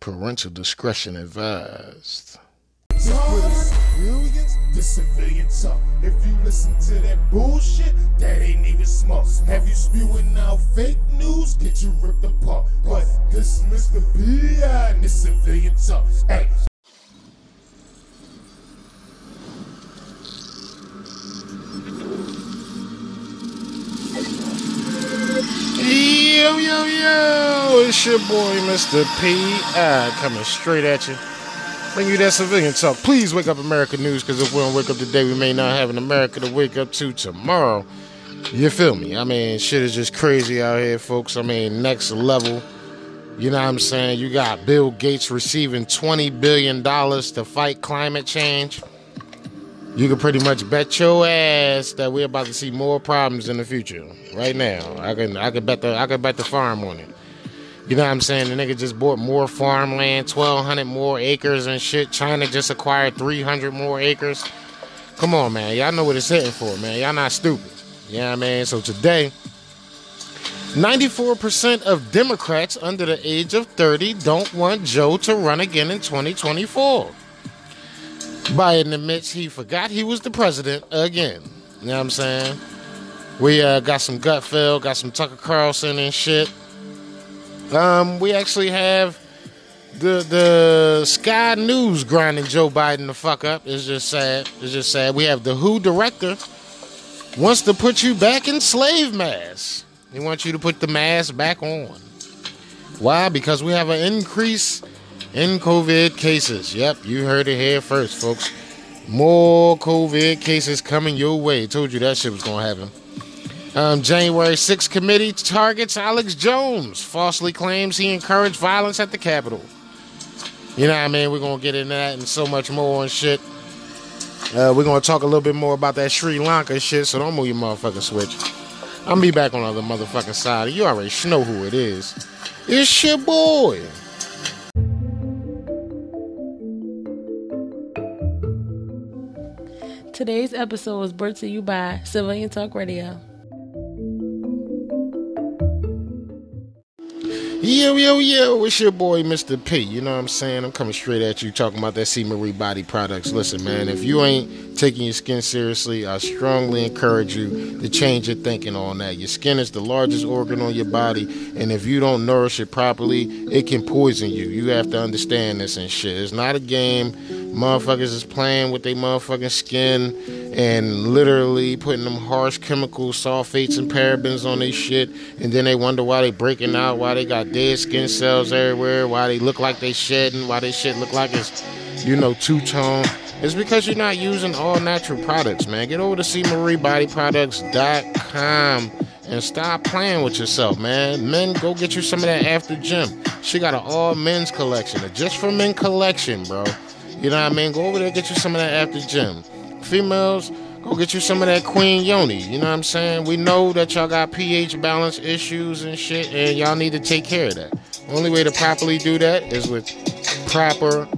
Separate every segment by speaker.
Speaker 1: Parental discretion advised.
Speaker 2: the civilian talk. If you listen to that bullshit, that ain't even smart. Have you spewing out fake news? Get you ripped apart. But this Mr. B.I. and the civilian talk. Hey,
Speaker 1: it's your boy, Mr. P.I. coming straight at you. Bring you that civilian talk. Please wake up America News, because if we don't wake up today, we may not have an America to wake up to tomorrow. You feel me? I mean, shit is just crazy out here, folks. I mean, next level. You know what I'm saying? You got Bill Gates receiving $20 billion to fight climate change. You can pretty much bet your ass that we're about to see more problems in the future. Right now, I can I can bet the I can bet the farm on it. You know what I'm saying? The nigga just bought more farmland, 1,200 more acres and shit. China just acquired 300 more acres. Come on, man. Y'all know what it's hitting for, man. Y'all not stupid. You know what I mean? So today, 94% of Democrats under the age of 30 don't want Joe to run again in 2024. Biden admits he forgot he was the president again. You know what I'm saying? We uh, got some Gutfeld, got some Tucker Carlson and shit. Um, we actually have the the Sky News grinding Joe Biden the fuck up. It's just sad. It's just sad. We have the Who director wants to put you back in slave mask. He wants you to put the mask back on. Why? Because we have an increase in COVID cases. Yep, you heard it here first, folks. More COVID cases coming your way. Told you that shit was gonna happen. Um, January 6th committee targets Alex Jones. Falsely claims he encouraged violence at the Capitol. You know what I mean? We're gonna get into that and so much more and shit. Uh, we're gonna talk a little bit more about that Sri Lanka shit, so don't move your motherfucking switch. I'm be back on the other motherfucking side. You already know who it is. It's your boy.
Speaker 3: Today's episode was brought to you by Civilian Talk Radio.
Speaker 1: Yo, yo, yo, it's your boy, Mr. P. You know what I'm saying? I'm coming straight at you talking about that C. Marie Body Products. Listen, man, if you ain't taking your skin seriously, I strongly encourage you to change your thinking on that. Your skin is the largest organ on your body, and if you don't nourish it properly, it can poison you. You have to understand this and shit. It's not a game. Motherfuckers is playing with their motherfucking skin and literally putting them harsh chemicals, sulfates, and parabens on their shit, and then they wonder why they breaking out, why they got dead skin cells everywhere, why they look like they shedding, why they shit look like it's, you know, two tone. It's because you're not using all natural products, man. Get over to cmariebodyproducts.com and stop playing with yourself, man. Men, go get you some of that after gym. She got an all men's collection, a just for men collection, bro. You know what I mean? Go over there, get you some of that after gym. Females, go get you some of that Queen Yoni. You know what I'm saying? We know that y'all got pH balance issues and shit, and y'all need to take care of that. Only way to properly do that is with proper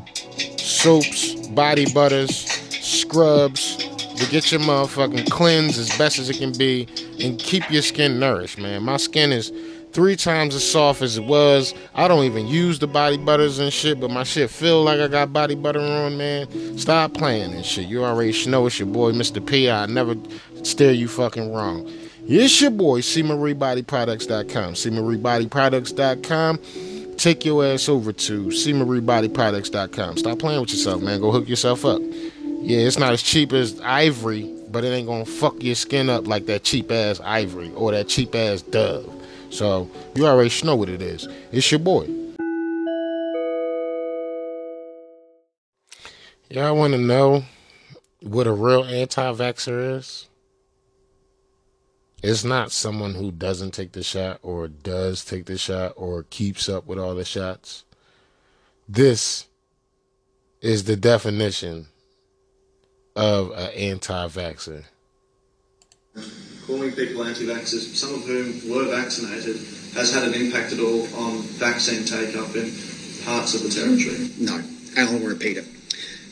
Speaker 1: soaps, body butters, scrubs to get your motherfucking cleanse as best as it can be and keep your skin nourished, man. My skin is three times as soft as it was. I don't even use the body butters and shit, but my shit feel like I got body butter on, man. Stop playing and shit. You already know it's your boy, Mr. P. I never steer you fucking wrong. It's your boy, CMarieBodyProducts.com. CMarieBodyProducts.com. Take your ass over to CMarieBodyProducts.com. Stop playing with yourself, man. Go hook yourself up. Yeah, it's not as cheap as ivory, but it ain't gonna fuck your skin up like that cheap ass ivory or that cheap ass dove. So you already know what it is. It's your boy. Y'all want to know what a real anti-vaxxer is? It's not someone who doesn't take the shot or does take the shot or keeps up with all the shots. This is the definition of an anti-vaxxer.
Speaker 4: Calling people anti-vaxxers, some of whom were vaccinated, has had an impact at all on vaccine take-up in parts of the territory?
Speaker 5: No, and I'll repeat it.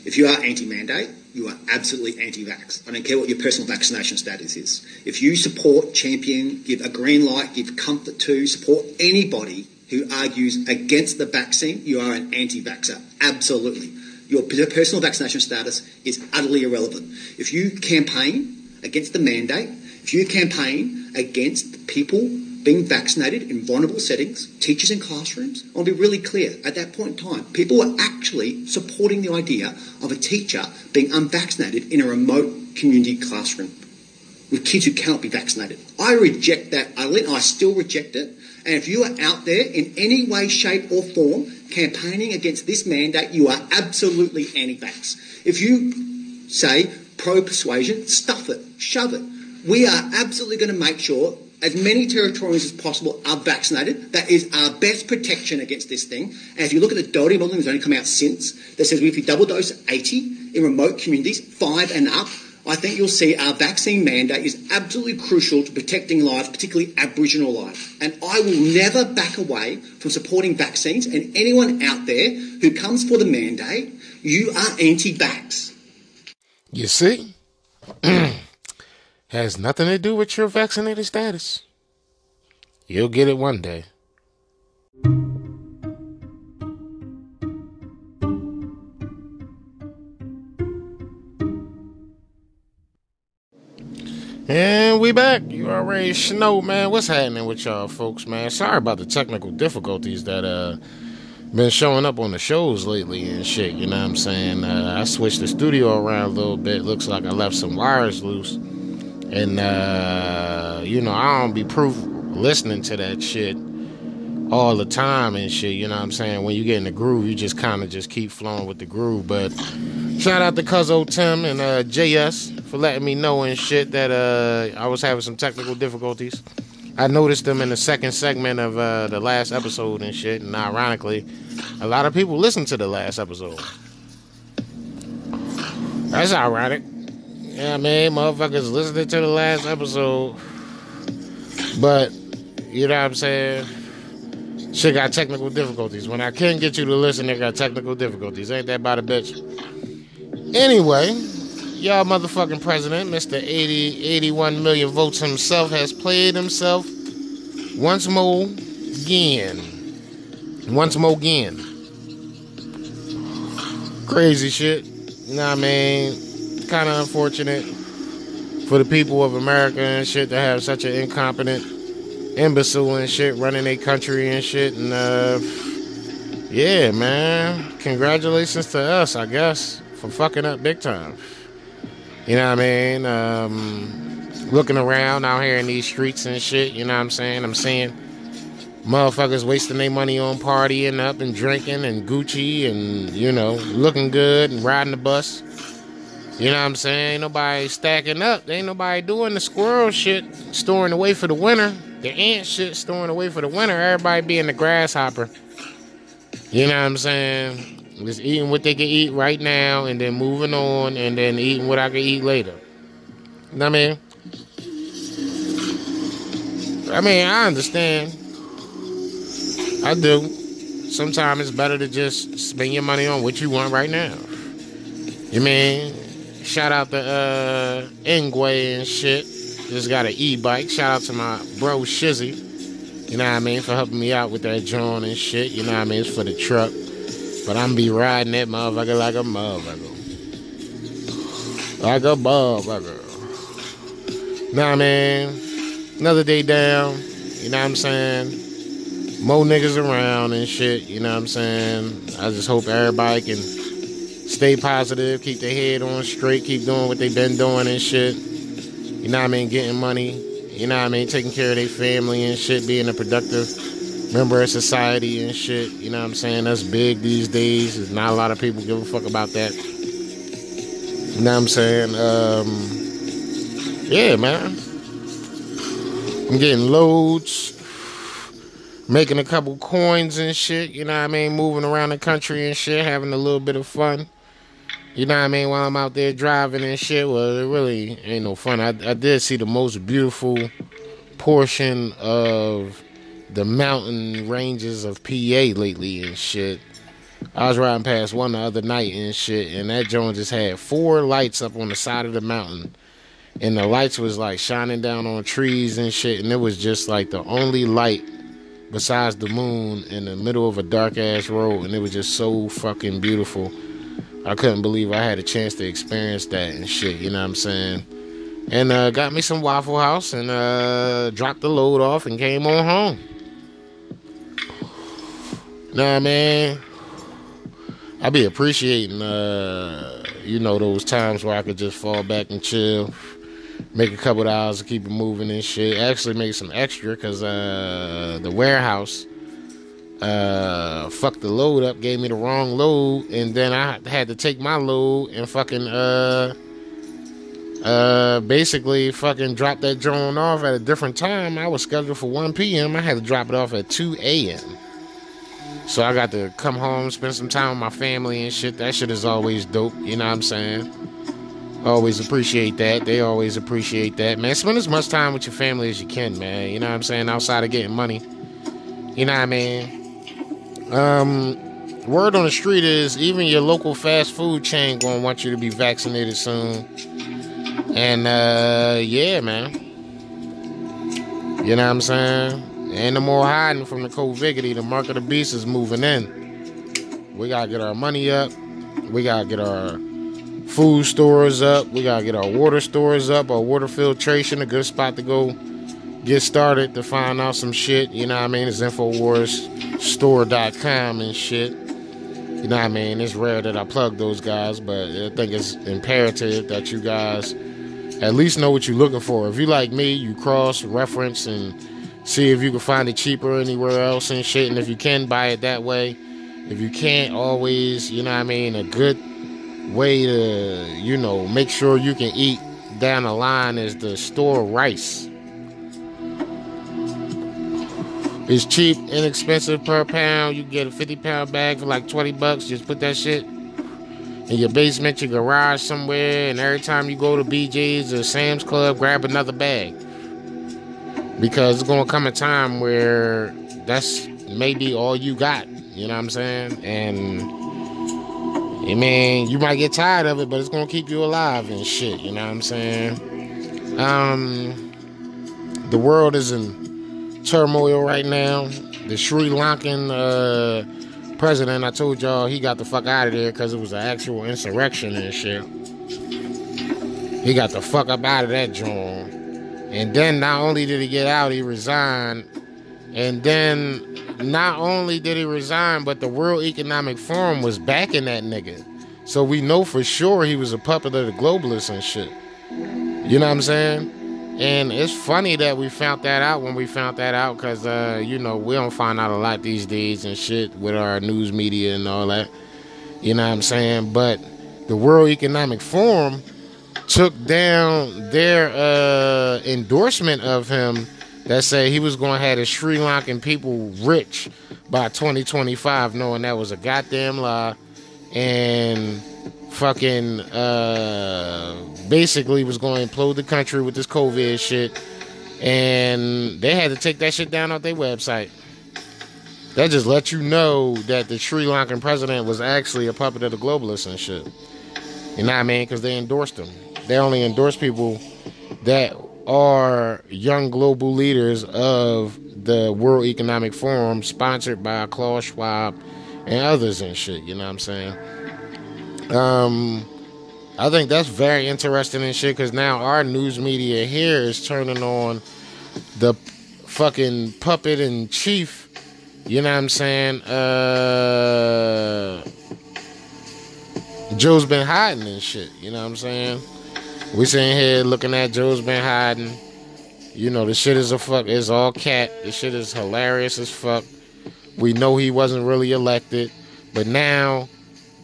Speaker 5: If you are anti-mandate, you are absolutely anti-vax. I don't care what your personal vaccination status is. If you support, champion, give a green light, give comfort to, support anybody who argues against the vaccine, you are an anti-vaxxer. Absolutely. Your personal vaccination status is utterly irrelevant. If you campaign against the mandate, if you campaign against people being vaccinated in vulnerable settings, teachers in classrooms, I'll be really clear. At that point in time, people were actually supporting the idea of a teacher being unvaccinated in a remote community classroom with kids who cannot be vaccinated. I reject that I still reject it. And if you are out there in any way, shape, or form campaigning against this mandate, you are absolutely anti vax. If you say pro persuasion, stuff it, shove it. We are absolutely going to make sure as many Territorians as possible are vaccinated. That is our best protection against this thing. And if you look at the Doherty modelling that's only come out since, that says if you double dose 80 in remote communities, five and up, I think you'll see our vaccine mandate is absolutely crucial to protecting lives, particularly Aboriginal life. And I will never back away from supporting vaccines. And anyone out there who comes for the mandate, you are anti-vax.
Speaker 1: You see? Has nothing to do with your vaccinated status. You'll get it one day. And we back. You already know, man. What's happening with y'all folks, man? Sorry about the technical difficulties that uh been showing up on the shows lately and shit. You know what I'm saying? Uh, I switched the studio around a little bit. Looks like I left some wires loose, and uh, you know I don't be proof listening to that shit all the time and shit. You know what I'm saying? When you get in the groove, you just kind of just keep flowing with the groove. But shout out to Cuzzo Tim and uh, JS for letting me know and shit that uh, I was having some technical difficulties. I noticed them in the second segment of uh, the last episode and shit, and ironically, a lot of people listened to the last episode. That's ironic. Yeah, I mean, motherfuckers listening to the last episode, but you know what I'm saying? Shit got technical difficulties. When I couldn't get you to listen, they got technical difficulties. Ain't that about a bitch? Anyway, y'all motherfucking president, Mr. 80, 81 million votes himself, has played himself once more again. Once more again. Crazy shit. You know what I mean? Kind of unfortunate for the people of America and shit to have such an incompetent imbecile and shit running a country and shit. And, uh, yeah, man. Congratulations to us, I guess, for fucking up big time. You know what I mean? Um, looking around out here in these streets and shit, you know what I'm saying? I'm seeing motherfuckers wasting their money on partying up and drinking and Gucci and, you know, looking good and riding the bus. You know what I'm saying? Ain't nobody stacking up. There Ain't nobody doing the squirrel shit, storing away for the winter. The ant shit, storing away for the winter. Everybody being the grasshopper. You know what I'm saying? Just eating what they can eat right now and then moving on and then eating what I can eat later. You know what I mean? I mean, I understand. I do. Sometimes it's better to just spend your money on what you want right now. You mean? Shout out to uh Ingwe and shit. Just got an e-bike. Shout out to my bro Shizzy. You know what I mean? For helping me out with that John and shit. You know what I mean? It's for the truck. But I'm be riding that motherfucker like a motherfucker. Like a motherfucker. Nah, man. Another day down. You know what I'm saying? More niggas around and shit. You know what I'm saying? I just hope everybody can stay positive, keep their head on straight, keep doing what they've been doing and shit. You know what I mean? Getting money. You know what I mean? Taking care of their family and shit, being a productive member of society and shit. You know what I'm saying? That's big these days. There's not a lot of people give a fuck about that. You know what I'm saying? Um, yeah, man. I'm getting loads, making a couple coins and shit. You know what I mean? Moving around the country and shit, having a little bit of fun. You know what I mean? While I'm out there driving and shit, well, it really ain't no fun. I, I did see the most beautiful portion of the mountain ranges of PA lately and shit. I was riding past one the other night and shit, and that joint just had four lights up on the side of the mountain. And the lights was like shining down on trees and shit, and it was just like the only light besides the moon in the middle of a dark ass road, and it was just so fucking beautiful. I couldn't believe I had a chance to experience that and shit. You know what I'm saying? And uh, got me some Waffle House and uh, dropped the load off and came on home. Nah, man. I be appreciating, uh, you know, those times where I could just fall back and chill, make a couple of hours to keep it moving and shit. Actually, make some extra because uh, the warehouse uh, fucked the load up, gave me the wrong load, and then I had to take my load and fucking uh, uh, basically fucking drop that drone off at a different time. I was scheduled for 1 p.m. I had to drop it off at 2 a.m. So I got to come home, spend some time with my family and shit. That shit is always dope. You know what I'm saying? Always appreciate that. They always appreciate that. Man, spend as much time with your family as you can, man. You know what I'm saying? Outside of getting money. You know what I mean? Um, word on the street is even your local fast food chain gonna want you to be vaccinated soon. And uh yeah, man. You know what I'm saying? Ain't no more hiding from the COVIDity. The mark of the beast is moving in. We gotta get our money up. We gotta get our food stores up. We gotta get our water stores up. Our water filtration, a good spot to go get started to find out some shit. You know what I mean? It's InfoWarsStore.com and shit. You know what I mean? It's rare that I plug those guys, but I think it's imperative that you guys at least know what you're looking for. If you like me, you cross reference and see if you can find it cheaper anywhere else and shit. And if you can buy it that way, if you can't, always, you know I mean, a good way to, you know, make sure you can eat down the line is to store rice. It's cheap, inexpensive per pound. You get a 50 pound bag for like 20 bucks. Just put that shit in your basement, your garage somewhere, and every time you go to BJ's or Sam's Club, grab another bag. Because it's gonna come a time where that's maybe all you got. You know what I'm saying? And I mean, you might get tired of it, but it's gonna keep you alive and shit. You know what I'm saying? Um, the world is in turmoil right now. The Sri Lankan uh, president, I told y'all, he got the fuck out of there because it was an actual insurrection and shit. He got the fuck up out of that joint. And then not only did he get out, he resigned. And then not only did he resign, but the World Economic Forum was backing that nigga. So we know for sure he was a puppet of the globalists and shit. You know what I'm saying? And it's funny that we found that out when we found that out because, uh, you know, we don't find out a lot these days and shit with our news media and all that. You know what I'm saying? But the World Economic Forum took down their uh, endorsement of him that said he was going to have the Sri Lankan people rich by 2025, knowing that was a goddamn lie. And fucking uh, basically was going to implode the country with this COVID shit. And they had to take that shit down off their website. That just let you know that the Sri Lankan president was actually a puppet of the globalists and shit. You know what I mean? Because they endorsed him. They only endorse people that are young global leaders of the World Economic Forum, sponsored by Klaus Schwab and others and shit. You know what I'm saying? Um, I think that's very interesting and shit because now our news media here is turning on the fucking puppet in chief. You know what I'm saying? Uh, Joe's been hiding and shit. You know what I'm saying? We sitting here looking at Joe's been hiding. You know, the shit is a fuck. It's all cat. The shit is hilarious as fuck. We know he wasn't really elected, but now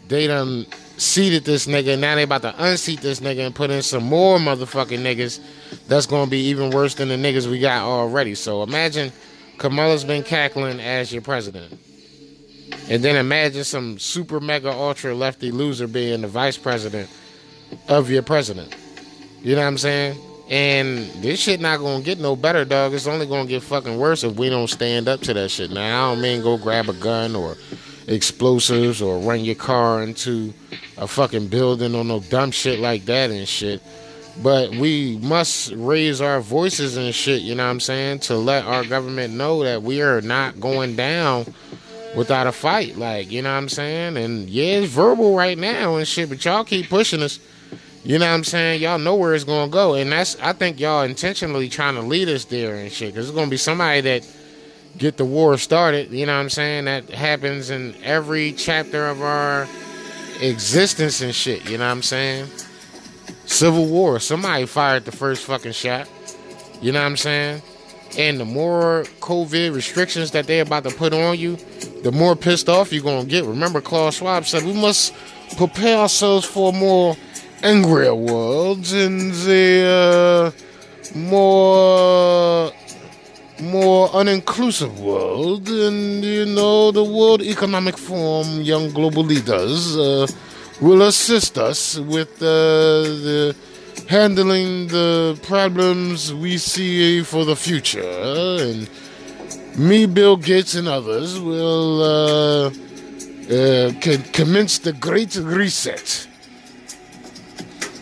Speaker 1: they done seated this nigga. Now they about to unseat this nigga and put in some more motherfucking niggas. That's gonna be even worse than the niggas we got already. So imagine Kamala's been cackling as your president. And then imagine some super mega ultra lefty loser being the vice president of your president. You know what I'm saying? And this shit not gonna get no better, dog. It's only gonna get fucking worse if we don't stand up to that shit. Now I don't mean go grab a gun or explosives or run your car into a fucking building or no dumb shit like that and shit. But we must raise our voices and shit, you know what I'm saying, to let our government know that we are not going down without a fight. Like, you know what I'm saying? And yeah, it's verbal right now and shit, but y'all keep pushing us. You know what I'm saying? Y'all know where it's gonna go, and that's I think y'all intentionally trying to lead us there and shit. Cause it's gonna be somebody that get the war started. You know what I'm saying? That happens in every chapter of our existence and shit. You know what I'm saying? Civil War. Somebody fired the first fucking shot. You know what I'm saying? And the more COVID restrictions that they're about to put on you, the more pissed off you're gonna get. Remember, Klaus Schwab said we must prepare ourselves for more angrier worlds and the uh, more more uninclusive world, and you know the World Economic Forum, young global leaders uh, will assist us with uh, the handling the problems we see for the future, and me, Bill Gates, and others will uh, uh, can commence the Great Reset.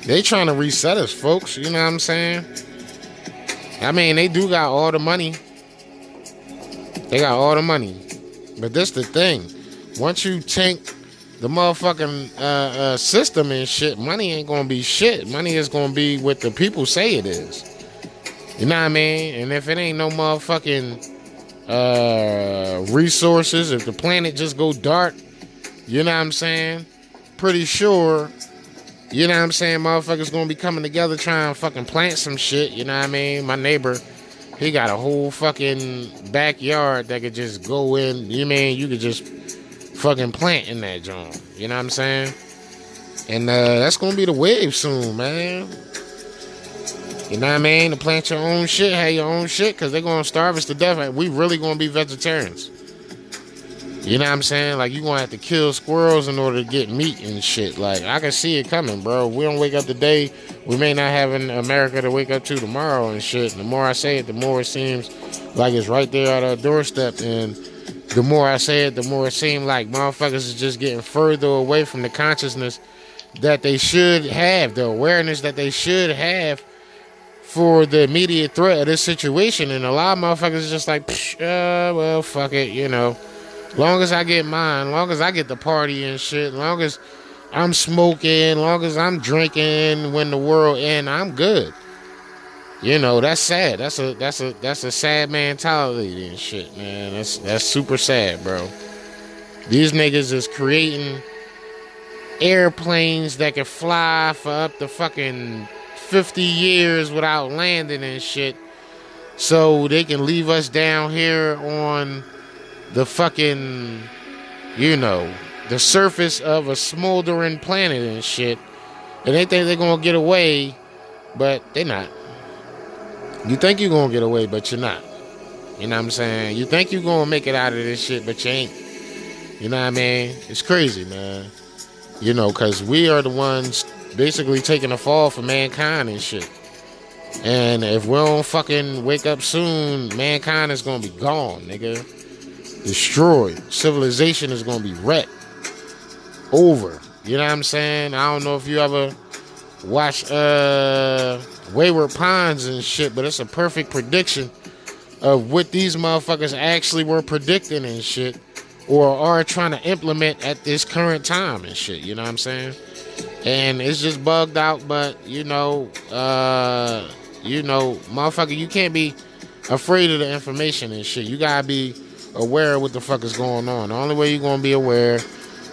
Speaker 1: They trying to reset us, folks. You know what I'm saying? I mean, they do got all the money. They got all the money. But this the thing. Once you tank the motherfucking uh, uh, system and shit, money ain't gonna be shit. Money is gonna be what the people say it is. You know what I mean? And if it ain't no motherfucking uh, resources, if the planet just go dark, you know what I'm saying? Pretty sure you know what I'm saying? Motherfuckers gonna be coming together trying to fucking plant some shit. You know what I mean? My neighbor, he got a whole fucking backyard that could just go in. You mean you could just fucking plant in that joint? You know what I'm saying? And uh, that's gonna be the wave soon, man. You know what I mean? To plant your own shit, have your own shit, cause they're gonna starve us to death. We really gonna be vegetarians. You know what I'm saying? Like you gonna have to kill squirrels in order to get meat and shit. Like I can see it coming, bro. We don't wake up today. We may not have an America to wake up to tomorrow and shit. And the more I say it, the more it seems like it's right there at our doorstep. And the more I say it, the more it seems like motherfuckers is just getting further away from the consciousness that they should have, the awareness that they should have for the immediate threat of this situation. And a lot of motherfuckers is just like, uh, well, fuck it, you know. Long as I get mine, long as I get the party and shit, long as I'm smoking, long as I'm drinking when the world end, I'm good. You know, that's sad. That's a that's a that's a sad mentality and shit, man. That's that's super sad, bro. These niggas is creating airplanes that can fly for up to fucking 50 years without landing and shit. So they can leave us down here on the fucking, you know, the surface of a smoldering planet and shit. And they think they're gonna get away, but they're not. You think you're gonna get away, but you're not. You know what I'm saying? You think you're gonna make it out of this shit, but you ain't. You know what I mean? It's crazy, man. You know, cause we are the ones basically taking the fall for mankind and shit. And if we don't fucking wake up soon, mankind is gonna be gone, nigga destroyed. Civilization is gonna be wrecked. Over. You know what I'm saying? I don't know if you ever watch uh Wayward Pines and shit, but it's a perfect prediction of what these motherfuckers actually were predicting and shit. Or are trying to implement at this current time and shit. You know what I'm saying? And it's just bugged out, but you know, uh you know, motherfucker, you can't be afraid of the information and shit. You gotta be aware of what the fuck is going on. The only way you're gonna be aware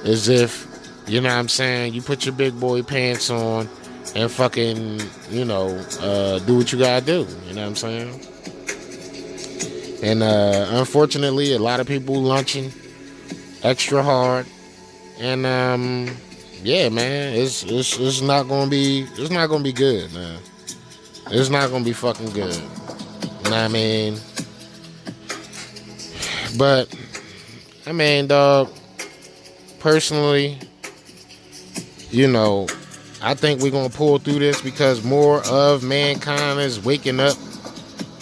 Speaker 1: is if, you know what I'm saying, you put your big boy pants on and fucking, you know, uh, do what you gotta do. You know what I'm saying? And uh, unfortunately, a lot of people lunching extra hard, and um, yeah, man, it's it's it's not gonna be it's not gonna be good, man. It's not gonna be fucking good. You know what I mean? But I mean, dog, personally, you know, I think we're gonna pull through this because more of mankind is waking up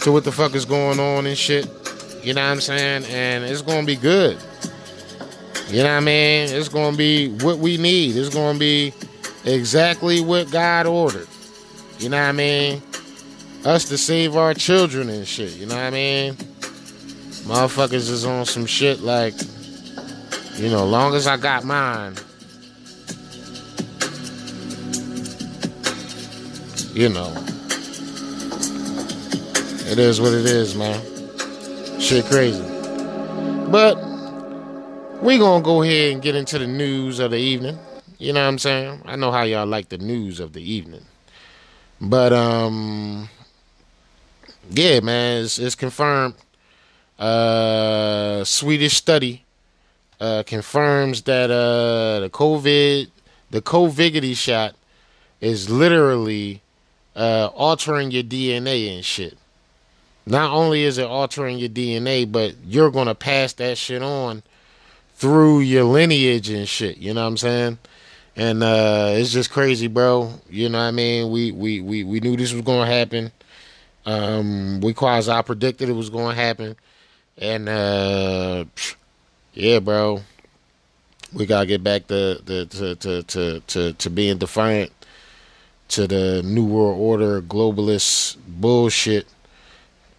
Speaker 1: to what the fuck is going on and shit. You know what I'm saying? And it's gonna be good. You know what I mean? It's gonna be what we need. It's gonna be exactly what God ordered. You know what I mean? Us to save our children and shit. You know what I mean? Motherfuckers is on some shit like, you know, long as I got mine. You know. It is what it is, man. Shit crazy. But we gonna go ahead and get into the news of the evening. You know what I'm saying? I know how y'all like the news of the evening. But um yeah, man, it's, it's confirmed. Uh Swedish study uh confirms that uh the COVID the COVIDity shot is literally uh altering your DNA and shit. Not only is it altering your DNA, but you're gonna pass that shit on through your lineage and shit. You know what I'm saying? And uh, it's just crazy, bro. You know what I mean? We we we, we knew this was gonna happen. Um, we quasi predicted it was gonna happen. And uh, yeah, bro. We gotta get back to to to to to, to, to being defiant to the new world order globalist bullshit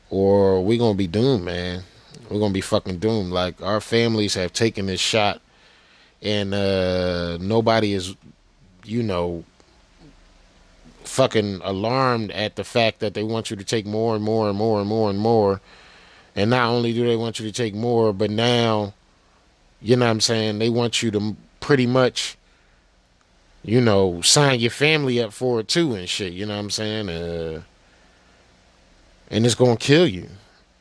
Speaker 1: or we gonna be doomed, man. We're gonna be fucking doomed. Like our families have taken this shot, and uh, nobody is, you know, fucking alarmed at the fact that they want you to take more and more and more and more and more. Not only do they want you to take more, but now, you know what I'm saying, they want you to pretty much, you know, sign your family up for it too and shit. You know what I'm saying? Uh, and it's going to kill you.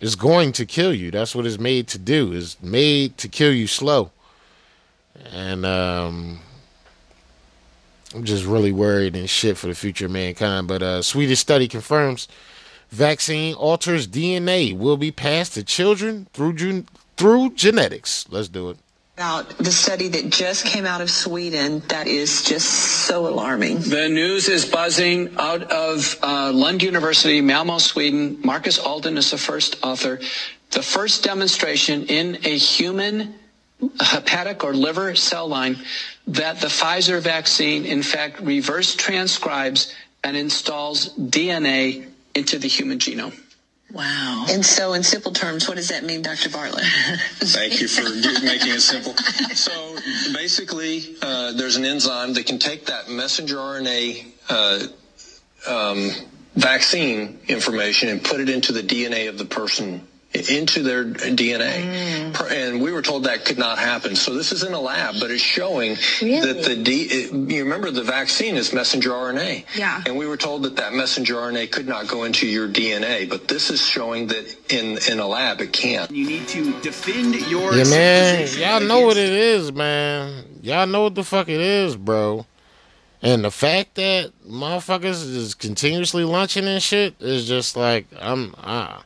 Speaker 1: It's going to kill you. That's what it's made to do. It's made to kill you slow. And um, I'm just really worried and shit for the future of mankind. But uh, Swedish study confirms vaccine alters DNA will be passed to children through gen- through genetics. Let's do it
Speaker 6: about the study that just came out of Sweden that is just so alarming.
Speaker 7: The news is buzzing out of uh, Lund University, Malmo, Sweden. Markus Aldén is the first author. The first demonstration in a human hepatic or liver cell line that the Pfizer vaccine, in fact, reverse transcribes and installs DNA into the human genome.
Speaker 6: Wow. And so, in simple terms, what does that mean, Dr. Bartlett?
Speaker 8: Thank you for making it simple. So, basically, uh, there's an enzyme that can take that messenger RNA uh, um, vaccine information and put it into the DNA of the person into their DNA. Mm. And we were told that could not happen. So this is in a lab, but it's showing really? that the D, it, you remember the vaccine is messenger RNA.
Speaker 6: Yeah.
Speaker 8: And we were told that that messenger RNA could not go into your DNA, but this is showing that in, in a lab it can.
Speaker 9: You need to defend your
Speaker 1: Yeah, man. Y'all know what it is, man. Y'all know what the fuck it is, bro. And the fact that motherfuckers is continuously lunching and shit is just like I'm ah.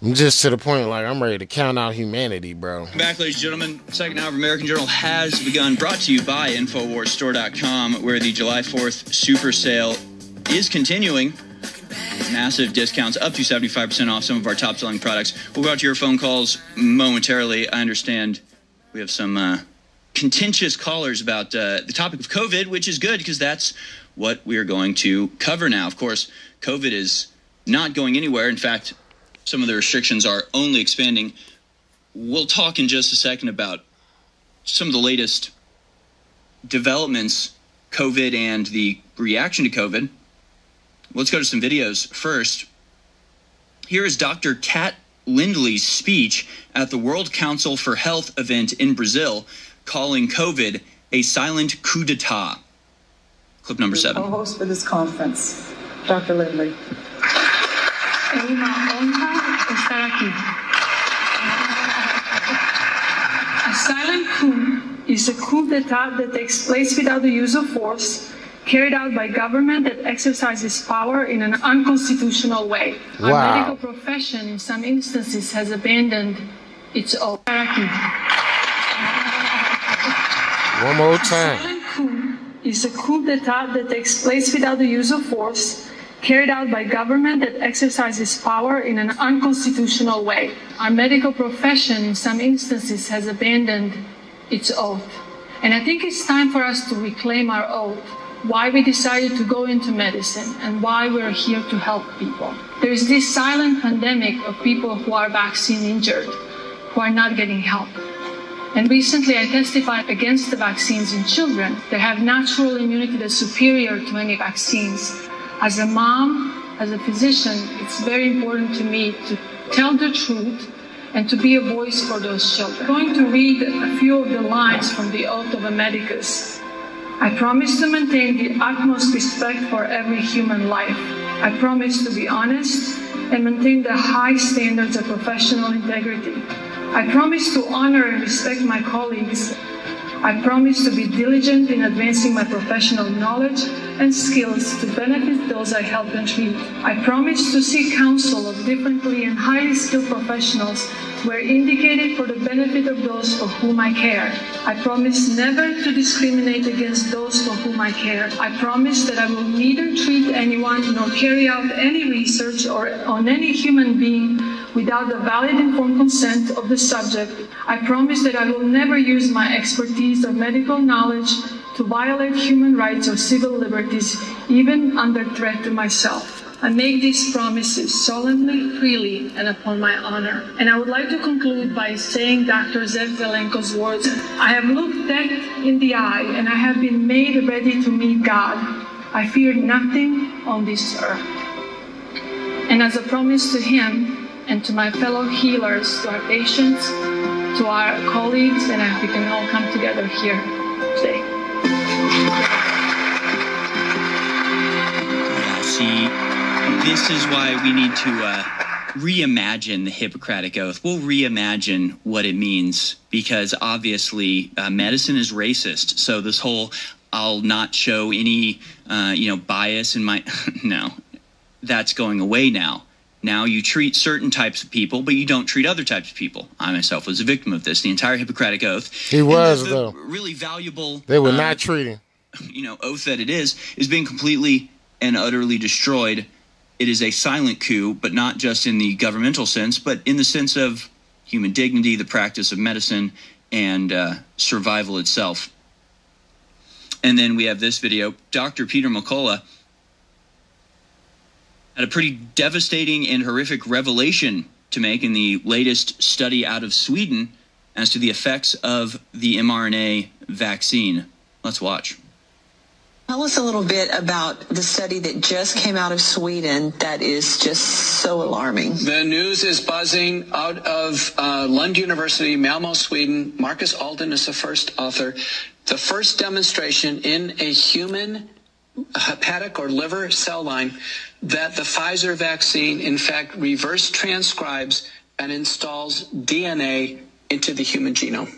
Speaker 1: I'm just to the point, like I'm ready to count out humanity, bro.
Speaker 9: Back, ladies and gentlemen. Second hour of American Journal has begun. Brought to you by InfoWarsStore.com, where the July 4th super sale is continuing. Massive discounts, up to 75% off some of our top selling products. We'll go out to your phone calls momentarily. I understand we have some uh, contentious callers about uh, the topic of COVID, which is good because that's what we are going to cover now. Of course, COVID is not going anywhere. In fact, some of the restrictions are only expanding. We'll talk in just a second about some of the latest developments, COVID and the reaction to COVID. Let's go to some videos first. Here is Dr. Kat Lindley's speech at the World Council for Health event in Brazil, calling COVID a silent coup d'etat. Clip number seven.
Speaker 10: Co-host for this conference, Dr. Lindley. Es una honra estar aquí. A silent coup is a coup d'etat that takes place without the use of force, carried out by government that exercises power in an unconstitutional way.
Speaker 1: Wow.
Speaker 10: Our medical profession, in some instances, has abandoned its own.
Speaker 1: One more time.
Speaker 10: A silent coup is a coup d'etat that takes place without the use of force, carried out by government that exercises power in an unconstitutional way. Our medical profession, in some instances, has abandoned its oath. And I think it's time for us to reclaim our oath why we decided to go into medicine, and why we're here to help people. There is this silent pandemic of people who are vaccine injured, who are not getting help. And recently I testified against the vaccines in children that have natural immunity that's superior to any vaccines. As a mom, as a physician, it's very important to me to tell the truth and to be a voice for those children. I'm going to read a few of the lines from the Oath of a Medicus. I promise to maintain the utmost respect for every human life. I promise to be honest and maintain the high standards of professional integrity. I promise to honor and respect my colleagues. I promise to be diligent in advancing my professional knowledge and skills to benefit those I help and treat. I promise to seek counsel of differently and highly skilled professionals where indicated for the benefit of those for whom I care. I promise never to discriminate against those for whom I care. I promise that I will neither treat anyone nor carry out any research or on any human being without the valid informed consent of the subject. I promise that I will never use my expertise or medical knowledge to violate human rights or civil liberties, even under threat to myself. I make these promises solemnly, freely, and upon my honor. And I would like to conclude by saying Dr. Zev Zelenko's words I have looked death in the eye, and I have been made ready to meet God. I fear nothing on this earth. And as a promise to him and to my fellow healers, to our patients, to our colleagues, and we can all come together here today.
Speaker 9: Yeah, see, this is why we need to uh, reimagine the Hippocratic Oath. We'll reimagine what it means because obviously uh, medicine is racist. So this whole I'll not show any uh, you know bias in my no, that's going away now. Now you treat certain types of people, but you don't treat other types of people. I myself was a victim of this. The entire Hippocratic Oath.
Speaker 1: He was though.
Speaker 9: Really valuable.
Speaker 1: They were
Speaker 9: uh,
Speaker 1: not treating.
Speaker 9: you know oath that it is is being completely and utterly destroyed it is a silent coup but not just in the governmental sense but in the sense of human dignity the practice of medicine and uh, survival itself and then we have this video dr peter mccullough had a pretty devastating and horrific revelation to make in the latest study out of sweden as to the effects of the mrna vaccine let's watch
Speaker 6: Tell us a little bit about the study that just came out of Sweden that is just so alarming.
Speaker 7: The news is buzzing out of uh, Lund University, Malmo, Sweden. Markus Aldén is the first author. The first demonstration in a human hepatic or liver cell line that the Pfizer vaccine, in fact, reverse transcribes and installs DNA into the human genome.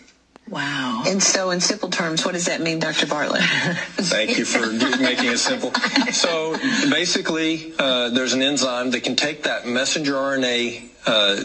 Speaker 6: Wow. And so, in simple terms, what does that mean, Dr. Bartlett?
Speaker 8: Thank you for making it simple. So basically, uh, there's an enzyme that can take that messenger RNA uh,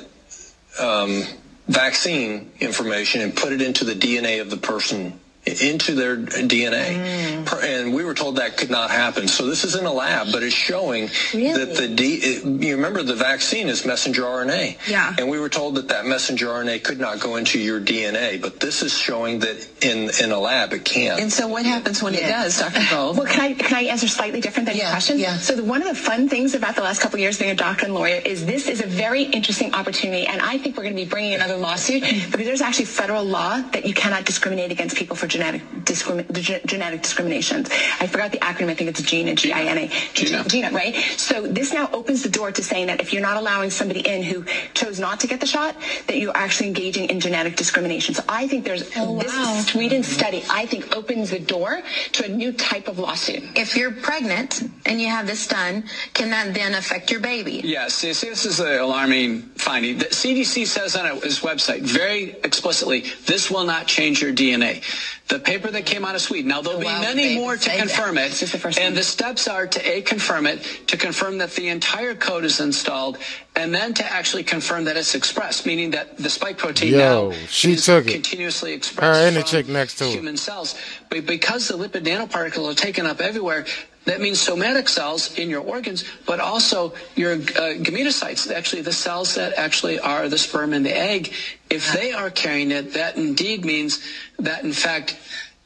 Speaker 8: um, vaccine information and put it into the DNA of the person into their DNA. Mm. Per- And we were told that could not happen. So this is in a lab, but it's showing that the D, it, you remember the vaccine is messenger RNA.
Speaker 11: Yeah.
Speaker 8: And we were told that that messenger RNA could not go into your DNA, but this is showing that in, in a lab it can.
Speaker 6: and so, what happens when it does, Dr. Gold?
Speaker 11: Well, can I can I answer slightly different than your question?
Speaker 6: yeah.
Speaker 11: So the, one of the fun things about the last couple of years being a doctor and lawyer is this is a very interesting opportunity, and I think we're going to be bringing another lawsuit because there's actually federal law that you cannot discriminate against people for genetic discrimi- ge- genetic discriminations. I forgot the acronym. I think it's GINA, G-I-N-A.
Speaker 7: GINA.
Speaker 11: GINA, right? So this now opens the door to saying that if you're not allowing somebody in who chose not to get the shot, that you're actually engaging in genetic discrimination. So I think there's oh, this Sweden study. I think opens the door to a new type of lawsuit.
Speaker 12: If you're pregnant and you have this done, can that then affect your baby?
Speaker 7: Yes, you see, this is an alarming finding. The CDC says on its website very explicitly, this will not change your DNA. The paper that came out of Sweden. Now there'll be
Speaker 11: Wow,
Speaker 7: many more to
Speaker 11: say that.
Speaker 7: confirm it,
Speaker 11: This is the first
Speaker 7: and
Speaker 11: one.
Speaker 7: the steps are to a confirm it, to confirm that the entire code is installed, and then to actually confirm that it's expressed, meaning that the spike protein
Speaker 1: Yo,
Speaker 7: now
Speaker 1: she
Speaker 7: is
Speaker 1: took it.
Speaker 7: continuously
Speaker 1: Her
Speaker 7: expressed
Speaker 1: and the
Speaker 7: from
Speaker 1: chick next to her.
Speaker 7: human cells. But because the lipid nanoparticles are taken up everywhere, that means somatic cells in your organs, but also your uh, gametocytes, actually the cells that actually are the sperm and the egg. If they are carrying it, that indeed means that in fact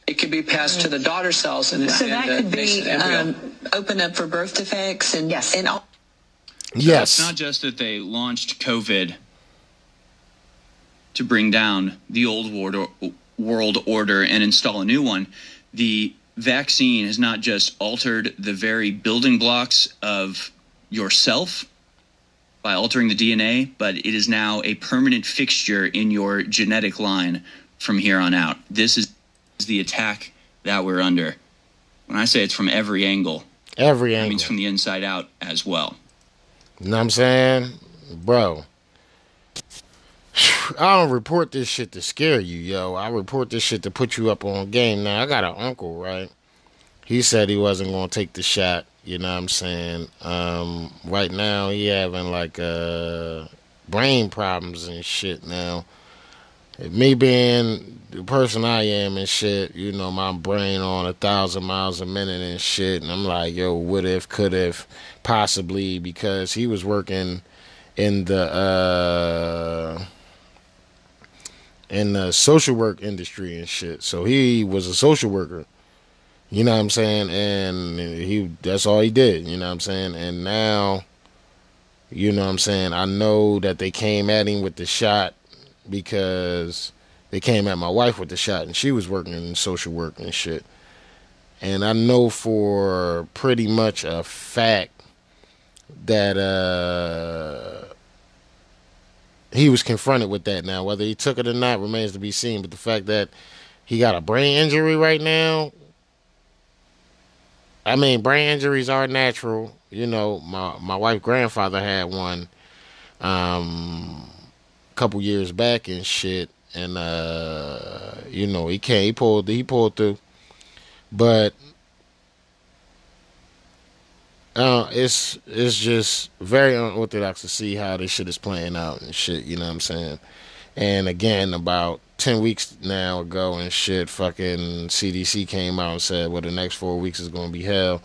Speaker 7: it could be passed to the daughter cells and
Speaker 6: So
Speaker 7: and
Speaker 6: that
Speaker 7: the
Speaker 6: could be um, open up for birth defects and yes. and all.
Speaker 9: It's not just that they launched COVID to bring down the old world, world order and install a new one. The vaccine has not just altered the very building blocks of yourself by altering the DNA, but it is now a permanent fixture in your genetic line from here on out. This is the attack that we're under. When I say it's from every angle,
Speaker 1: Every angle.
Speaker 9: means from the inside out as well.
Speaker 1: You know what I'm saying? Bro. I don't report this shit to scare you, yo. I report this shit to put you up on game. Now, I got an uncle, right? He said he wasn't to take the shot. You know what I'm saying? Um, right now, he having like uh, brain problems and shit now. Me being the person I am and shit, you know, my brain on a thousand miles a minute and shit. And I'm like, yo, what if, could if, possibly, because he was working in the uh in the social work industry and shit. So he was a social worker. You know what I'm saying? And he that's all he did, you know what I'm saying? And now you know what I'm saying, I know that they came at him with the shot because they came at my wife with the shot and she was working in social work and shit. And I know for pretty much a fact that uh he was confronted with that now. Whether he took it or not remains to be seen. But the fact that he got a brain injury right now, I mean, brain injuries are natural. You know, my my wife's grandfather had one um a couple years back and shit. And uh you know, he can't he pulled he pulled through. But uh, it's it's just very unorthodox to see how this shit is playing out and shit. You know what I'm saying? And again, about ten weeks now ago and shit, fucking CDC came out and said, "Well, the next four weeks is going to be hell."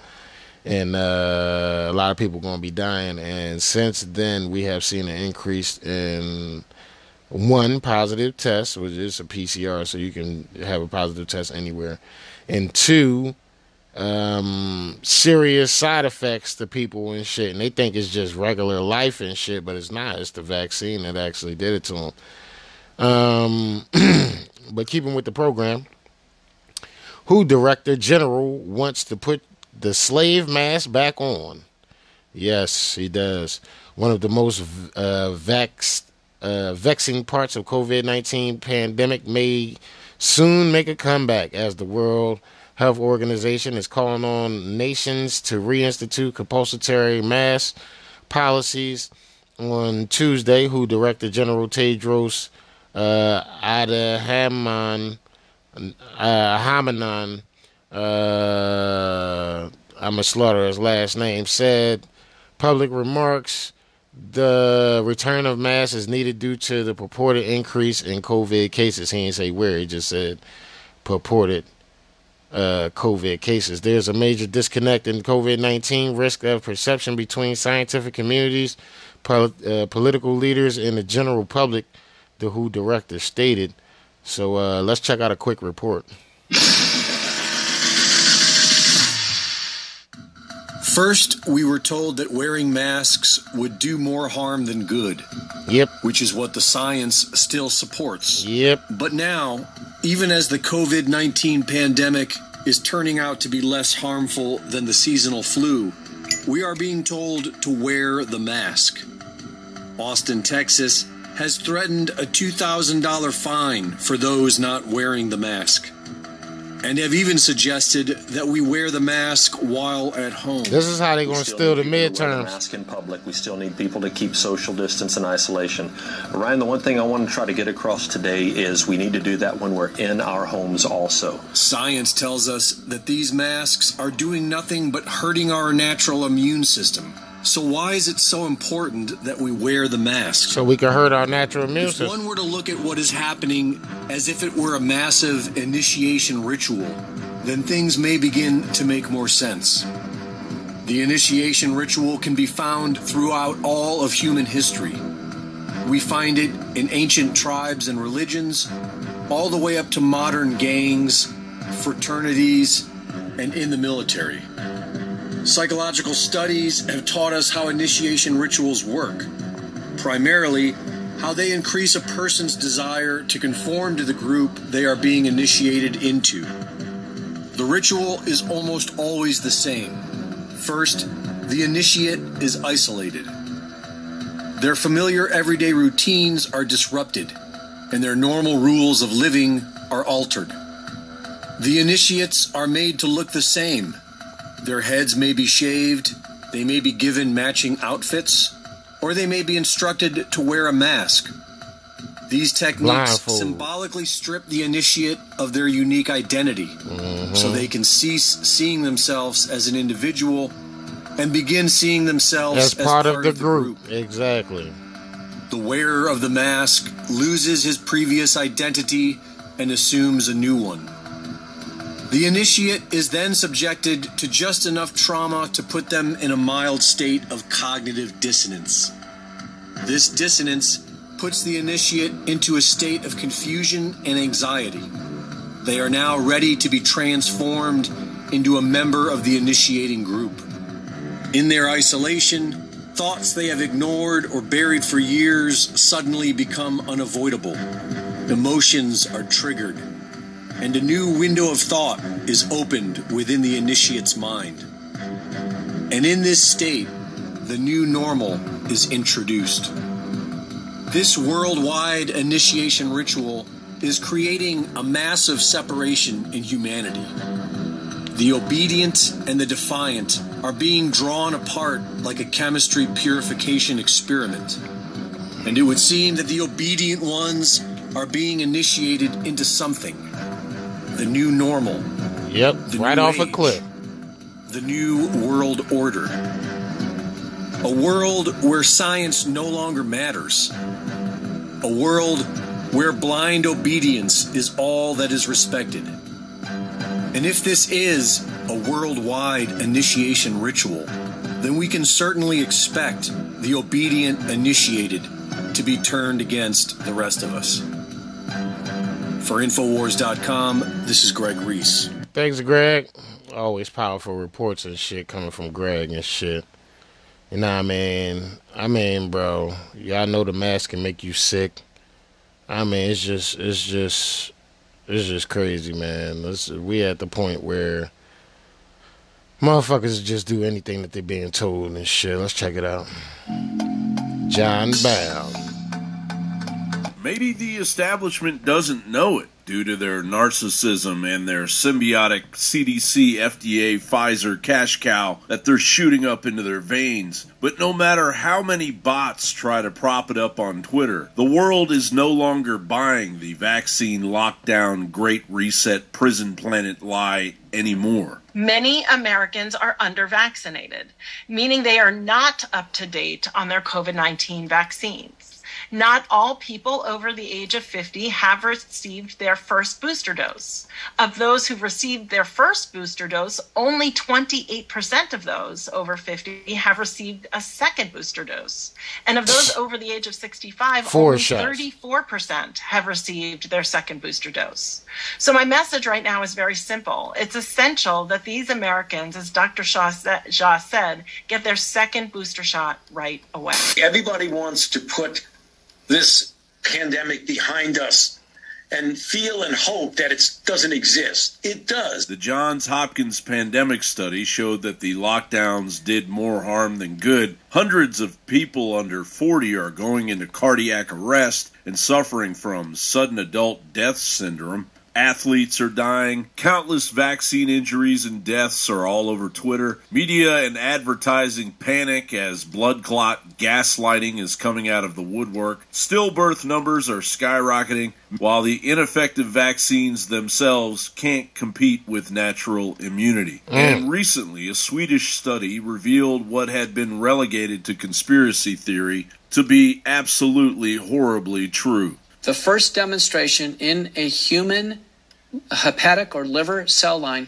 Speaker 1: And uh, a lot of people going to be dying. And since then, we have seen an increase in one positive test, which is a PCR, so you can have a positive test anywhere, and two, um, serious side effects to people and shit, and they think it's just regular life and shit, but it's not. It's the vaccine that actually did it to them. Um, but keeping with the program, who director general wants to put the slave mask back on? Yes, he does. One of the most uh, uh, vexing parts of COVID nineteen pandemic may soon make a comeback as the World Health Organization is calling on nations to reinstitute compulsory mask policies. On Tuesday, who Director General Tedros uh, Adhanom uh, uh, I'm a slaughter his last name, said public remarks the return of masks is needed due to the purported increase in COVID cases. He didn't say where, he just said purported uh, COVID cases. There's a major disconnect in COVID 19 risk of perception between scientific communities, pol- uh, political leaders, and the general public, the WHO director stated. So uh, let's check out a quick report.
Speaker 13: First, we were told that wearing masks would do more harm than good.
Speaker 1: Yep.
Speaker 13: Which is what the science still supports.
Speaker 1: Yep.
Speaker 13: But now, even as the COVID 19 pandemic is turning out to be less harmful than the seasonal flu, we are being told to wear the mask. Austin, Texas has threatened a $2,000 fine for those not wearing the mask. And have even suggested that we wear the mask while at home.
Speaker 1: This is how they're going to steal the
Speaker 8: need people wear
Speaker 1: midterms.
Speaker 8: mask in public. We still need people to keep social distance and isolation. Ryan, the one thing I want to try to get across today is we need to do that when we're in our homes also.
Speaker 13: Science tells us that these masks are doing nothing but hurting our natural immune system. So why is it so important that we wear the mask?
Speaker 1: So we can hurt our natural immune system.
Speaker 13: If one were to look at what is happening as if it were a massive initiation ritual, then things may begin to make more sense. The initiation ritual can be found throughout all of human history. We find it in ancient tribes and religions, all the way up to modern gangs, fraternities, and in the military. Psychological studies have taught us how initiation rituals work. Primarily, how they increase a person's desire to conform to the group they are being initiated into. The ritual is almost always the same. First, the initiate is isolated. Their familiar everyday routines are disrupted, and their normal rules of living are altered. The initiates are made to look the same. Their heads may be shaved, they may be given matching outfits, or they may be instructed to wear a mask. These techniques
Speaker 1: Blindfold.
Speaker 13: symbolically strip the initiate of their unique identity so mm-hmm. they can cease seeing themselves as an individual and begin seeing themselves
Speaker 1: As part of the group. Exactly.
Speaker 13: the wearer of the mask loses his previous identity and assumes a new one. The initiate is then subjected to just enough trauma to put them in a mild state of cognitive dissonance. This dissonance puts the initiate into a state of confusion and anxiety. They are now ready to be transformed into a member of the initiating group. In their isolation, thoughts they have ignored or buried for years suddenly become unavoidable. Emotions are triggered, and a new window of thought is opened within the initiate's mind. And in this state, the new normal is introduced. This worldwide initiation ritual is creating a massive separation in humanity. The obedient and the defiant are being drawn apart like a chemistry purification experiment. And it would seem that the obedient ones are being initiated into something. The new normal.
Speaker 1: Yep, right off a
Speaker 13: age.
Speaker 1: cliff.
Speaker 13: The new world order. A world where science no longer matters. A world where blind obedience is all that is respected. And if this is a worldwide initiation ritual, then we can certainly expect the obedient initiated to be turned against the rest of us. For Infowars.com, this is Greg Reese.
Speaker 1: Thanks, Greg. Always powerful reports and shit coming from Greg and shit. You know what I mean? I mean, bro, y'all know the mask can make you sick. I mean, it's just, it's just, it's just crazy, man. We at the point where motherfuckers just do anything that they're being told and shit. Let's check it out. John Bowne.
Speaker 14: Maybe the establishment doesn't know it due to their narcissism and their symbiotic CDC, FDA, Pfizer cash cow that they're shooting up into their veins. But no matter how many bots try to prop it up on Twitter, the world is no longer buying the vaccine lockdown, great reset, prison planet lie anymore.
Speaker 15: Many Americans are under vaccinated, meaning they are not up to date on their COVID 19 vaccines. Not all people over the age of 50 have received their first booster dose. Of those who've received their first booster dose, only 28% of those over 50 have received a second booster dose. And of those over the age of 65,
Speaker 1: Four
Speaker 15: only
Speaker 1: shots.
Speaker 15: 34% have received their second booster dose. So my message right now is very simple. It's essential that these Americans, as Dr. Shaw, sa- Shaw said, get their second booster shot right away.
Speaker 16: Everybody wants to put this pandemic behind us and feel and hope that it doesn't exist. It does.
Speaker 14: The Johns Hopkins pandemic study showed that the lockdowns did more harm than good. Hundreds of people under 40 are going into cardiac arrest and suffering from sudden adult death syndrome. Athletes are dying. Countless vaccine injuries and deaths are all over Twitter. Media and advertising panic as blood clot gaslighting is coming out of the woodwork. Stillbirth numbers are skyrocketing, while the ineffective vaccines themselves can't compete with natural immunity. Mm. And recently, a Swedish study revealed what had been relegated to conspiracy theory to be absolutely horribly true.
Speaker 7: The first demonstration in a human hepatic or liver cell line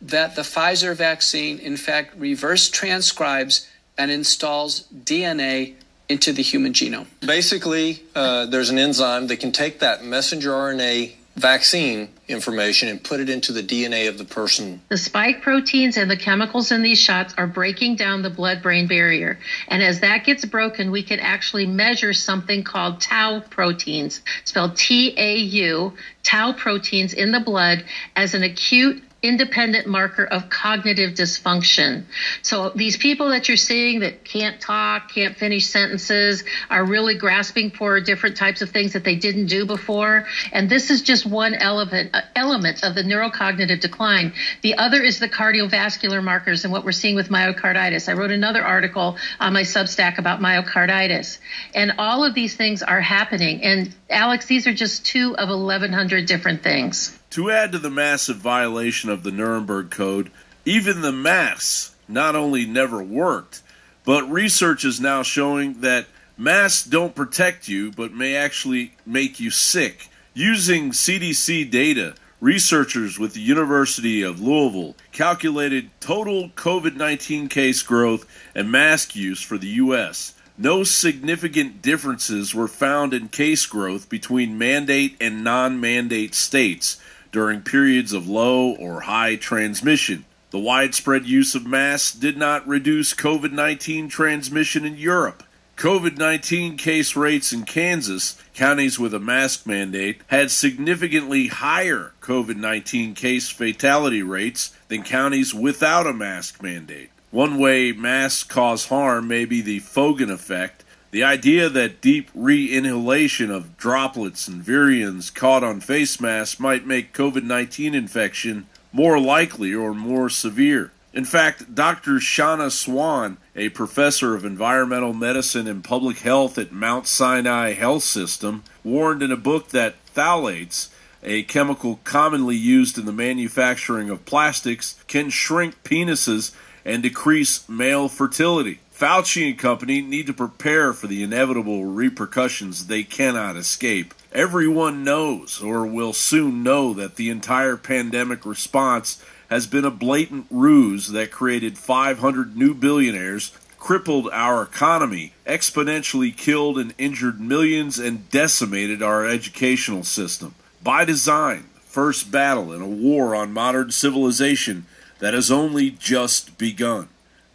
Speaker 7: that the Pfizer vaccine, in fact, reverse transcribes and installs DNA into the human genome.
Speaker 8: Basically, uh, there's an enzyme that can take that messenger RNA vaccine information and put it into the DNA of the person.
Speaker 17: The spike proteins and the chemicals in these shots are breaking down the blood brain barrier. And as that gets broken, we can actually measure something called tau proteins, spelled T A U, tau proteins in the blood as an acute independent marker of cognitive dysfunction. So these people that you're seeing that can't talk, can't finish sentences, are really grasping for different types of things that they didn't do before. And this is just one element, uh, element of the neurocognitive decline. The other is the cardiovascular markers and what we're seeing with myocarditis. I wrote another article on my Substack about myocarditis. And all of these things are happening. And Alex, these are just two of 1,100 different things.
Speaker 14: To add to the massive violation of the Nuremberg Code, even the masks not only never worked, but research is now showing that masks don't protect you but may actually make you sick. Using CDC data, researchers with the University of Louisville calculated total COVID 19 case growth and mask use for the U.S. No significant differences were found in case growth between mandate and non mandate states during periods of low or high transmission. The widespread use of masks did not reduce COVID 19 transmission in Europe. COVID 19 case rates in Kansas, counties with a mask mandate, had significantly higher COVID 19 case fatality rates than counties without a mask mandate. One way masks cause harm may be the Foegen effect, the idea that deep re inhalation of droplets and virions caught on face masks might make COVID 19 infection more likely or more severe. In fact, Dr. Shanna Swan, a professor of environmental medicine and public health at Mount Sinai Health System, warned in a book that phthalates, a chemical commonly used in the manufacturing of plastics, can shrink penises and decrease male fertility. Fauci and company need to prepare for the inevitable repercussions they cannot escape. Everyone knows, or will soon know, that the entire pandemic response has been a blatant ruse that created 500 new billionaires, crippled our economy, exponentially killed and injured millions, and decimated our educational system. By design, first battle in a war on modern civilization that has only just begun.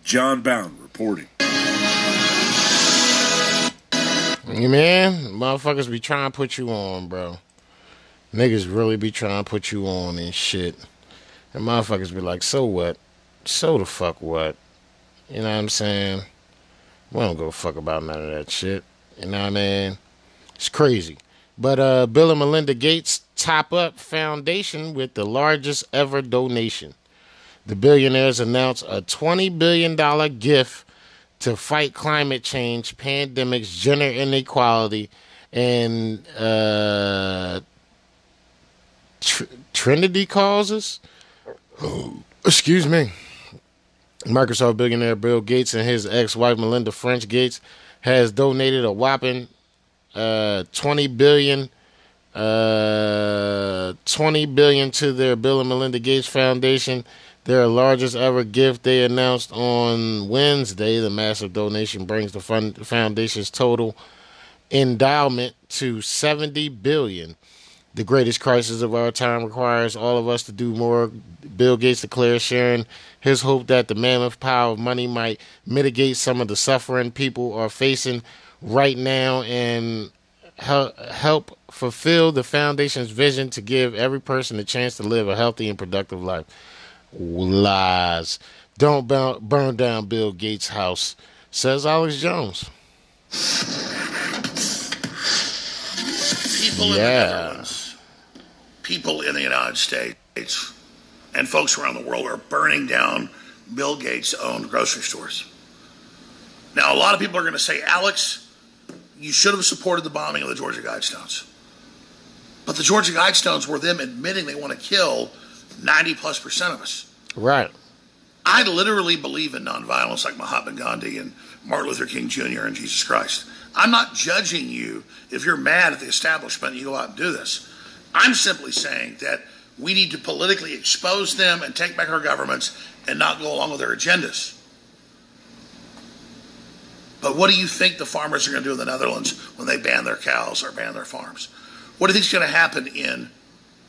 Speaker 14: John Bowne reporting.
Speaker 1: You man, motherfuckers be trying to put you on, bro. Niggas really be trying to put you on and shit. And motherfuckers be like, so what? So the fuck what? You know what I'm saying? We don't go fuck about none of that shit. You know what I mean? It's crazy. But uh, Bill and Melinda Gates top up foundation with the largest ever donation. The billionaires announced a $20 billion gift to fight climate change, pandemics, gender inequality, and uh, tr- Trinity causes. Excuse me. Microsoft billionaire Bill Gates and his ex-wife Melinda French Gates has donated a whopping uh, 20 billion uh, 20 billion to their Bill and Melinda Gates Foundation their largest ever gift they announced on Wednesday. The massive donation brings the fund, foundation's total endowment to 70 billion. The greatest crisis of our time requires all of us to do more. Bill Gates declares, sharing his hope that the mammoth power of money might mitigate some of the suffering people are facing right now and help fulfill the foundation's vision to give every person a chance to live a healthy and productive life. Lies. Don't burn down Bill Gates' house, says Alex Jones.
Speaker 18: People in the Netherlands, people in the United States, and folks around the world are burning down Bill Gates' owned grocery stores. Now, a lot of people are going to say, Alex, you should have supported the bombing of the Georgia Guidestones. But the Georgia Guidestones were them admitting they want to kill 90 plus percent of us.
Speaker 1: Right.
Speaker 18: I literally believe in nonviolence like Mahatma Gandhi and Martin Luther King Jr. and Jesus Christ. I'm not judging you if you're mad at the establishment and you go out and do this. I'm simply saying that we need to politically expose them and take back our governments and not go along with their agendas. But what do you think the farmers are going to do in the Netherlands when they ban their cows or ban their farms? What do you think is going to happen in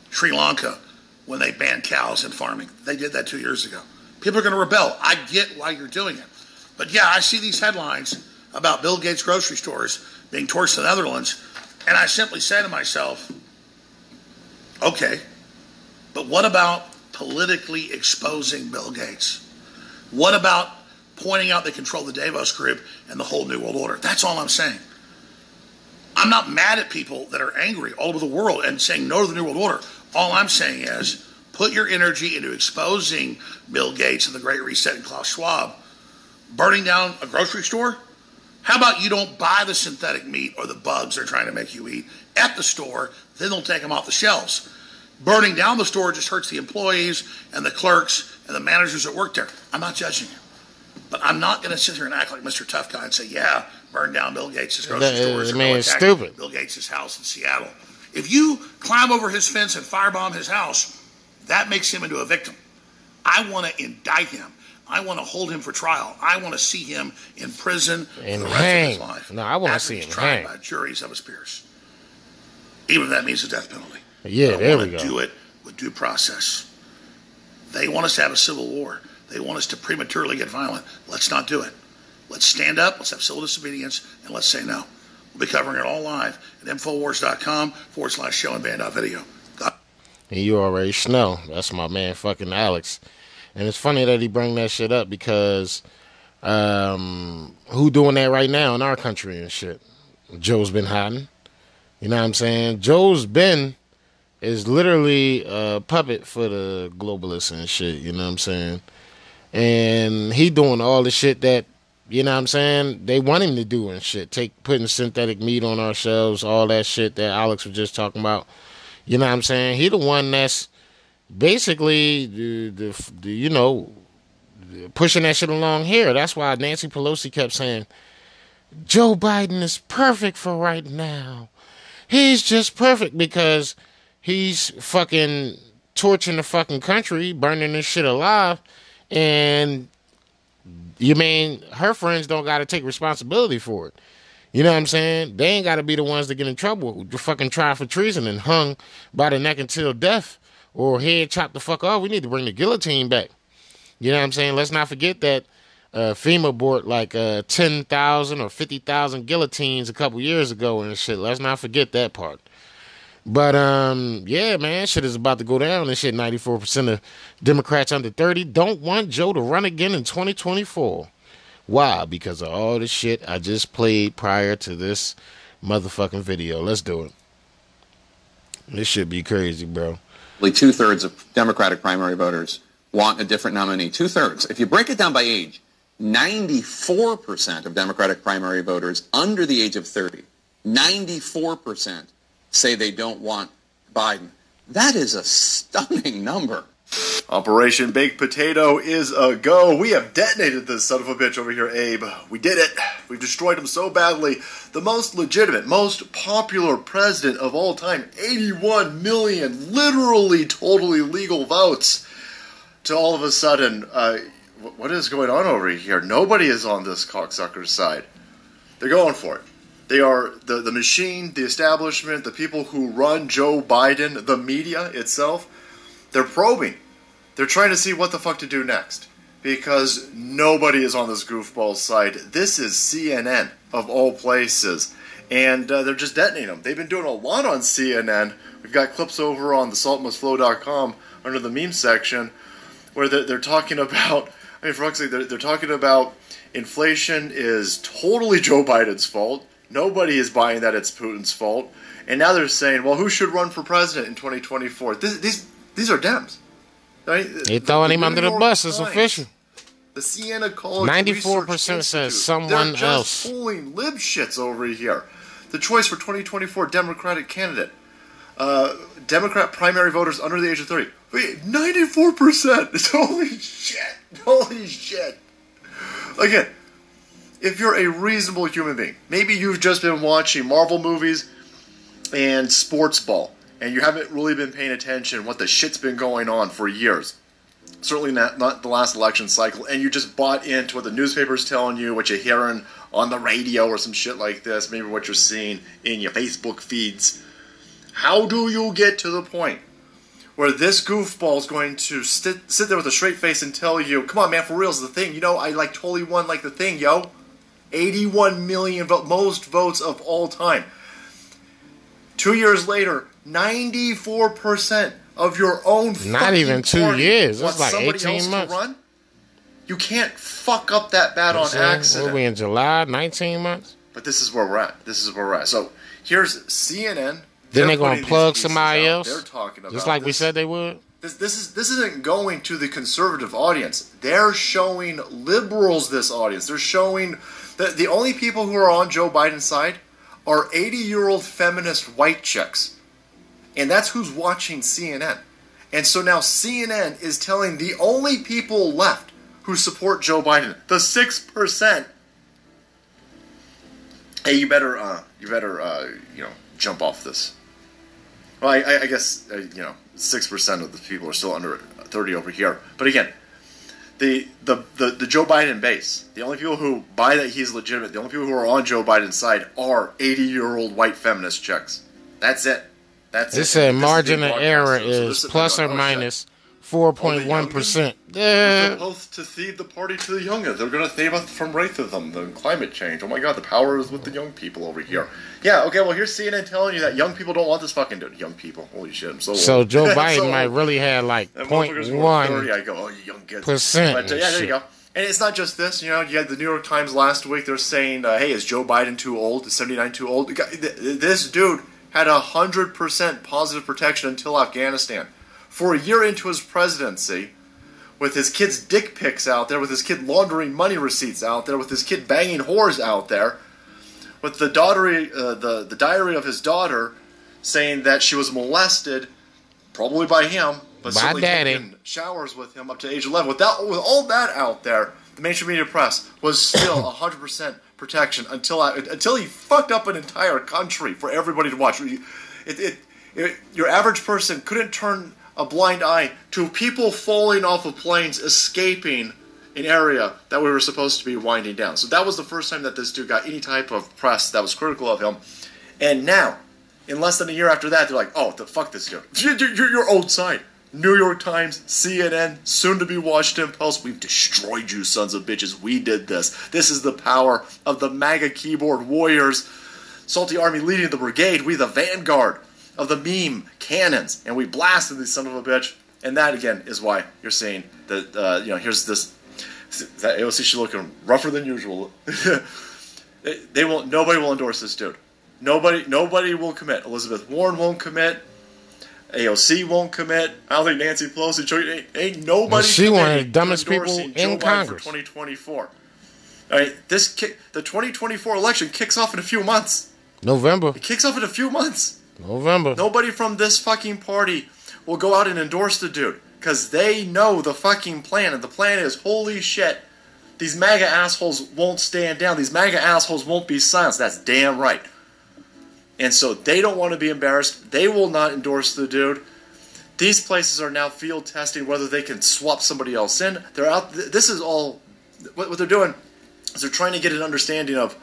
Speaker 19: Sri Lanka when they banned cows and farming. They did that two years ago. People are going to rebel. I get why you're doing it. But yeah, I see these headlines about Bill Gates grocery stores being torched in the Netherlands, and I simply say to myself, okay, but what about politically exposing Bill Gates? What about pointing out they control the Davos Group and the whole New World Order? That's all I'm saying. I'm not mad at people that are angry all over the world and saying no to the New World Order. All I'm saying is put your energy into exposing Bill Gates and the Great Reset and Klaus Schwab. Burning down a grocery store? How about you don't buy the synthetic meat or the bugs they're trying to make you eat at the store, then they'll take them off the shelves. Burning down the store just hurts the employees and the clerks and the managers that work there. I'm not judging you. But I'm not going to sit here and act like Mr. Tough Guy and say, yeah, burn down Bill Gates' grocery stores.
Speaker 1: I mean, it's stupid.
Speaker 19: Bill Gates' house in Seattle. If you climb over his fence and firebomb his house, that makes him into a victim. I want to indict him. I want to hold him for trial. I want to see him in prison
Speaker 1: And
Speaker 19: for the rest of
Speaker 1: hang.
Speaker 19: his life.
Speaker 1: No, I want to see him
Speaker 19: tried
Speaker 1: hang.
Speaker 19: by juries of his peers, even if that means the death penalty.
Speaker 1: Yeah,
Speaker 19: But I
Speaker 1: there we go.
Speaker 19: Do it with due process. They want us to have a civil war. They want us to prematurely get violent. Let's not do it. Let's stand up. Let's have civil disobedience, and let's say no. We'll be covering it all live infowars.com forward slash show and band video.
Speaker 1: And you already know. That's my man fucking Alex. And it's funny that he bring that shit up because um who doing that right now in our country and shit? Joe's been hiding. You know what I'm saying? Joe's been is literally a puppet for the globalists and shit, you know what I'm saying? And he doing all the shit that you know what I'm saying? They want him to do and shit. Take putting synthetic meat on our shelves, all that shit that Alex was just talking about. You know what I'm saying? He the one that's basically the, the, the you know pushing that shit along here. That's why Nancy Pelosi kept saying Joe Biden is perfect for right now. He's just perfect because he's fucking torching the fucking country, burning this shit alive, and you mean her friends don't got to take responsibility for it. You know what I'm saying? They ain't got to be the ones that get in trouble. Fucking tried for treason and hung by the neck until death or head chopped the fuck off. We need to bring the guillotine back. You know what I'm saying? Let's not forget that uh, FEMA bought like uh, 10,000 or 50,000 guillotines a couple years ago and shit. Let's not forget that part. But um, yeah, man, shit is about to go down and shit. 94% of Democrats under 30 don't want Joe to run again in 2024. Why? Because of all the shit I just played prior to this motherfucking video. Let's do it. This should be crazy, bro.
Speaker 20: Two thirds of Democratic primary voters want a different nominee. Two thirds. If you break it down by age, 94% of Democratic primary voters under the age of 30, 94% say they don't want Biden. That is a stunning number.
Speaker 21: Operation Baked Potato is a go. We have detonated this son of a bitch over here, Abe. We did it. We've destroyed him so badly. The most legitimate, most popular president of all time 81 million literally totally legal votes. To all of a sudden, uh, what is going on over here? Nobody is on this cocksucker's side. They're going for it. They are the, the machine, the establishment, the people who run Joe Biden, the media itself. They're probing. They're trying to see what the fuck to do next. Because nobody is on this goofball side. This is CNN, of all places. And uh, they're just detonating them. They've been doing a lot on CNN. We've got clips over on the saltmustflow.com under the meme section where they're, they're talking about, I mean, for they're, they're talking about inflation is totally Joe Biden's fault. Nobody is buying that it's Putin's fault. And now they're saying, well, who should run for president in 2024? This, these, these are Dems. Right?
Speaker 1: They throwing him under the bus. It's
Speaker 21: Times,
Speaker 1: official.
Speaker 21: The Siena College
Speaker 1: 94%
Speaker 21: Research
Speaker 1: says
Speaker 21: Institute.
Speaker 1: someone
Speaker 21: They're just
Speaker 1: else.
Speaker 21: fooling lib shits over here. The choice for 2024 Democratic candidate. Uh, Democrat primary voters under the age of 30. Wait, 94%! Holy shit! Holy shit! Again, if you're a reasonable human being, maybe you've just been watching Marvel movies and sports ball, and you haven't really been paying attention what the shit's been going on for years. Certainly not, not the last election cycle, and you just bought into what the newspaper's telling you, what you're hearing on the radio or some shit like this, maybe what you're seeing in your Facebook feeds. How do you get to the point where this goofball is going to sit, sit there with a straight face and tell you, "Come on, man, for real is the thing." You know, I like totally won like the thing, yo. 81 million vote, most votes of all time. Two years later, 94% of your own
Speaker 1: Not even two years. It's
Speaker 21: wants
Speaker 1: like 18
Speaker 21: else
Speaker 1: months.
Speaker 21: To run. You can't fuck up that bad on accident.
Speaker 1: we in July? 19 months?
Speaker 21: But this is where we're at. This is where we're at. So here's CNN.
Speaker 1: Then
Speaker 21: They're
Speaker 1: they gonna plug somebody
Speaker 21: out.
Speaker 1: else?
Speaker 21: They're talking about
Speaker 1: Just like we said they would?
Speaker 21: This, this is this isn't going to the conservative audience. They're showing liberals this audience. They're showing that the only people who are on Joe Biden's side are 80 year old feminist white chicks, and that's who's watching CNN. And so now CNN is telling the only people left who support Joe Biden, the six percent. Hey, you better, uh, you better, uh, you know, jump off this. Well, I, I, guess uh, you know six percent of the people are still under thirty over here. But again, the, the the the Joe Biden base, the only people who buy that he's legitimate, the only people who are on Joe Biden's side are eighty-year-old white feminist chicks. That's it. That's
Speaker 1: It
Speaker 21: it. This
Speaker 1: margin of error
Speaker 21: so
Speaker 1: is plus or minus 4.1%.
Speaker 21: They're supposed to feed the party to the young. They're going to save us from racism, the climate change. Oh my god, the power is with the young people over here. Yeah, okay, well, here's CNN telling you that young people don't want this fucking dude. Young people. Holy shit, I'm so old.
Speaker 1: So Joe
Speaker 21: So
Speaker 1: Biden might
Speaker 21: old.
Speaker 1: really have like
Speaker 21: That motherfucker's worth 30.
Speaker 1: 0.1.
Speaker 21: I go, oh, young kids.
Speaker 1: percent
Speaker 21: But uh, yeah, there you go. And it's not just this. You know, you had the New York Times last week. They're saying, uh, hey, is Joe Biden too old? Is 79 too old? The guy- th- This dude had a 100% positive protection until Afghanistan. For a year into his presidency, with his kid's dick pics out there, with his kid laundering money receipts out there, with his kid banging whores out there, with the daughter, uh, the the diary of his daughter saying that she was molested, probably by him, but
Speaker 1: By
Speaker 21: certainly
Speaker 1: daddy.
Speaker 21: showers with him up to age 11. With that, with all that out there, the mainstream media press was still 100% protection until I, until he fucked up an entire country for everybody to watch. It, it, it, your average person couldn't turn a blind eye to people falling off of planes, escaping an area that we were supposed to be winding down. So that was the first time that this dude got any type of press that was critical of him. And now, in less than a year after that, they're like, "Oh, the fuck this dude! You're, your old side." New York Times, CNN, soon to be Washington Post. We've destroyed you, sons of bitches. We did this. This is the power of the MAGA keyboard warriors. Salty Army leading the brigade. We the vanguard of the meme cannons, and we blasted these son of a bitch. And that again is why you're seeing that. Uh, you know, here's this. That AOC should looking rougher than usual. they, they will. Nobody will endorse this dude. Nobody. Nobody will commit. Elizabeth Warren won't commit. AOC won't commit. I don't think Nancy Pelosi. Joe- Ain't, ain't nobody.
Speaker 1: She one of the dumbest people in
Speaker 21: Joe
Speaker 1: Congress.
Speaker 21: 2024. All right, this kick, the 2024 election kicks off in a few months.
Speaker 1: November.
Speaker 21: It kicks off in a few months.
Speaker 1: November.
Speaker 21: Nobody from this fucking party will go out and endorse the dude because they know the fucking plan, and the plan is holy shit. These MAGA assholes won't stand down. These MAGA assholes won't be silenced. That's damn right. And so they don't want to be embarrassed. They will not endorse the dude. These places are now field testing whether they can swap somebody else in. They're out. This is all. What, what they're doing is they're trying to get an understanding of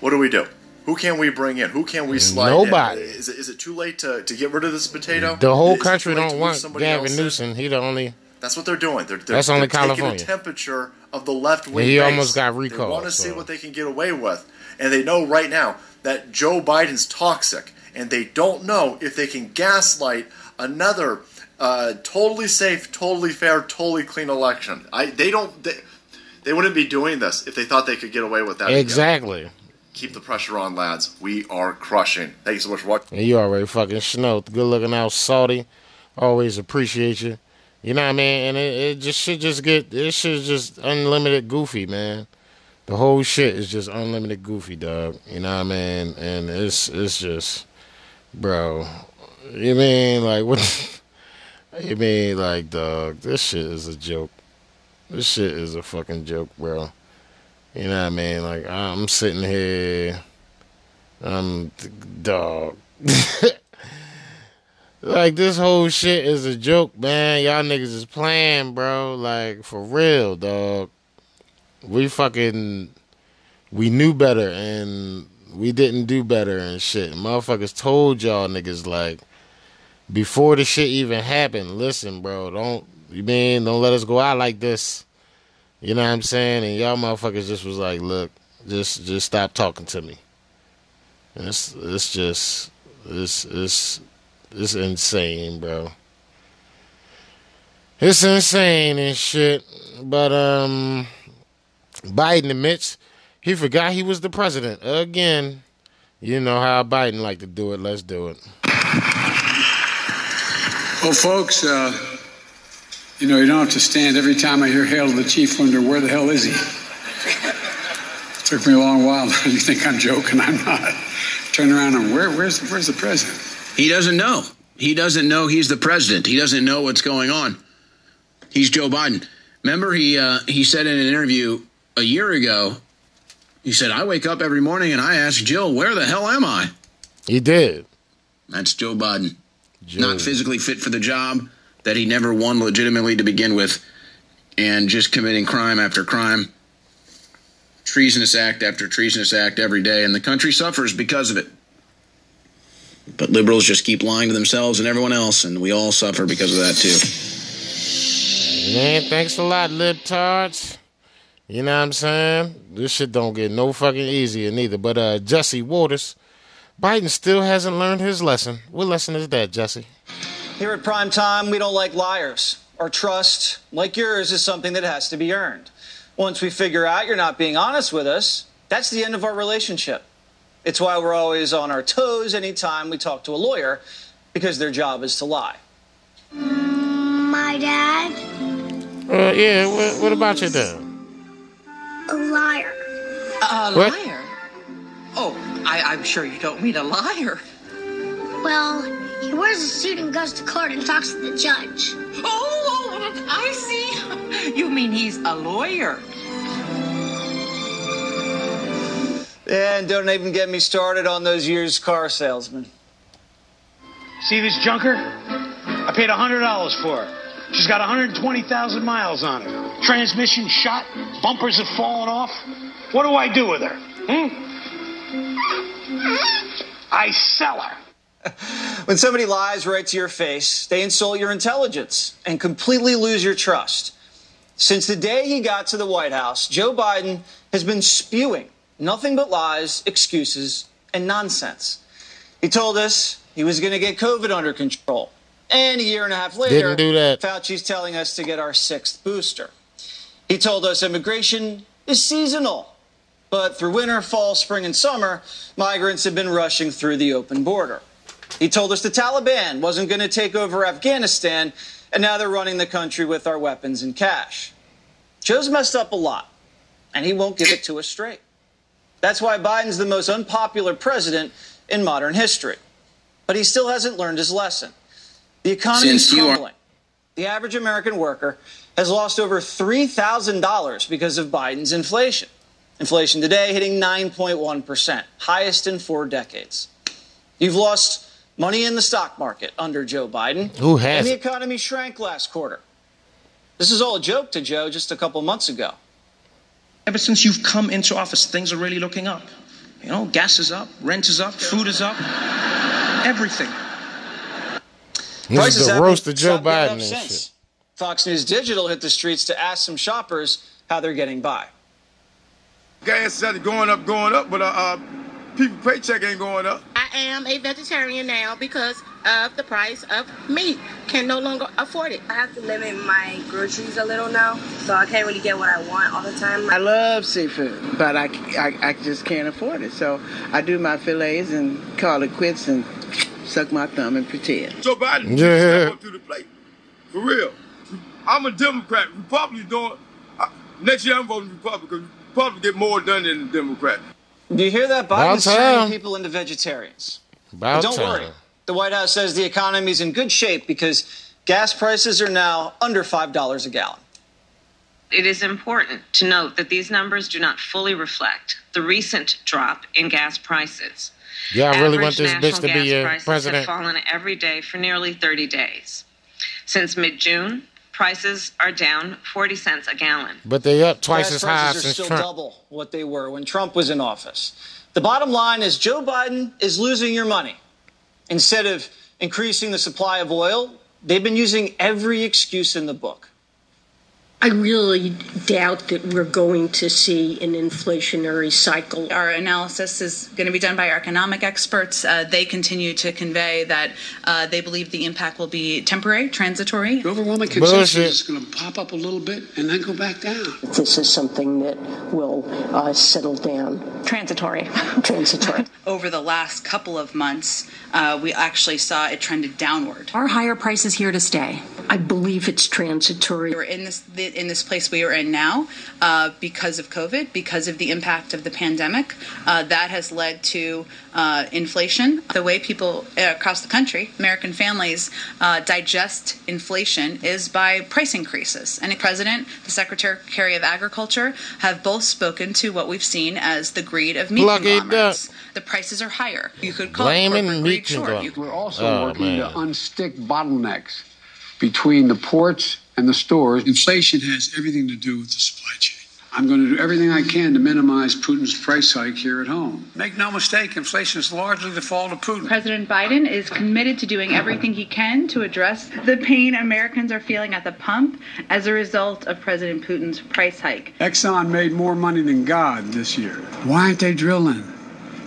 Speaker 21: what do we do? Who can we bring in? Who can we slide
Speaker 1: Nobody.
Speaker 21: in? Is it, is it too late to, to get rid of this potato?
Speaker 1: The whole
Speaker 21: Is
Speaker 1: country
Speaker 21: too late to
Speaker 1: don't want Gavin? Newsom. He the only.
Speaker 21: That's what they're doing. They're, they're,
Speaker 1: That's only
Speaker 21: they're taking
Speaker 1: California.
Speaker 21: the temperature of the left wing.
Speaker 1: He
Speaker 21: base.
Speaker 1: almost got recalled.
Speaker 21: They want to see what they can get away with, and they know right now that Joe Biden's toxic, and they don't know if they can gaslight another uh, totally safe, totally fair, totally clean election. I they don't they, they wouldn't be doing this if they thought they could get away with that. again. Keep the pressure on, lads. We are crushing. Thank you so much for watching.
Speaker 1: You already fucking snowed. Good looking out, salty. Always appreciate you. You know what I mean? And it, it just should just get it should just unlimited goofy, man. The whole shit is just unlimited goofy, dog. You know what I mean? And it's it's just, bro. You mean like what? you mean like, dog? This shit is a joke. This shit is a fucking joke, bro. You know what I mean? Like I'm sitting here, I'm dog. like this whole shit is a joke, man. Y'all niggas is playing, bro. Like for real, dog. We fucking we knew better and we didn't do better and shit. Motherfuckers told y'all niggas like before the shit even happened. Listen, bro, don't you mean don't let us go out like this. You know what I'm saying? And y'all motherfuckers just was like, look, just just stop talking to me. And It's it's just it's it's it's insane, bro. It's insane and shit. But um Biden admits he forgot he was the president again. You know how Biden like to do it. Let's do it.
Speaker 22: Well, folks, uh, you know, you don't have to stand every time I hear Hail to the Chief, wonder where the hell is he? Took me a long while. you think I'm joking? I'm not. Turn around and where, where's, where's the president?
Speaker 23: He doesn't know. He doesn't know he's the president. He doesn't know what's going on. He's Joe Biden. Remember, he uh, he said in an interview a year ago, he said, "I wake up every morning and I ask Jill, where the hell am I?"
Speaker 1: He did.
Speaker 23: That's Joe Biden. Not physically fit for the job that he never won legitimately to begin with, and just committing crime after crime, treasonous act after treasonous act every day, and the country suffers because of it. But liberals just keep lying to themselves and everyone else, and we all suffer because of that too.
Speaker 1: Man, thanks a lot, libtards. You know what I'm saying? This shit don't get no fucking easier neither. But uh Jesse Watters, Biden still hasn't learned his lesson. What lesson is that, Jesse?
Speaker 24: Here at prime time, we don't like liars. Our trust, like yours, is something that has to be earned. Once we figure out you're not being honest with us, that's the end of our relationship. It's why we're always on our toes anytime we talk to a lawyer, because their job is to lie.
Speaker 20: My dad,
Speaker 1: Uh, yeah, what, what about your dad?
Speaker 20: a liar.
Speaker 25: A
Speaker 1: What?
Speaker 25: liar? Oh, I, I'm sure you don't mean a liar.
Speaker 20: Well, he wears a suit and goes to court and talks to the judge.
Speaker 25: Oh, oh I see. You mean he's a lawyer?
Speaker 24: And don't even get me started on those used car salesmen.
Speaker 26: See this junker? I paid $100 for her. She's got 120,000 miles on her. Transmission shot, bumpers have fallen off. What do I do with her? Hmm? I sell her.
Speaker 24: When somebody lies right to your face, they insult your intelligence and completely lose your trust. Since the day he got to the White House, Joe Biden has been spewing nothing but lies, excuses, and nonsense. He told us he was going to get COVID under control. And a year and a half later,
Speaker 1: Didn't do that.
Speaker 24: Fauci's telling us to get our sixth booster. He told us immigration is seasonal. But through winter, fall, spring, and summer, migrants have been rushing through the open border. He told us the Taliban wasn't going to take over Afghanistan, and now they're running the country with our weapons and cash. Joe's messed up a lot, and he won't give it to us straight. That's why Biden's the most unpopular president in modern history. But he still hasn't learned his lesson. The economy is
Speaker 23: are-
Speaker 24: crumbling. The average American worker has lost over $3,000 because of Biden's inflation. Inflation today hitting 9.1%, highest in four decades. You've lost money in the stock market under Joe Biden.
Speaker 1: Who has
Speaker 24: And the economy shrank last quarter. This is all a joke to Joe just a couple months ago.
Speaker 27: Ever since you've come into office, things are really looking up. You know, gas is up, rent is up, food is up, everything.
Speaker 1: This
Speaker 24: Prices
Speaker 1: is the roast of Joe Biden and
Speaker 24: since.
Speaker 1: shit.
Speaker 24: Fox News Digital hit the streets to ask some shoppers how they're getting by.
Speaker 28: Gas started going up, going up, but uh, uh people paycheck ain't going up.
Speaker 29: I am a vegetarian now because of the price of meat. Can no longer afford it.
Speaker 30: I have to limit my groceries a little now, so I can't really get what I want all the time.
Speaker 31: I love seafood, but I, I, I just can't afford it. So I do my fillets and call it quits and suck my thumb and pretend.
Speaker 28: Joe Biden
Speaker 1: Yeah.
Speaker 28: step up to the plate. For real. I'm a Democrat. Republicans doing. Uh, next year I'm voting Republican. Republicans get more done than the Democrat.
Speaker 24: Do you hear that?
Speaker 1: About
Speaker 24: Biden's turning people into vegetarians.
Speaker 1: About
Speaker 24: But don't
Speaker 1: time.
Speaker 24: worry. The White House says the economy is in good shape because gas prices are now under $5 a gallon.
Speaker 32: It is important to note that these numbers do not fully reflect the recent drop in gas prices.
Speaker 1: Y'all really want this bitch to be
Speaker 32: gas
Speaker 1: your
Speaker 32: prices
Speaker 1: president?
Speaker 32: have fallen every day for nearly 30 days. Since mid-June, prices are down 40 cents a gallon.
Speaker 1: But they're up twice
Speaker 24: gas
Speaker 1: as high
Speaker 24: prices are
Speaker 1: since
Speaker 24: still
Speaker 1: Trump.
Speaker 24: double what they were when Trump was in office. The bottom line is Joe Biden is losing your money. Instead of increasing the supply of oil. They've been using every excuse in the book.
Speaker 33: I really doubt that we're going to see an inflationary cycle.
Speaker 34: Our analysis is going to be done by our economic experts. Uh, they continue to convey that uh, they believe the impact will be temporary, transitory.
Speaker 22: The overwhelming consensus is going to pop up a little bit and then go back down.
Speaker 33: This is something that will uh, settle down.
Speaker 34: Transitory.
Speaker 33: Transitory.
Speaker 34: Over the last couple of months, uh, we actually saw it trended downward.
Speaker 33: Are higher prices here to stay? I believe it's transitory.
Speaker 34: We're in this in this place we are in now uh, because of COVID, because of the impact of the pandemic. Uh, that has led to uh, inflation. The way people uh, across the country, American families, uh, digest inflation is by price increases. And the president, the secretary of agriculture, have both spoken to what we've seen as the greed of meat
Speaker 1: Plug it
Speaker 34: conglomerates. The prices are higher. You could call
Speaker 1: Blaming
Speaker 34: it corporate greed, sure.
Speaker 22: We're also
Speaker 1: Oh,
Speaker 22: working
Speaker 1: man.
Speaker 22: to unstick bottlenecks between the ports and the stores. Inflation has everything to do with the supply chain. I'm going to do everything I can to minimize Putin's price hike here at home. Make no mistake, inflation is largely the fault of Putin.
Speaker 34: President Biden is committed to doing everything he can to address the pain Americans are feeling at the pump as a result of President Putin's price hike.
Speaker 22: Exxon made more money than God this year. Why aren't they drilling?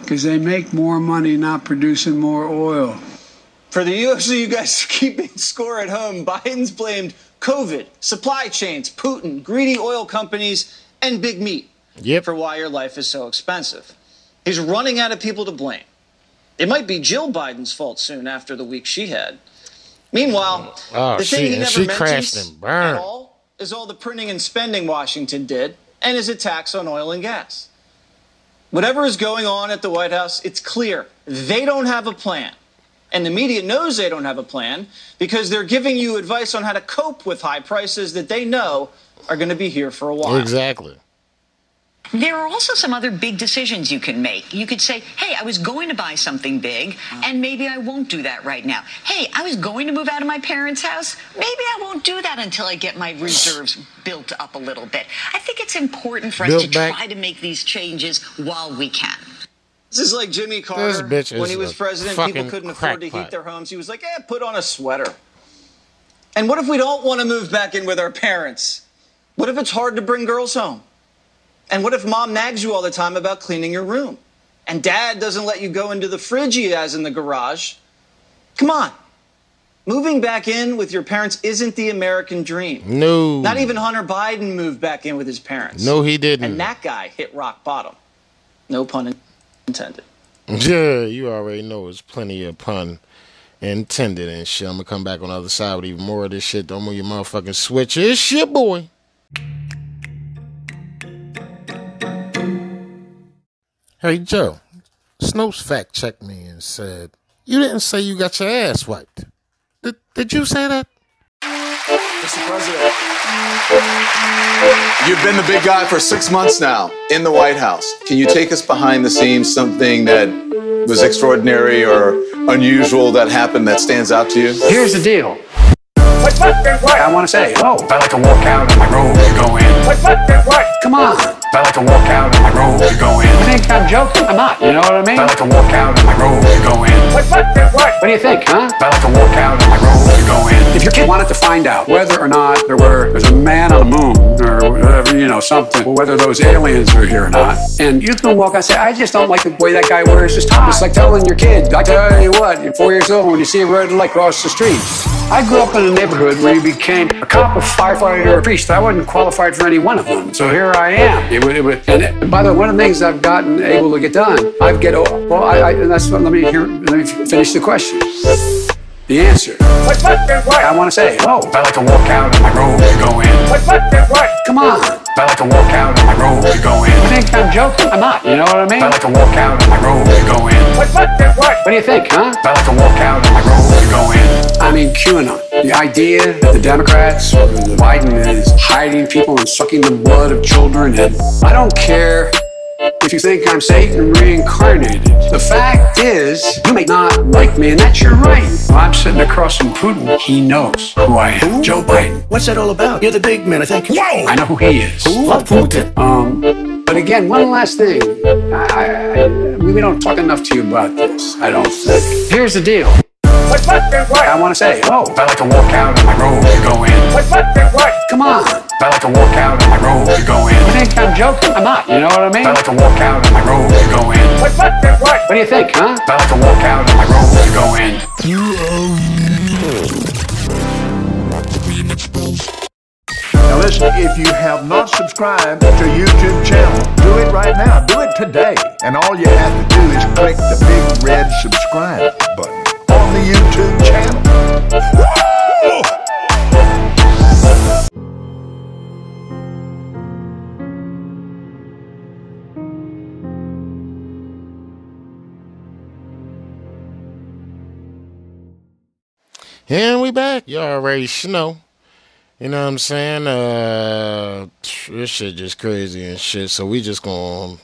Speaker 22: Because they make more money not producing more oil.
Speaker 24: For the UFC, you guys keeping score at home. Biden's blamed COVID, supply chains, Putin, greedy oil companies, and big meat for why your life is so expensive. He's running out of people to blame. It might be Jill Biden's fault soon after the week she had. Meanwhile,
Speaker 1: Oh, oh
Speaker 24: the thing
Speaker 1: she-
Speaker 24: he
Speaker 1: and
Speaker 24: never mentions at all is all the printing and spending Washington did and his attacks on oil and gas. Whatever is going on at the White House, it's clear they don't have a plan. And the media knows they don't have a plan because they're giving you advice on how to cope with high prices that they know are going to be here for a while.
Speaker 1: Exactly.
Speaker 35: There are also some other big decisions you can make. You could say, hey, I was going to buy something big, and maybe I won't do that right now. Hey, I was going to move out of my parents' house. Maybe I won't do that until I get my reserves built up a little bit. I think it's important for us
Speaker 24: Built
Speaker 35: to
Speaker 24: back-
Speaker 35: try to make these changes while we can.
Speaker 24: This is like Jimmy Carter. when he was president, people couldn't afford to heat their homes. He was like, eh, put on a sweater. And what if we don't want to move back in with our parents? What if it's hard to bring girls home? And what if mom nags you all the time about cleaning your room? And dad doesn't let you go into the fridge he has in the garage? Come on. Moving back in with your parents isn't the American dream.
Speaker 1: No.
Speaker 24: Not even Hunter Biden moved back in with his parents.
Speaker 1: No, he didn't.
Speaker 24: And that guy hit rock bottom. No pun intended.
Speaker 1: Yeah, you already know it's plenty of pun intended and shit. I'm gonna come back on the other side with even more of this shit. Don't move your motherfucking switch. It's your boy. Hey Joe, Snopes fact checked me and said you didn't say you got your ass wiped. Did, did you say that?
Speaker 24: Mr. President.
Speaker 20: You've been the big guy for six months now in the White House. Can you take us behind the scenes, something that was extraordinary or unusual that happened that stands out to you?
Speaker 22: Here's the deal. I want to say, oh, if I like to walk out on my room to go in. Come on. I like to walk out on my road to go in. You think I'm joking? I'm not. You know what I mean? I like to walk out on my road to go in. What what, what? What do you think, huh? I like to walk out on my road to go in. If your kid wanted to find out whether or not there were there's a man on the moon or whatever, you know, something, whether those aliens are here or not, and you can walk out and say, I just don't like the way that guy wears his tie. It's like telling your kid, I tell you what, you're four years old when you see a red light cross the street. I grew up in a neighborhood where you became a cop, a firefighter, or a priest. I wasn't qualified for any one of them. So here I am. It and uh, by the way, one of the things I've gotten able to get done, I've get, well, I, I, and that's what, let me hear, let me finish the question. The answer. What but I want to say, oh, I like to walk out on my road to go in. What, what, what? Come on. I like to walk out on my road to go in. You think I'm joking? I'm not. You know what I mean? I like to walk out on my road to go in. What what, what? What do you think, huh? I like to walk out on my road to go in. I mean, QAnon. The idea that the Democrats or Biden is hiding people and sucking the blood of children, and I don't care if you think I'm Satan reincarnated. The fact is, you may not like me, and that's your right. Well, I'm sitting across from Putin. He knows who I am. Joe Biden. What's that all about? You're the big man, I think. Whoa! I know who he is. Love Putin. Um, but again, one last thing. I, I, we don't talk enough to you about this. I don't think. Here's the deal. What's what I want to say, oh, if I like to walk out of my robe to go in. What, what, what? Come on. If I like to walk out of my robe to go in. You think I'm joking? I'm not. You know what I mean? I like to walk out of my robe to go in. What What what? What do you think, huh? I like to walk out of my robe to go in.
Speaker 28: You Now listen, if you have not subscribed to YouTube channel, do it right now. Do it today. And all you have to do is click the big red subscribe button on the YouTube channel.
Speaker 1: And we back. You already know. You know what I'm saying? Uh, this shit just crazy and shit. So we just gonna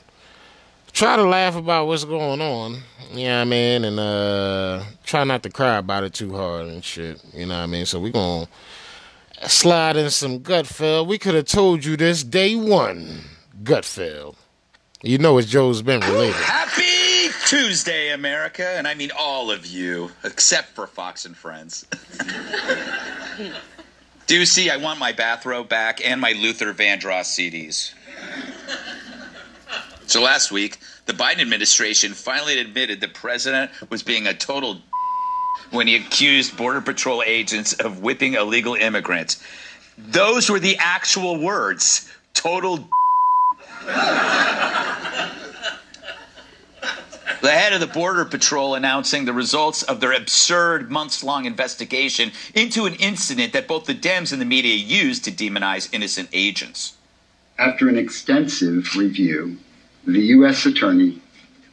Speaker 1: try to laugh about what's going on. You know what I mean? And uh, try not to cry about it too hard and shit. You know what I mean? So we gonna slide in some gut feel. We could have told you this day one. Gut feel. You know it's Joe's been related.
Speaker 36: Happy Tuesday, America, and I mean all of you, except for Fox and Friends. Deucey, I want my bathrobe back and my Luther Vandross CDs. So last week, the Biden administration finally admitted the president was being a total when he accused Border Patrol agents of whipping illegal immigrants. Those were the actual words. Total The head of the Border Patrol announcing the results of their absurd months long investigation into an incident that both the Dems and the media used to demonize innocent agents.
Speaker 37: After an extensive review, the U.S. Attorney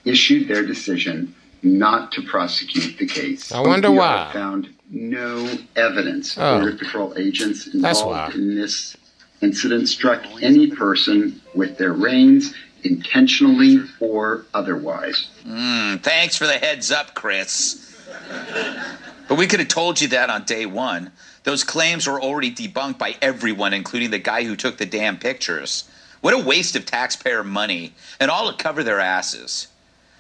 Speaker 37: issued their decision not to prosecute the case.
Speaker 1: I wonder
Speaker 37: OPR
Speaker 1: why.
Speaker 37: Found no evidence
Speaker 1: Oh.
Speaker 37: Border Patrol agents
Speaker 1: That's
Speaker 37: involved
Speaker 1: why.
Speaker 37: in this incident struck any person with their reins intentionally or otherwise.
Speaker 36: Mm, thanks for the heads up, Chris. But we could have told you that on day one. Those claims were already debunked by everyone, including the guy who took the damn pictures. What a waste of taxpayer money, and all to cover their asses.